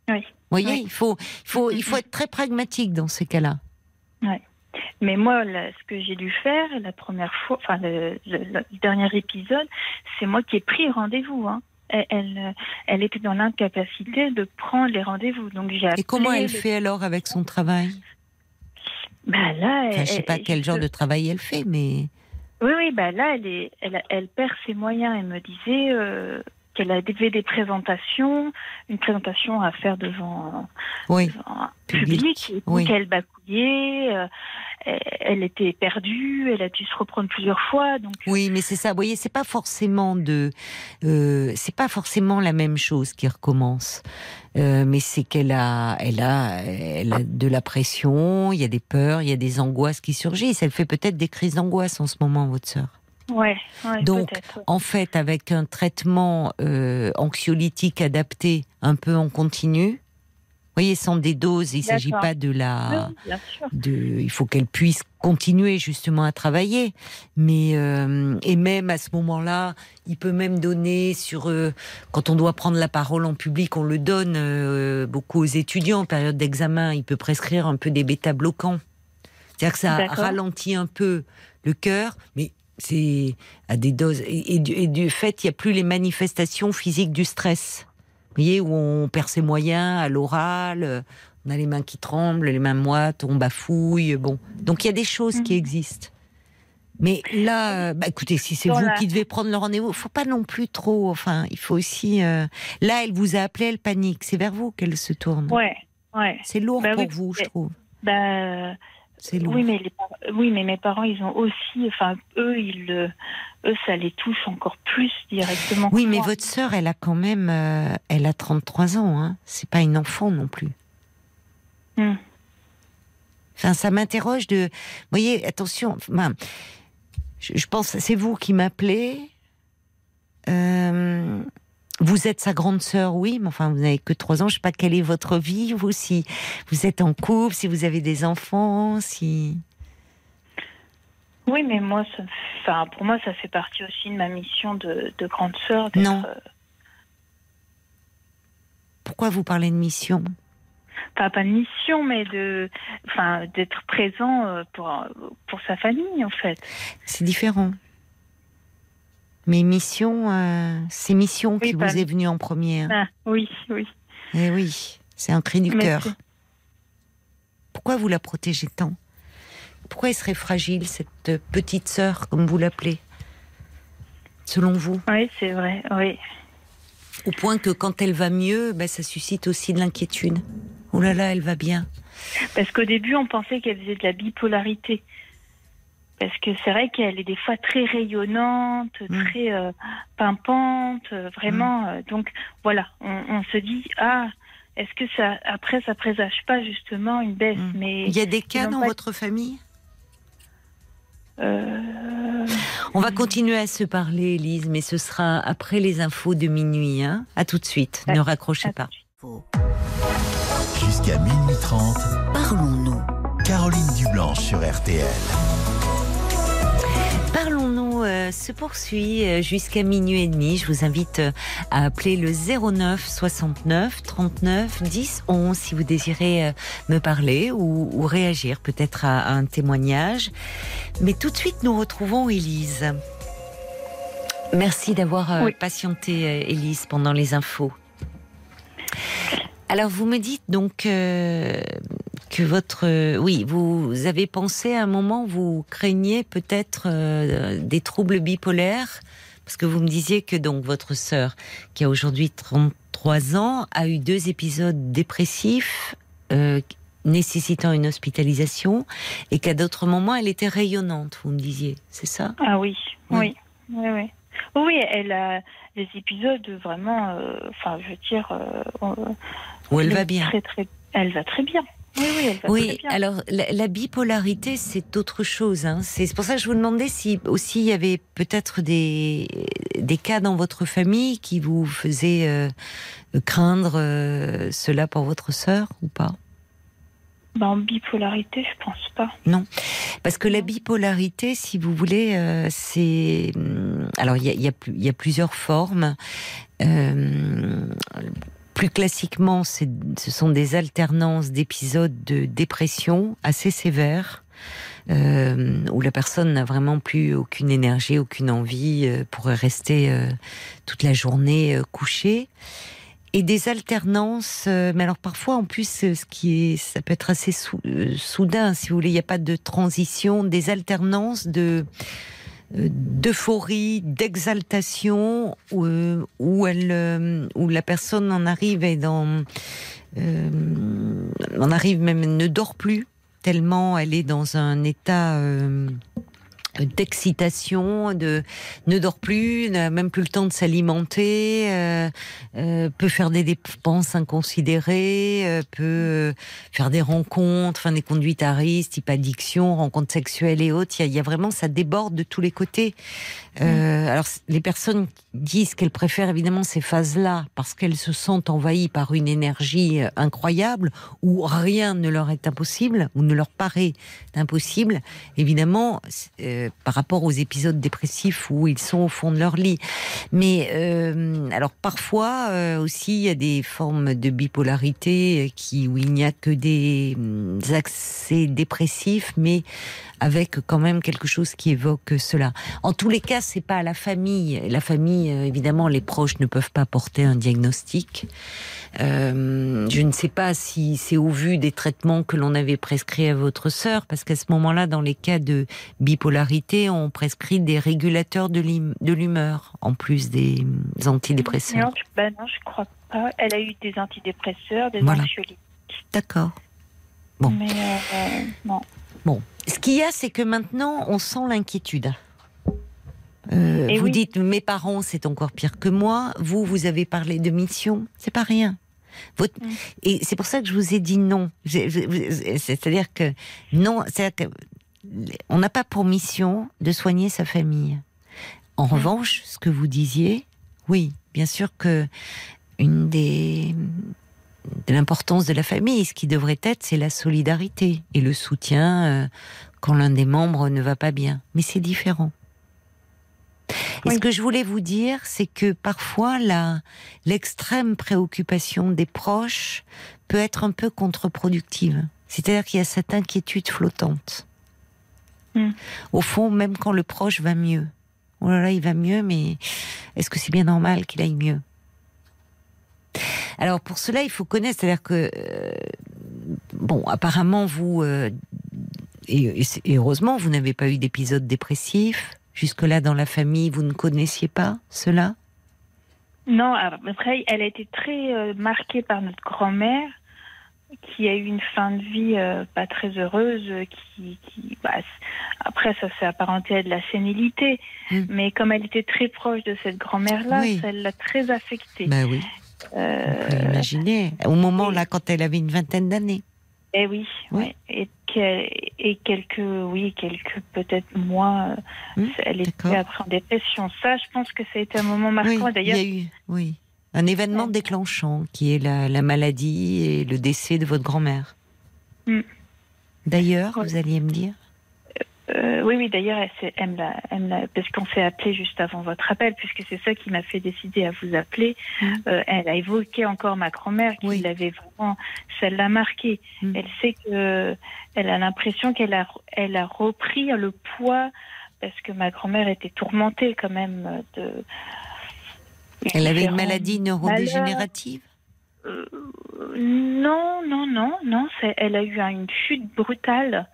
Oui. Vous voyez, Oui. il faut, il faut, il faut être très pragmatique dans ces cas-là. Mais moi, là, ce que j'ai dû faire la première fois, enfin le, le- le dernier épisode, c'est moi qui ai pris rendez-vous. Hein. Elle, elle, elle était dans l'incapacité de prendre les rendez-vous. Donc j'ai Et comment elle le- fait alors avec son travail? Bah là, Enfin, elle- je sais pas quel genre de travail elle fait, mais Oui, oui, bah là, elle, est, elle, elle perd ses moyens. Elle me disait euh, qu'elle avait des présentations, une présentation à faire devant, oui, devant un Public, public, et oui. donc elle bacouillait, euh, elle, elle était perdue, elle a dû se reprendre plusieurs fois. Donc, oui, mais c'est ça. Vous voyez, c'est pas forcément de, euh, c'est pas forcément la même chose qui recommence. Euh, mais c'est qu'elle a, elle a, elle a de la pression, il y a des peurs, il y a des angoisses qui surgissent. Elle fait peut-être des crises d'angoisse en ce moment, votre sœur. Ouais, ouais, Donc, ouais. En fait, avec un traitement euh, anxiolytique adapté, un peu en continu. Vous voyez, sans des doses, il ne s'agit pas de la. Oui, de, il faut qu'elle puisse continuer justement à travailler. Mais euh, et même à ce moment-là, il peut même donner sur euh, quand on doit prendre la parole en public, on le donne euh, beaucoup aux étudiants en période d'examen. Il peut prescrire un peu des bêta bloquants. C'est-à-dire que ça ralentit un peu le cœur, mais c'est à des doses. Et, et du, et du fait, il n'y a plus les manifestations physiques du stress. Vous voyez, où on perd ses moyens à l'oral, euh, on a les mains qui tremblent, les mains moites, on bafouille. Bon, donc il y a des choses qui Mhm. existent. Mais là, euh, bah, écoutez, si c'est vous qui devez prendre le rendez-vous, faut pas non plus trop. Enfin, il faut aussi. euh, Là, elle vous a appelé, elle panique. C'est vers vous qu'elle se tourne. Ouais, ouais. C'est lourd Bah pour oui, vous, je trouve. Bah, C'est lourd. oui, mais les par- oui, mais mes parents, ils ont aussi, enfin, eux, ils, le- eux, ça les touche encore plus directement. Oui, mais moi. votre sœur, elle a quand même, euh, elle a 33 ans. Hein. C'est pas une enfant non plus. Hmm. Enfin, ça m'interroge de. Vous voyez, attention. je pense, c'est vous qui m'appelez. Euh, vous êtes sa grande sœur, oui, mais enfin, vous n'avez que trois ans. Je sais pas quelle est votre vie, vous, si vous êtes en couple, si vous avez des enfants, si. Oui, mais moi, ça, enfin, pour moi, ça fait partie aussi de ma mission de, de grande sœur. Non. euh, Pourquoi vous parlez de mission? Enfin, pas de mission, mais de, enfin, d'être présent euh, pour pour sa famille, en fait. C'est différent. Mais mission, euh, c'est mission Oui, qui pas- vous est venue en première. Ah, oui, oui. Eh oui, c'est un cri du cœur. Pourquoi vous la protégez tant? Pourquoi elle serait fragile, cette petite sœur, comme vous l'appelez? Selon vous? Oui, c'est vrai. Oui. Au point que quand elle va mieux, ben, ça suscite aussi de l'inquiétude. Oh là là, elle va bien. Parce qu'au début, on pensait qu'elle faisait de la bipolarité. Parce que c'est vrai qu'elle est des fois très rayonnante, Mm. très euh, pimpante, euh, vraiment. euh, donc voilà, on, on se dit ah, est-ce que ça après ça présage pas justement une baisse Mm. Mais Il y a des cas dans pas- votre famille? Euh, On va continuer à se parler, Elise, mais ce sera après les infos de minuit. Hein à tout de suite. Ne raccrochez pas. Jusqu'à minuit 30, Parlons-nous. Caroline Dublanche sur RTL. Parlons-nous euh, se poursuit euh, jusqu'à minuit et demi. Je vous invite euh, à appeler le 09 69 39 10 11 si vous désirez euh, me parler ou, ou réagir peut-être à, à un témoignage. Mais tout de suite, nous retrouvons Élise. Merci d'avoir Oui. patienté, Élise, pendant les infos. Alors, vous me dites donc euh, que votre... euh, oui, vous avez pensé à un moment, vous craignez peut-être euh, des troubles bipolaires? Parce que vous me disiez que donc votre sœur, qui a aujourd'hui 33 ans, a eu deux épisodes dépressifs nécessitant une hospitalisation et qu'à d'autres moments, elle était rayonnante, vous me disiez, c'est ça? Ah oui, Oui. oui, oui, oui. Oui, elle a des épisodes vraiment, euh, enfin, je veux dire, euh, Où elle va bien Très, très, elle va très bien. Oui, oui, elle va très Oui, alors la, la bipolarité, c'est autre chose. Hein. C'est pour ça que je vous demandais si aussi il y avait peut-être des, des cas dans votre famille qui vous faisaient euh, craindre euh, cela pour votre sœur ou pas? Bah, en bipolarité, je pense pas. Parce que la bipolarité, si vous voulez, euh, c'est hum, alors il y a, y a y a plusieurs formes. Euh, plus classiquement, ce sont des alternances d'épisodes de dépression assez sévères. euh, où la personne n'a vraiment plus aucune énergie, aucune envie, euh, pourrait rester euh, toute la journée euh, couchée. Et des alternances, mais alors parfois en plus, ce qui est, ça peut être assez sou- soudain, si vous voulez, il n'y a pas de transition, des alternances de d'euphorie, d'exaltation, où, euh, euh, où la personne en arrive et dans, euh, arrive même ne dort plus tellement elle est dans un état d'excitation, de ne dort plus, n'a même plus le temps de s'alimenter, euh, euh, peut faire des dépenses inconsidérées, euh, peut euh, faire des rencontres, enfin des conduites à risque, type addiction, rencontres sexuelles et autres. Il y y a vraiment, ça déborde de tous les côtés. Euh, alors les personnes disent qu'elles préfèrent évidemment ces phases-là parce qu'elles se sentent envahies par une énergie euh, incroyable où rien ne leur est impossible ou ne leur paraît impossible. Évidemment, euh, par rapport aux épisodes dépressifs où ils sont au fond de leur lit. Mais alors parfois aussi il y a des formes de bipolarité qui où il n'y a que des hum, accès dépressifs, mais avec quand même quelque chose qui évoque cela. En tous les cas, c'est pas à la famille. La famille, euh, évidemment, les proches ne peuvent pas porter un diagnostic. Euh, je ne sais pas si c'est au vu des traitements que l'on avait prescrits à votre sœur, parce qu'à ce moment-là, dans les cas de bipolarité, on prescrit des régulateurs de l'hum- de l'humeur, en plus des antidépresseurs. Non, je, non, je crois pas. Elle a eu des antidépresseurs, des Voilà. anxiolytiques. D'accord. Bon. Mais euh, non. Bon, ce qu'il y a, c'est que maintenant, on sent l'inquiétude. Euh, Et vous oui. dites, mes parents, c'est encore pire que moi. Vous, vous avez parlé de mission. C'est pas rien. Votre- Mm. Et c'est pour ça que je vous ai dit non. C'est-à-dire que non, c'est-à-dire que on n'a pas pour mission de soigner sa famille. En revanche, ce que vous disiez, oui, bien sûr que une des de l'importance de la famille, ce qui devrait être, c'est la solidarité et le soutien euh, quand l'un des membres ne va pas bien. Mais c'est différent. Et Oui. ce que je voulais vous dire, c'est que parfois l'extrême préoccupation des proches peut être un peu contre-productive. C'est-à-dire qu'il y a cette inquiétude flottante. Mm. Au fond, même quand le proche va mieux. Oh là là, il va mieux, mais est-ce que c'est bien normal qu'il aille mieux? Alors pour cela, il faut connaître, c'est-à-dire que euh, bon, apparemment vous euh, et, et heureusement vous n'avez pas eu d'épisode dépressif jusque-là dans la famille, vous ne connaissiez pas cela? Non, après, elle a été très euh, marquée par notre grand-mère, qui a eu une fin de vie euh, pas très heureuse, euh, qui, qui bah, après ça s'est apparenté à de la sénilité, Mm. mais comme elle était très proche de cette grand-mère-là, Oui. ça l'a très affectée. Ben oui, Euh, on peut imaginer. Au moment là, quand elle avait une vingtaine d'années. Eh oui, ouais. et, que- et quelques, oui, quelques peut-être mois, euh, elle était après en dépression. Ça, je pense que ça a été un moment marquant. Oui, il y D'ailleurs, a eu oui, un événement Ouais. déclenchant qui est la, la maladie et le décès de votre grand-mère. Mm. D'ailleurs, vous alliez me dire oui, oui. D'ailleurs, elle, me l'a- parce qu'on s'est appelé juste avant votre appel, puisque c'est ça qui m'a fait décider à vous appeler. Mm. Euh, elle a évoqué encore ma grand-mère, qui Oui. l'avait vraiment, ça l'a marqué. Mm. Elle sait que, elle a l'impression qu'elle a, elle a repris le poids parce que ma grand-mère était tourmentée quand même de. Elle avait une maladie neurodégénérative? Euh, non, non, non, non. Elle a eu un- une chute brutale.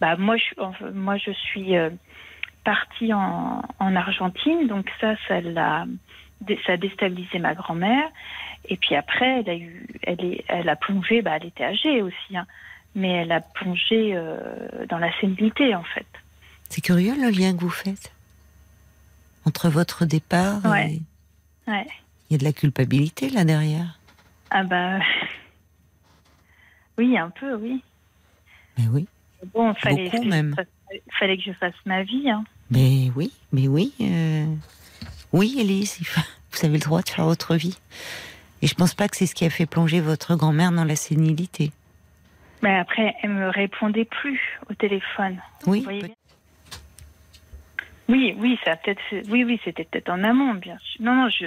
Bah moi, je, moi, je suis euh, partie en, en Argentine, donc ça, ça l'a, ça a déstabilisé ma grand-mère. Et puis après, elle a eu, elle est, elle a plongé. Bah, elle était âgée aussi, hein, mais elle a plongé euh, dans la sénilité en fait. C'est curieux le lien que vous faites entre votre départ Ouais. et Ouais. il y a de la culpabilité là derrière. Ah bah, oui, un peu, oui. Mais oui, Bon, fallait, Beaucoup que je même. fasse- fallait que je fasse ma vie. Hein. mais oui, mais oui, euh, oui, faut- vous avez le droit de faire votre vie. Et je pense pas que c'est ce qui a fait plonger votre grand-mère dans la sénilité. Mais après, elle me répondait plus au téléphone. Oui, Oui, oui, ça peut-être. Oui, oui, c'était peut-être en amont, bien sûr. Non, non, je.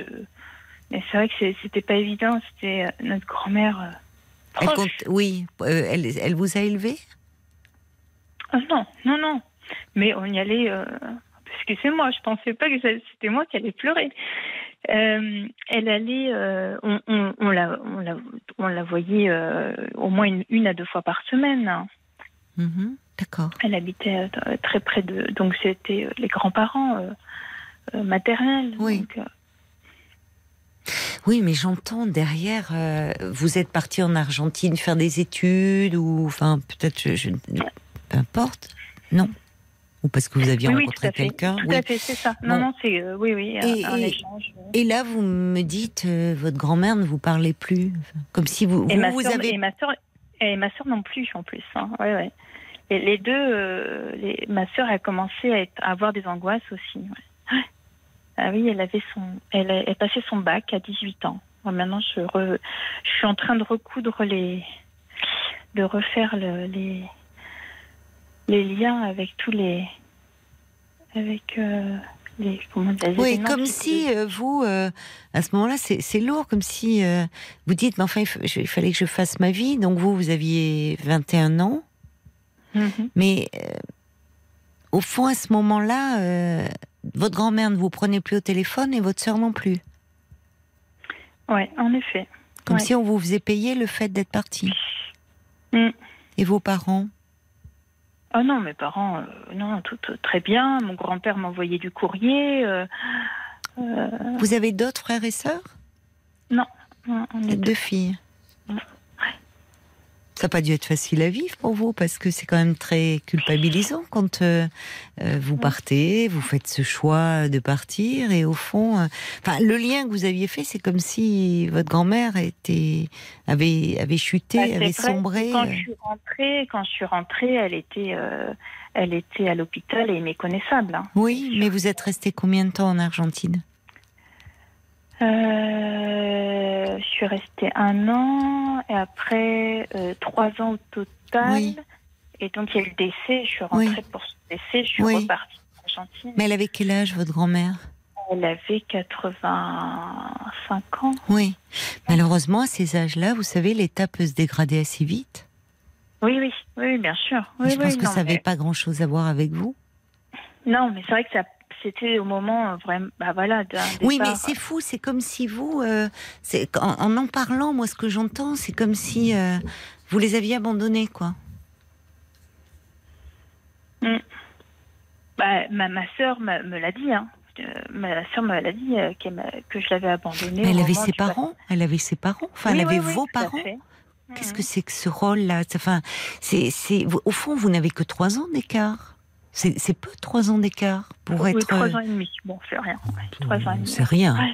Mais c'est vrai que c'était pas évident. C'était euh, notre grand-mère euh, oui, euh, elle, elle vous a élevé? Ah, non, non, non. Mais on y allait. euh, Parce que c'est moi. Je pensais pas que c'était moi qui allais pleurer. Euh, elle allait. euh, on, on, on la, on la, on la voyait euh, au moins une, une à deux fois par semaine. hein. Mhm, D'accord. Elle habitait très près de. Donc c'était les grands-parents maternels. Oui. Donc, Oui, mais j'entends derrière, euh, vous êtes parti en Argentine faire des études ou, enfin, peut-être, je, je- peu importe, non Ou parce que vous aviez oui, oui, rencontré quelqu'un Tout oui. à fait, c'est ça. Non, Bon. non, c'est euh, oui, oui, Et- un et- échange. Et là, vous me dites, euh, votre grand-mère ne vous parlait plus, comme si vous, Et vous, ma vous sœur, avez. et ma sœur, et ma sœur non plus, en plus. Hein. Ouais, ouais. Et les deux, euh, les- ma sœur a commencé à, être, à avoir des angoisses aussi. ouais. Ah oui, elle avait son, elle a, elle passait son bac à 18 ans. Maintenant, je, re- je suis en train de recoudre les, de refaire le- les, les liens avec tous les, avec euh, les, comment dire, les Oui, comme si euh, vous, euh, à ce moment-là, c'est lourd, comme si vous dites, mais enfin, il, fallait que je fasse ma vie. Donc vous, vous aviez 21 ans, Mhm. mais euh, au fond, à ce moment-là, votre grand-mère ne vous prenait plus au téléphone et votre sœur non plus. Ouais, en effet. Comme Ouais. si on vous faisait payer le fait d'être parti. Mm. Et vos parents Ah non, mes parents, euh, non, tout, très bien. Mon grand-père m'envoyait du courrier. euh, euh, Vous avez d'autres frères et sœurs? Non, on est Deux filles. Ça n'a pas dû être facile à vivre pour vous parce que c'est quand même très culpabilisant quand euh, euh, vous partez, vous faites ce choix de partir et au fond, euh, enfin le lien que vous aviez fait, c'est comme si votre grand-mère était avait avait chuté, Bah, avait sombré. Quand je suis rentrée, quand je suis rentrée, elle était, euh, elle était à l'hôpital et méconnaissable. hein. Oui, mais vous êtes resté combien de temps en Argentine? Euh, je suis restée un an et après euh, trois ans au total. Oui. Et donc il y a eu le décès. Je suis rentrée Oui. pour ce décès. Je suis Oui. repartie en Argentine. Mais elle avait quel âge votre grand-mère? Elle avait 85 ans. Oui. Malheureusement, à ces âges-là, vous savez, l'état peut se dégrader assez vite. Oui, oui, oui, bien sûr. Oui, je pense que non, ça n'avait mais- pas grand-chose à voir avec vous? Non, mais c'est vrai que ça, c'était au moment euh, vraiment, bah voilà, Oui, mais c'est fou, c'est comme si vous, euh, en, en en parlant, moi, ce que j'entends, c'est comme si euh, vous les aviez abandonnés, quoi. Bah, ma, ma sœur me, me l'a dit, hein. Euh, ma sœur me l'a dit m'a- que je l'avais abandonnée. Elle avait ses parents, elle avait ses parents, enfin, Oui, elle avait oui, vos parents. Qu'est-ce Mhm. que c'est que ce rôle-là? Enfin, c'est, au fond, vous n'avez que trois ans d'écart. C'est, peu trois ans d'écart pour Oui, être. trois euh, ans et demi. Bon, c'est rien. ouais, Trois ans et demi. C'est rien. Ouais.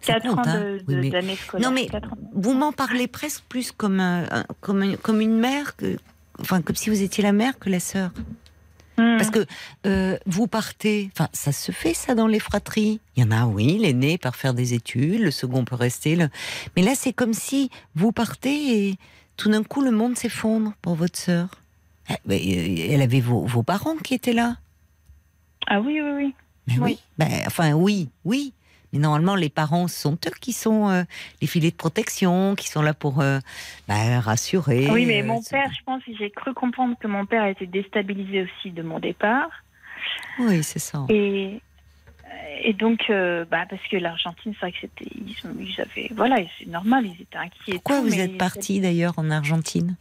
Ça 4 compte, ans hein. de- Oui, mais-. Non, mais quatre vous m'en parlez presque plus comme, un- un- comme, un- comme une mère, que, enfin, comme si vous étiez la mère que la sœur. Hmm. Parce que euh, vous partez, enfin, ça se fait ça dans les fratries. Il y en a, oui, l'aîné part faire des études, le second peut rester. le- Mais là, c'est comme si vous partez et tout d'un coup, le monde s'effondre pour votre sœur. Eh, euh, Elle avait vos, vos parents qui étaient là? Ah oui, oui, oui. Mais oui. Oui. Ben, enfin, oui, oui. Mais normalement, les parents sont eux qui sont euh, les filets de protection, qui sont là pour euh, ben, rassurer. oui, mais mon père, je pense, j'ai cru comprendre que mon père a été déstabilisé aussi de mon départ. Oui, c'est ça. Et, et donc, euh, bah, parce que l'Argentine, c'est vrai que c'était. Ils, ils avaient. Voilà, c'est normal, ils étaient inquiets. et Pourquoi tout, vous êtes parti d'ailleurs en Argentine?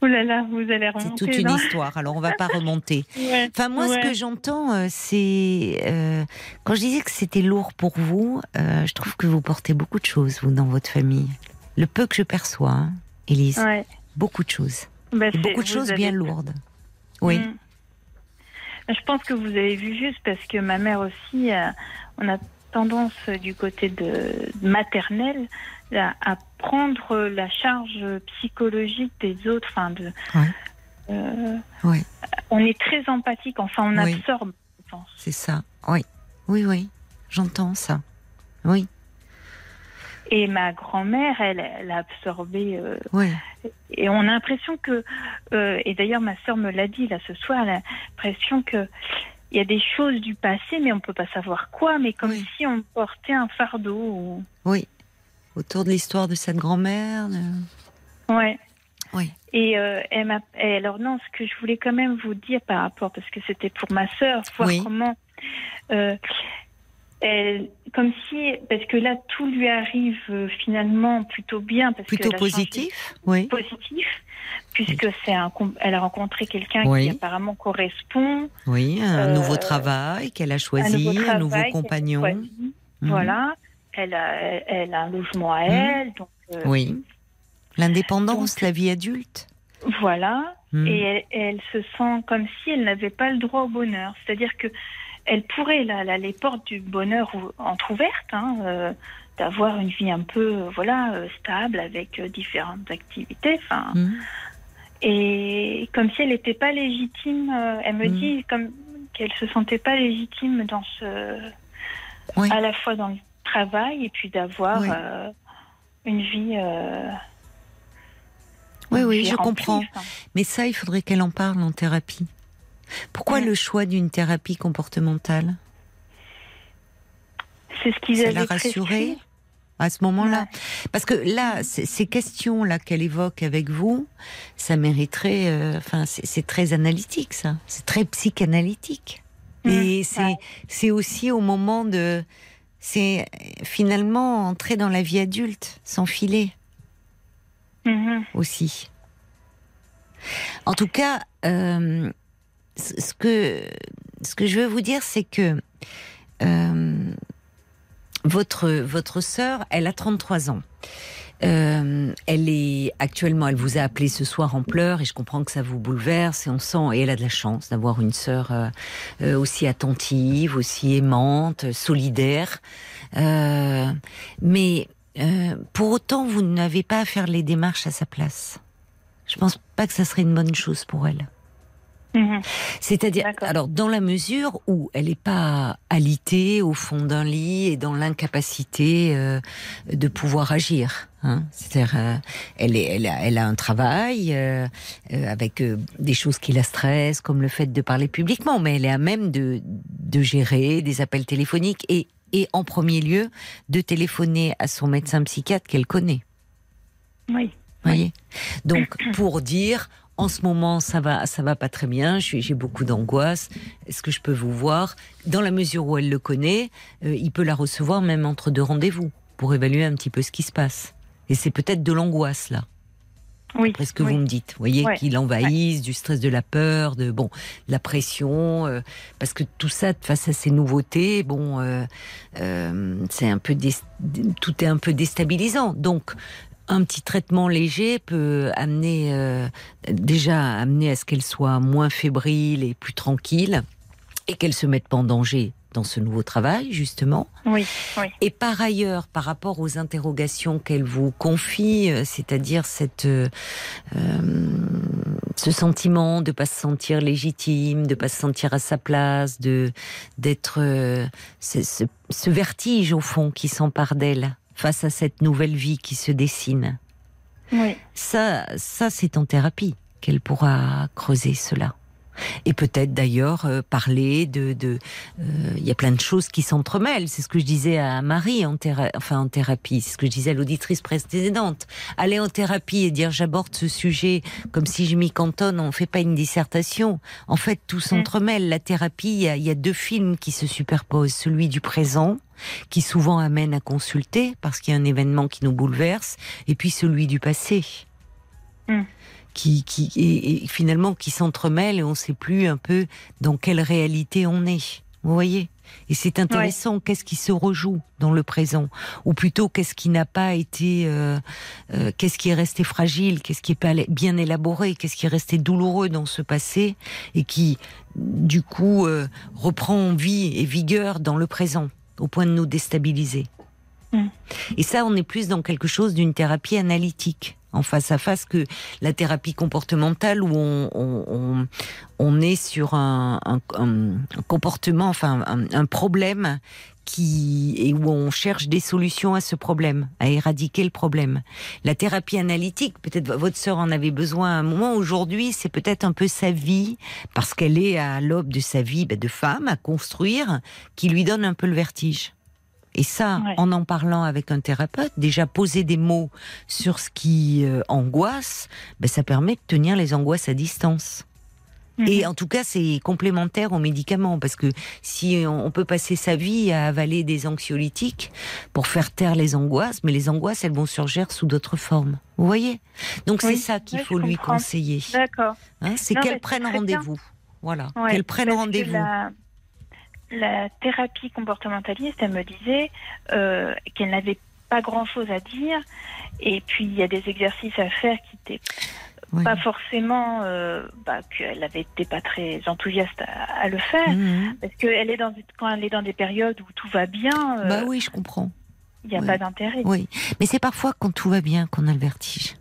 Oh là là, vous allez C'est remonter. toute une histoire. Alors on va pas remonter. Ouais. Enfin moi, ce que j'entends, euh, c'est euh, quand je disais que c'était lourd pour vous, euh, je trouve que vous portez beaucoup de choses vous dans votre famille. Le peu que je perçois, hein, Élise, Ouais. beaucoup de choses, Bah, c'est- beaucoup de choses avez- bien lourdes. Oui. Mm. Je pense que vous avez vu juste parce que ma mère aussi, on a tendance du côté de maternelle à, à prendre la charge psychologique des autres. Enfin, de, Ouais. euh, Ouais. On est très empathique. Enfin, on Oui. absorbe. Je pense. C'est ça. Oui, oui, oui. J'entends ça. Oui, Et ma grand-mère, elle, elle a absorbé. euh, et on a l'impression que, euh, et d'ailleurs ma sœur me l'a dit là ce soir, elle a l'impression que il y a des choses du passé, mais on peut pas savoir quoi, mais comme Oui. si on portait un fardeau. ou- Oui. Autour de l'histoire de cette grand-mère. de- Ouais. Oui. Et, euh, elle et alors non, ce que je voulais quand même vous dire par rapport, parce que c'était pour ma sœur, voir Oui. comment, euh, elle, comme si, parce que là tout lui arrive euh, finalement plutôt bien, parce Plutôt positif. Oui. positif, puisque c'est un, elle a rencontré quelqu'un Oui. qui apparemment correspond, Oui, un Euh, nouveau travail qu'elle a un choisi, nouveau un nouveau qu'elle a compagnon. Mhm. Voilà, elle a, elle, elle a un logement à elle, donc euh, Oui. L'indépendance, la vie adulte. voilà. Mhm. Et elle, elle se sent comme si elle n'avait pas le droit au bonheur. C'est-à-dire que elle pourrait, là, là, les portes du bonheur ou- entrouvertes, hein, euh, d'avoir une vie un peu, euh, voilà, euh, stable avec différentes activités. Enfin, Mhm. et comme si elle n'était pas légitime. elle me dit comme qu'elle se sentait pas légitime dans ce, Oui. à la fois dans le travail et puis d'avoir Oui. euh, une vie. euh, Oui, une oui, vie je remplie, comprends. enfin. Mais ça, il faudrait qu'elle en parle en thérapie. Pourquoi le choix d'une thérapie comportementale? C'est ce qu'ils avaient prescrit. à ce moment-là Parce que là, ces questions-là qu'elle évoque avec vous, ça mériterait. euh, Enfin, c'est très analytique, ça. C'est très psychanalytique. Et c'est ouais. c'est aussi au moment de. C'est finalement entrer dans la vie adulte, s'enfiler Mhm. aussi. En tout cas, euh, ce ce que, ce que je veux vous dire, c'est que euh, votre, votre sœur, elle a 33 ans. Euh, elle est actuellement, elle vous a appelé ce soir en pleurs et je comprends que ça vous bouleverse et on sent et elle a de la chance d'avoir une sœur euh, euh, aussi attentive, aussi aimante, solidaire. Euh, mais euh, pour autant, vous n'avez pas à faire les démarches à sa place. Je pense pas que ça serait une bonne chose pour elle. Mhm. C'est-à-dire, alors dans la mesure où elle n'est pas alitée au fond d'un lit et dans l'incapacité euh, de pouvoir agir. Hein. C'est-à-dire, euh, elle, est, elle, a, elle a un travail euh, avec des choses qui la stressent, comme le fait de parler publiquement, mais elle est à même de, de gérer des appels téléphoniques et, et en premier lieu de téléphoner à son médecin psychiatre qu'elle connaît Oui. voyez? Donc pour dire en ce moment ça va ça va pas très bien, j'ai beaucoup d'angoisse, est-ce que je peux vous voir? Dans la mesure où elle le connaît, euh, il peut la recevoir même entre deux rendez-vous pour évaluer un petit peu ce qui se passe. Et c'est peut-être de l'angoisse là, Oui. après ce que oui. vous me dites, vous voyez, Ouais. qu'il envahisse, du stress, de la peur, de bon, de la pression, euh, parce que tout ça face à ces nouveautés, bon, euh, euh, c'est un peu dé- tout est un peu déstabilisant. Donc un petit traitement léger peut amener euh, déjà amener à ce qu'elle soit moins fébrile et plus tranquille et qu'elle se mette pas en danger dans ce nouveau travail, justement. Oui, oui. Et par ailleurs, par rapport aux interrogations qu'elle vous confie, euh, c'est-à-dire cette, euh, euh, ce sentiment de pas se sentir légitime, de pas se sentir à sa place, de d'être euh, ce, ce- ce vertige au fond qui s'empare d'elle face à cette nouvelle vie qui se dessine. Oui, Ça, ça c'est en thérapie qu'elle pourra creuser cela. Et peut-être d'ailleurs euh, parler de, de, euh, il y a plein de choses qui s'entremêlent. C'est ce que je disais à Marie en théra- enfin en thérapie. C'est ce que je disais à l'auditrice précédente. Aller en thérapie et dire j'aborde ce sujet comme si je m'y cantonne, on fait pas une dissertation. En fait, tout s'entremêle. La thérapie, il y, y a deux films qui se superposent. Celui du présent, qui souvent amène à consulter parce qu'il y a un événement qui nous bouleverse, et puis celui du passé. Mm. Qui, qui et, et finalement qui s'entremêlent et on ne sait plus un peu dans quelle réalité on est. Vous voyez? Et c'est intéressant. Qu'est-ce qui se rejoue dans le présent? Ou plutôt, qu'est-ce qui n'a pas été, euh, euh, qu'est-ce qui est resté fragile? Qu'est-ce qui est pas bien élaboré? Qu'est-ce qui est resté douloureux dans ce passé? Et qui, du coup, euh, reprend vie et vigueur dans le présent, au point de nous déstabiliser Mm. Et ça, on est plus dans quelque chose d'une thérapie analytique, en face à face, que la thérapie comportementale où on, on, on, est sur un, un, un comportement, enfin un, un problème qui et où on cherche des solutions à ce problème, à éradiquer le problème. La thérapie analytique, peut-être votre sœur en avait besoin à un moment. Aujourd'hui, c'est peut-être un peu sa vie, parce qu'elle est à l'aube de sa vie ben, de femme à construire, qui lui donne un peu le vertige. Et ça, Ouais. en en parlant avec un thérapeute, déjà poser des mots sur ce qui euh, angoisse, ben, ça permet de tenir les angoisses à distance. Et en tout cas, c'est complémentaire aux médicaments parce que si on peut passer sa vie à avaler des anxiolytiques pour faire taire les angoisses, mais les angoisses, elles vont surgir sous d'autres formes. Vous voyez? Donc Oui, c'est ça qu'il faut lui comprends. conseiller. D'accord. Hein, c'est qu'elle prenne rendez-vous. Voilà, Ouais, qu'elle prenne que rendez-vous. La, la thérapie comportementaliste, elle me disait euh, qu'elle n'avait pas grand-chose à dire. Et puis, il y a des exercices à faire qui n'étaient Oui. pas forcément... euh, bah, qu'elle avait été pas très enthousiaste à, à le faire. Mhm. Parce que elle est dans, quand elle est dans des périodes où tout va bien, euh, Bah oui, je comprends. il n'y a oui. pas d'intérêt. Oui, mais c'est parfois quand tout va bien qu'on a le vertige.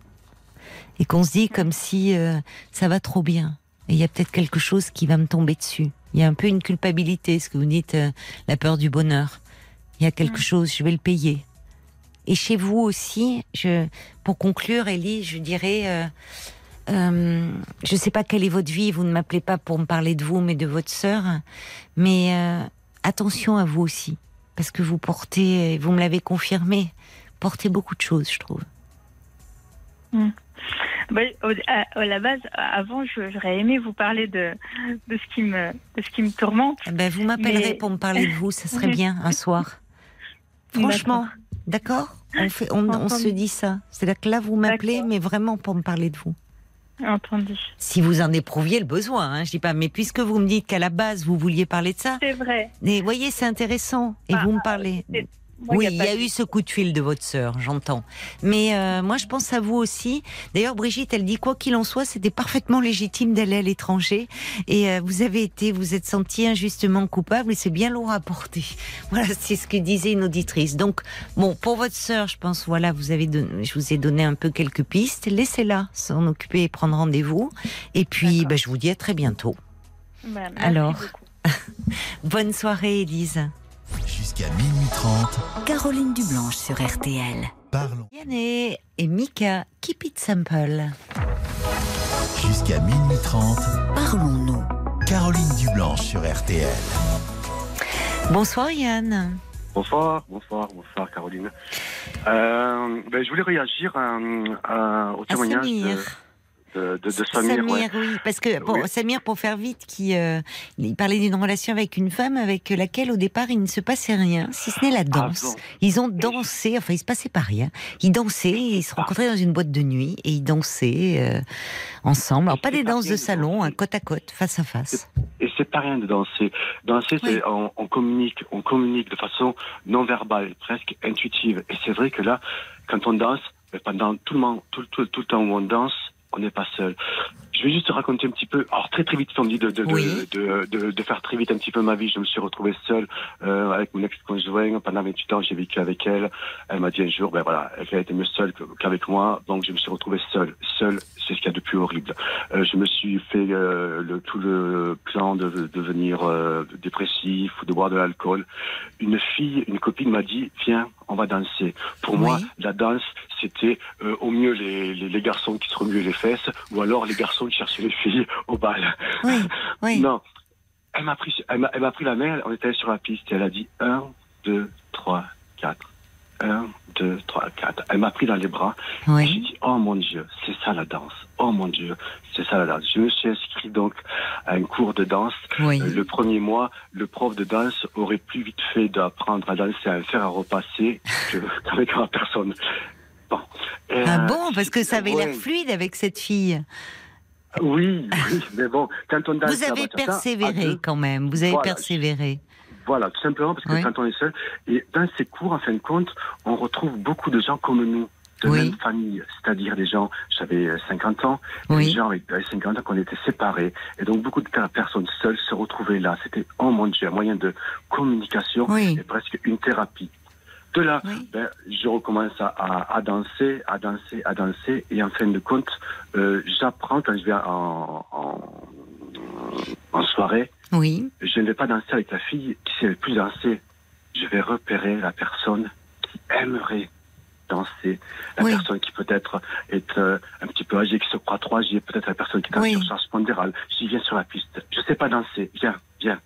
Et qu'on se dit comme si euh, ça va trop bien. Et il y a peut-être quelque chose qui va me tomber dessus. Il y a un peu une culpabilité, ce que vous dites, euh, la peur du bonheur. Il y a quelque Mm. chose, je vais le payer. Et chez vous aussi, je, pour conclure, Ellie, je dirais, euh, euh, je ne sais pas quelle est votre vie, vous ne m'appelez pas pour me parler de vous, mais de votre sœur, mais attention à vous aussi, parce que vous portez, vous me l'avez confirmé, portez beaucoup de choses, je trouve. Bah, au- à, à la base, avant, j'aurais aimé vous parler de, de, ce qui me, de ce qui me tourmente. Ben, vous m'appellerez Mais- pour me parler de vous, ça serait bien un soir. Franchement, d'accord on, fait, on, se dit ça. C'est-à-dire que là, vous m'appelez, mais vraiment pour me parler de vous. Entendu. Si vous en éprouviez le besoin, hein, je dis pas, mais puisque vous me dites qu'à la base, vous vouliez parler de ça, C'est vrai. mais voyez, c'est intéressant. Et Bah, vous me parlez. Moi, oui, il y a de- eu ce coup de fil de votre sœur, j'entends. Mais euh, moi, je pense à vous aussi. D'ailleurs, Brigitte, elle dit quoi qu'il en soit, c'était parfaitement légitime d'aller à l'étranger. Et euh, vous avez été, vous êtes senti injustement coupable, et c'est bien lourd à porter. Voilà, c'est ce que disait une auditrice. Donc, bon, pour votre sœur, je pense, voilà, vous avez, donné, je vous ai donné un peu quelques pistes. Laissez-la s'en occuper et prendre rendez-vous. Et puis, bah, je vous dis à très bientôt. Bah, Alors. Bonne soirée, Élise. Jusqu'à minuit 30, Caroline Dublanche sur RTL. parlons. Yanné et Mika, keep it simple. Jusqu'à minuit 30, Parlons-nous. Caroline Dublanche sur RTL. Bonsoir Yann. Bonsoir, bonsoir, bonsoir Caroline. Euh, ben, je voulais réagir à, à- au témoignage. De, de, de Samir. ouais. oui, parce que Oui. Samir, pour faire vite, qui euh, il parlait d'une relation avec une femme avec laquelle au départ il ne se passait rien, si ce n'est la danse. Avant. Ils ont dansé, enfin il se passait pas rien. Ils dansaient, ils se rencontraient dans une boîte de nuit et ils dansaient euh, ensemble. Alors pas des pas danses de salon, hein, côte à côte, face à face. Et c'est pas rien de danser. Danser, Oui. on, on communique, on communique de façon non verbale, presque intuitive. Et c'est vrai que là, quand on danse, pendant tout le, moment, tout, tout, tout le temps où on danse, on n'est pas seul. Je vais juste te raconter un petit peu. Alors très très vite, dit de de, Oui. de, de, de, faire très vite un petit peu ma vie. Je me suis retrouvé seul euh, avec mon ex-conjoint pendant 28 ans. J'ai vécu avec elle. Elle m'a dit un jour, ben voilà, elle était mieux seule qu'avec moi. Donc je me suis retrouvé seul. Seul, c'est ce qu'il y a de plus horrible. Euh, je me suis fait euh, le, tout le plan de de devenir dépressif ou de boire de l'alcool. Une fille, une copine m'a dit, viens, on va danser. Pour moi, la danse, c'était au mieux les, les, les garçons qui se remuaient les fesses, ou alors les garçons qui cherchaient les filles au bal. Oui, oui. Non, elle m'a pris, elle m'a, elle m'a pris la main. On était sur la piste. Et elle a dit 1, 2, 3, 4. 1, 2, 3, 4. Elle m'a pris dans les bras. Et J'ai Oui. dit, oh mon Dieu, c'est ça la danse. Oh mon Dieu, c'est ça la danse. Je me suis inscrit donc à un cours de danse. Oui. Euh, Le premier mois, le prof de danse aurait plus vite fait d'apprendre à danser, à faire à repasser que- qu'avec ma personne. Bon. Ah euh, bon, parce que ça avait ouais. l'air fluide avec cette fille. Oui, oui, mais bon, quand on danse Vous avez persévéré deux, quand même. Vous avez Voilà. persévéré. Voilà, tout simplement parce que Oui. quand on est seul, et dans ces cours, en fin de compte, on retrouve beaucoup de gens comme nous, de Oui. même famille, c'est-à-dire des gens, j'avais euh, 50 ans, et Oui. des gens avec avec 50 ans qu'on était séparés, et donc beaucoup de personnes seules se retrouvaient là. C'était, oh mon Dieu, un moyen de communication et presque une thérapie. De là, Oui. ben, je recommence à, à, danser, à danser, à danser, et en fin de compte, euh, j'apprends quand je vais en, en, en soirée, Oui. je ne vais pas danser avec la fille qui sait le plus danser. Je vais repérer la personne qui aimerait danser. La Oui. personne qui peut-être est euh, un petit peu âgée, qui se croit trop âgée, peut-être la personne qui est en Oui. surcharge pondérale. J'y viens sur la piste. Je sais pas danser. Viens, viens.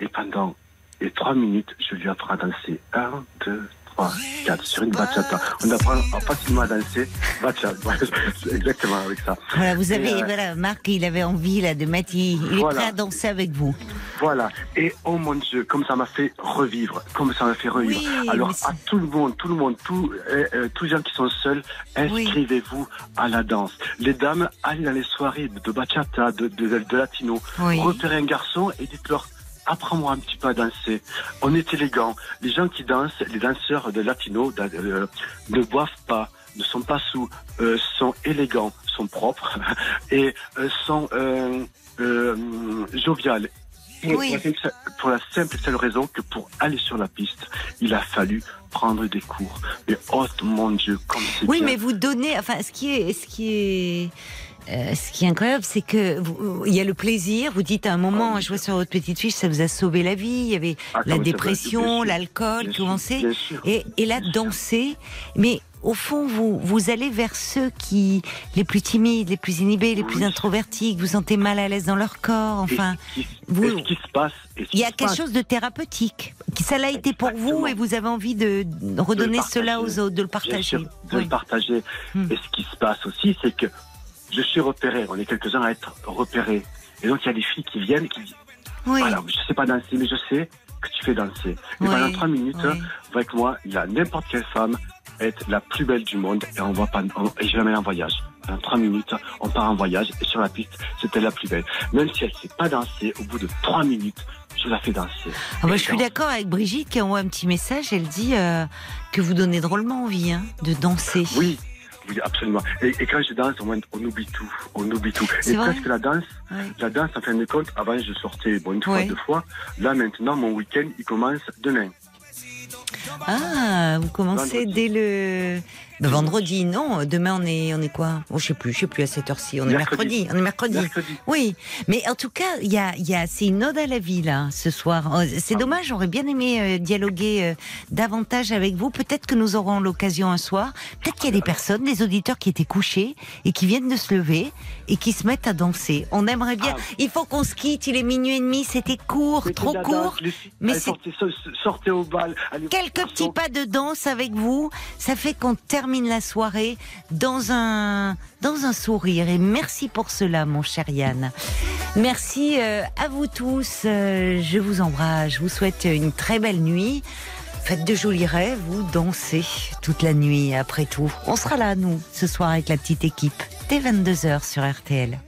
Et pendant les trois minutes, je lui apprends à danser. Un, deux, trois, quatre. Sur une bachata. On apprend facilement à danser. Bachata. Exactement avec ça. Voilà, vous avez, euh, voilà, Marc, il avait envie là de mettre, il, il Voilà. est prêt à danser avec vous. Voilà. Et oh mon Dieu, comme ça m'a fait revivre, comme ça m'a fait revivre. Oui, Alors à tout le monde, tout le monde, tous euh, euh, tous les gens qui sont seuls, inscrivez-vous à la danse. Les dames, allez dans les soirées de, de bachata, de, de, de latino, Oui. repérez un garçon et dites-leur. Apprends-moi un petit peu à danser. On est élégant. Les gens qui dansent, les danseurs de latino da- euh, ne boivent pas, ne sont pas sous, euh, sont élégants, sont propres et euh, sont euh, euh, joviales. Oui. pour la simple- pour la simple et seule raison que pour aller sur la piste, il a fallu prendre des cours. Mais oh mon Dieu, comme c'est Oui, bien. mais vous donnez, enfin, ce qui est, ce qui est, euh, ce qui est incroyable, c'est que vous- il y a le plaisir. Vous dites à un moment, Oh, je vois sur votre petite fiche, ça vous a sauvé la vie. Il y avait Ah, la oui, dépression, l'alcool, sûr. Et, et là, danser. Mais au fond, vous, vous allez vers ceux qui, les plus timides, les plus inhibés, les plus Oui. introvertis, que vous sentez mal à l'aise dans leur corps. Enfin, Et ce qui, vous- et ce qui se passe, il y a quelque passe, chose de thérapeutique. Ça l'a été pour vous et vous avez envie de redonner cela aux autres, de le partager. sûr, de Oui. le partager. Hmm. Et ce qui se passe aussi, c'est que je suis repéré. On est quelques-uns à être repérés. Et donc, il y a des filles qui viennent qui disent Oui. Voilà, je sais pas danser, mais je sais que tu fais danser. Et Oui, pendant trois minutes, oui. avec moi, il y a n'importe quelle femme être la plus belle du monde et on va pas, on- et je en voyage. Pendant trois minutes, on part en voyage et sur la piste, c'était la plus belle. Même si elle sait pas danser, au bout de trois minutes, je la fais danser. Ah bah, Et je suis d'accord avec Brigitte qui envoie un petit message. Elle dit euh, que vous donnez drôlement envie hein, de danser. Oui, oui, absolument. Et, et quand je danse, on oublie tout. On oublie tout. Et presque la danse, Oui. la danse, en fin de compte, avant, je sortais bon, une fois, Oui. deux fois. Là, maintenant, mon week-end, il commence demain. Ah, vous commencez Vendredi. dès le vendredi. Non, demain on est on est quoi? Oh, Je sais plus, je sais plus à cette heure-ci. On est Mercredi. On est mercredi. Mercredi. Oui, mais en tout cas, il y a, il y a, c'est une ode à la vie là ce soir. Oh, C'est Ah dommage, j'aurais bien aimé euh, dialoguer euh, davantage avec vous. Peut-être que nous aurons l'occasion un soir. Peut-être qu'il y a des personnes, des auditeurs qui étaient couchés et qui viennent de se lever et qui se mettent à danser. On aimerait bien. Ah. Il faut qu'on se quitte. Il est minuit et demi. C'était court, trop la court. danse, mais allez, c'est- sortez, so- sortez au bal. allez Quelques petits pas de danse avec vous, ça fait qu'on termine la soirée dans un dans un sourire. Et merci pour cela, mon cher Yann. Merci euh, à vous tous. euh, je vous embrasse. Je vous souhaite une très belle nuit. Faites de jolis rêves, vous dansez toute la nuit. Après tout, on sera là nous ce soir avec la petite équipe dès 22 h sur RTL.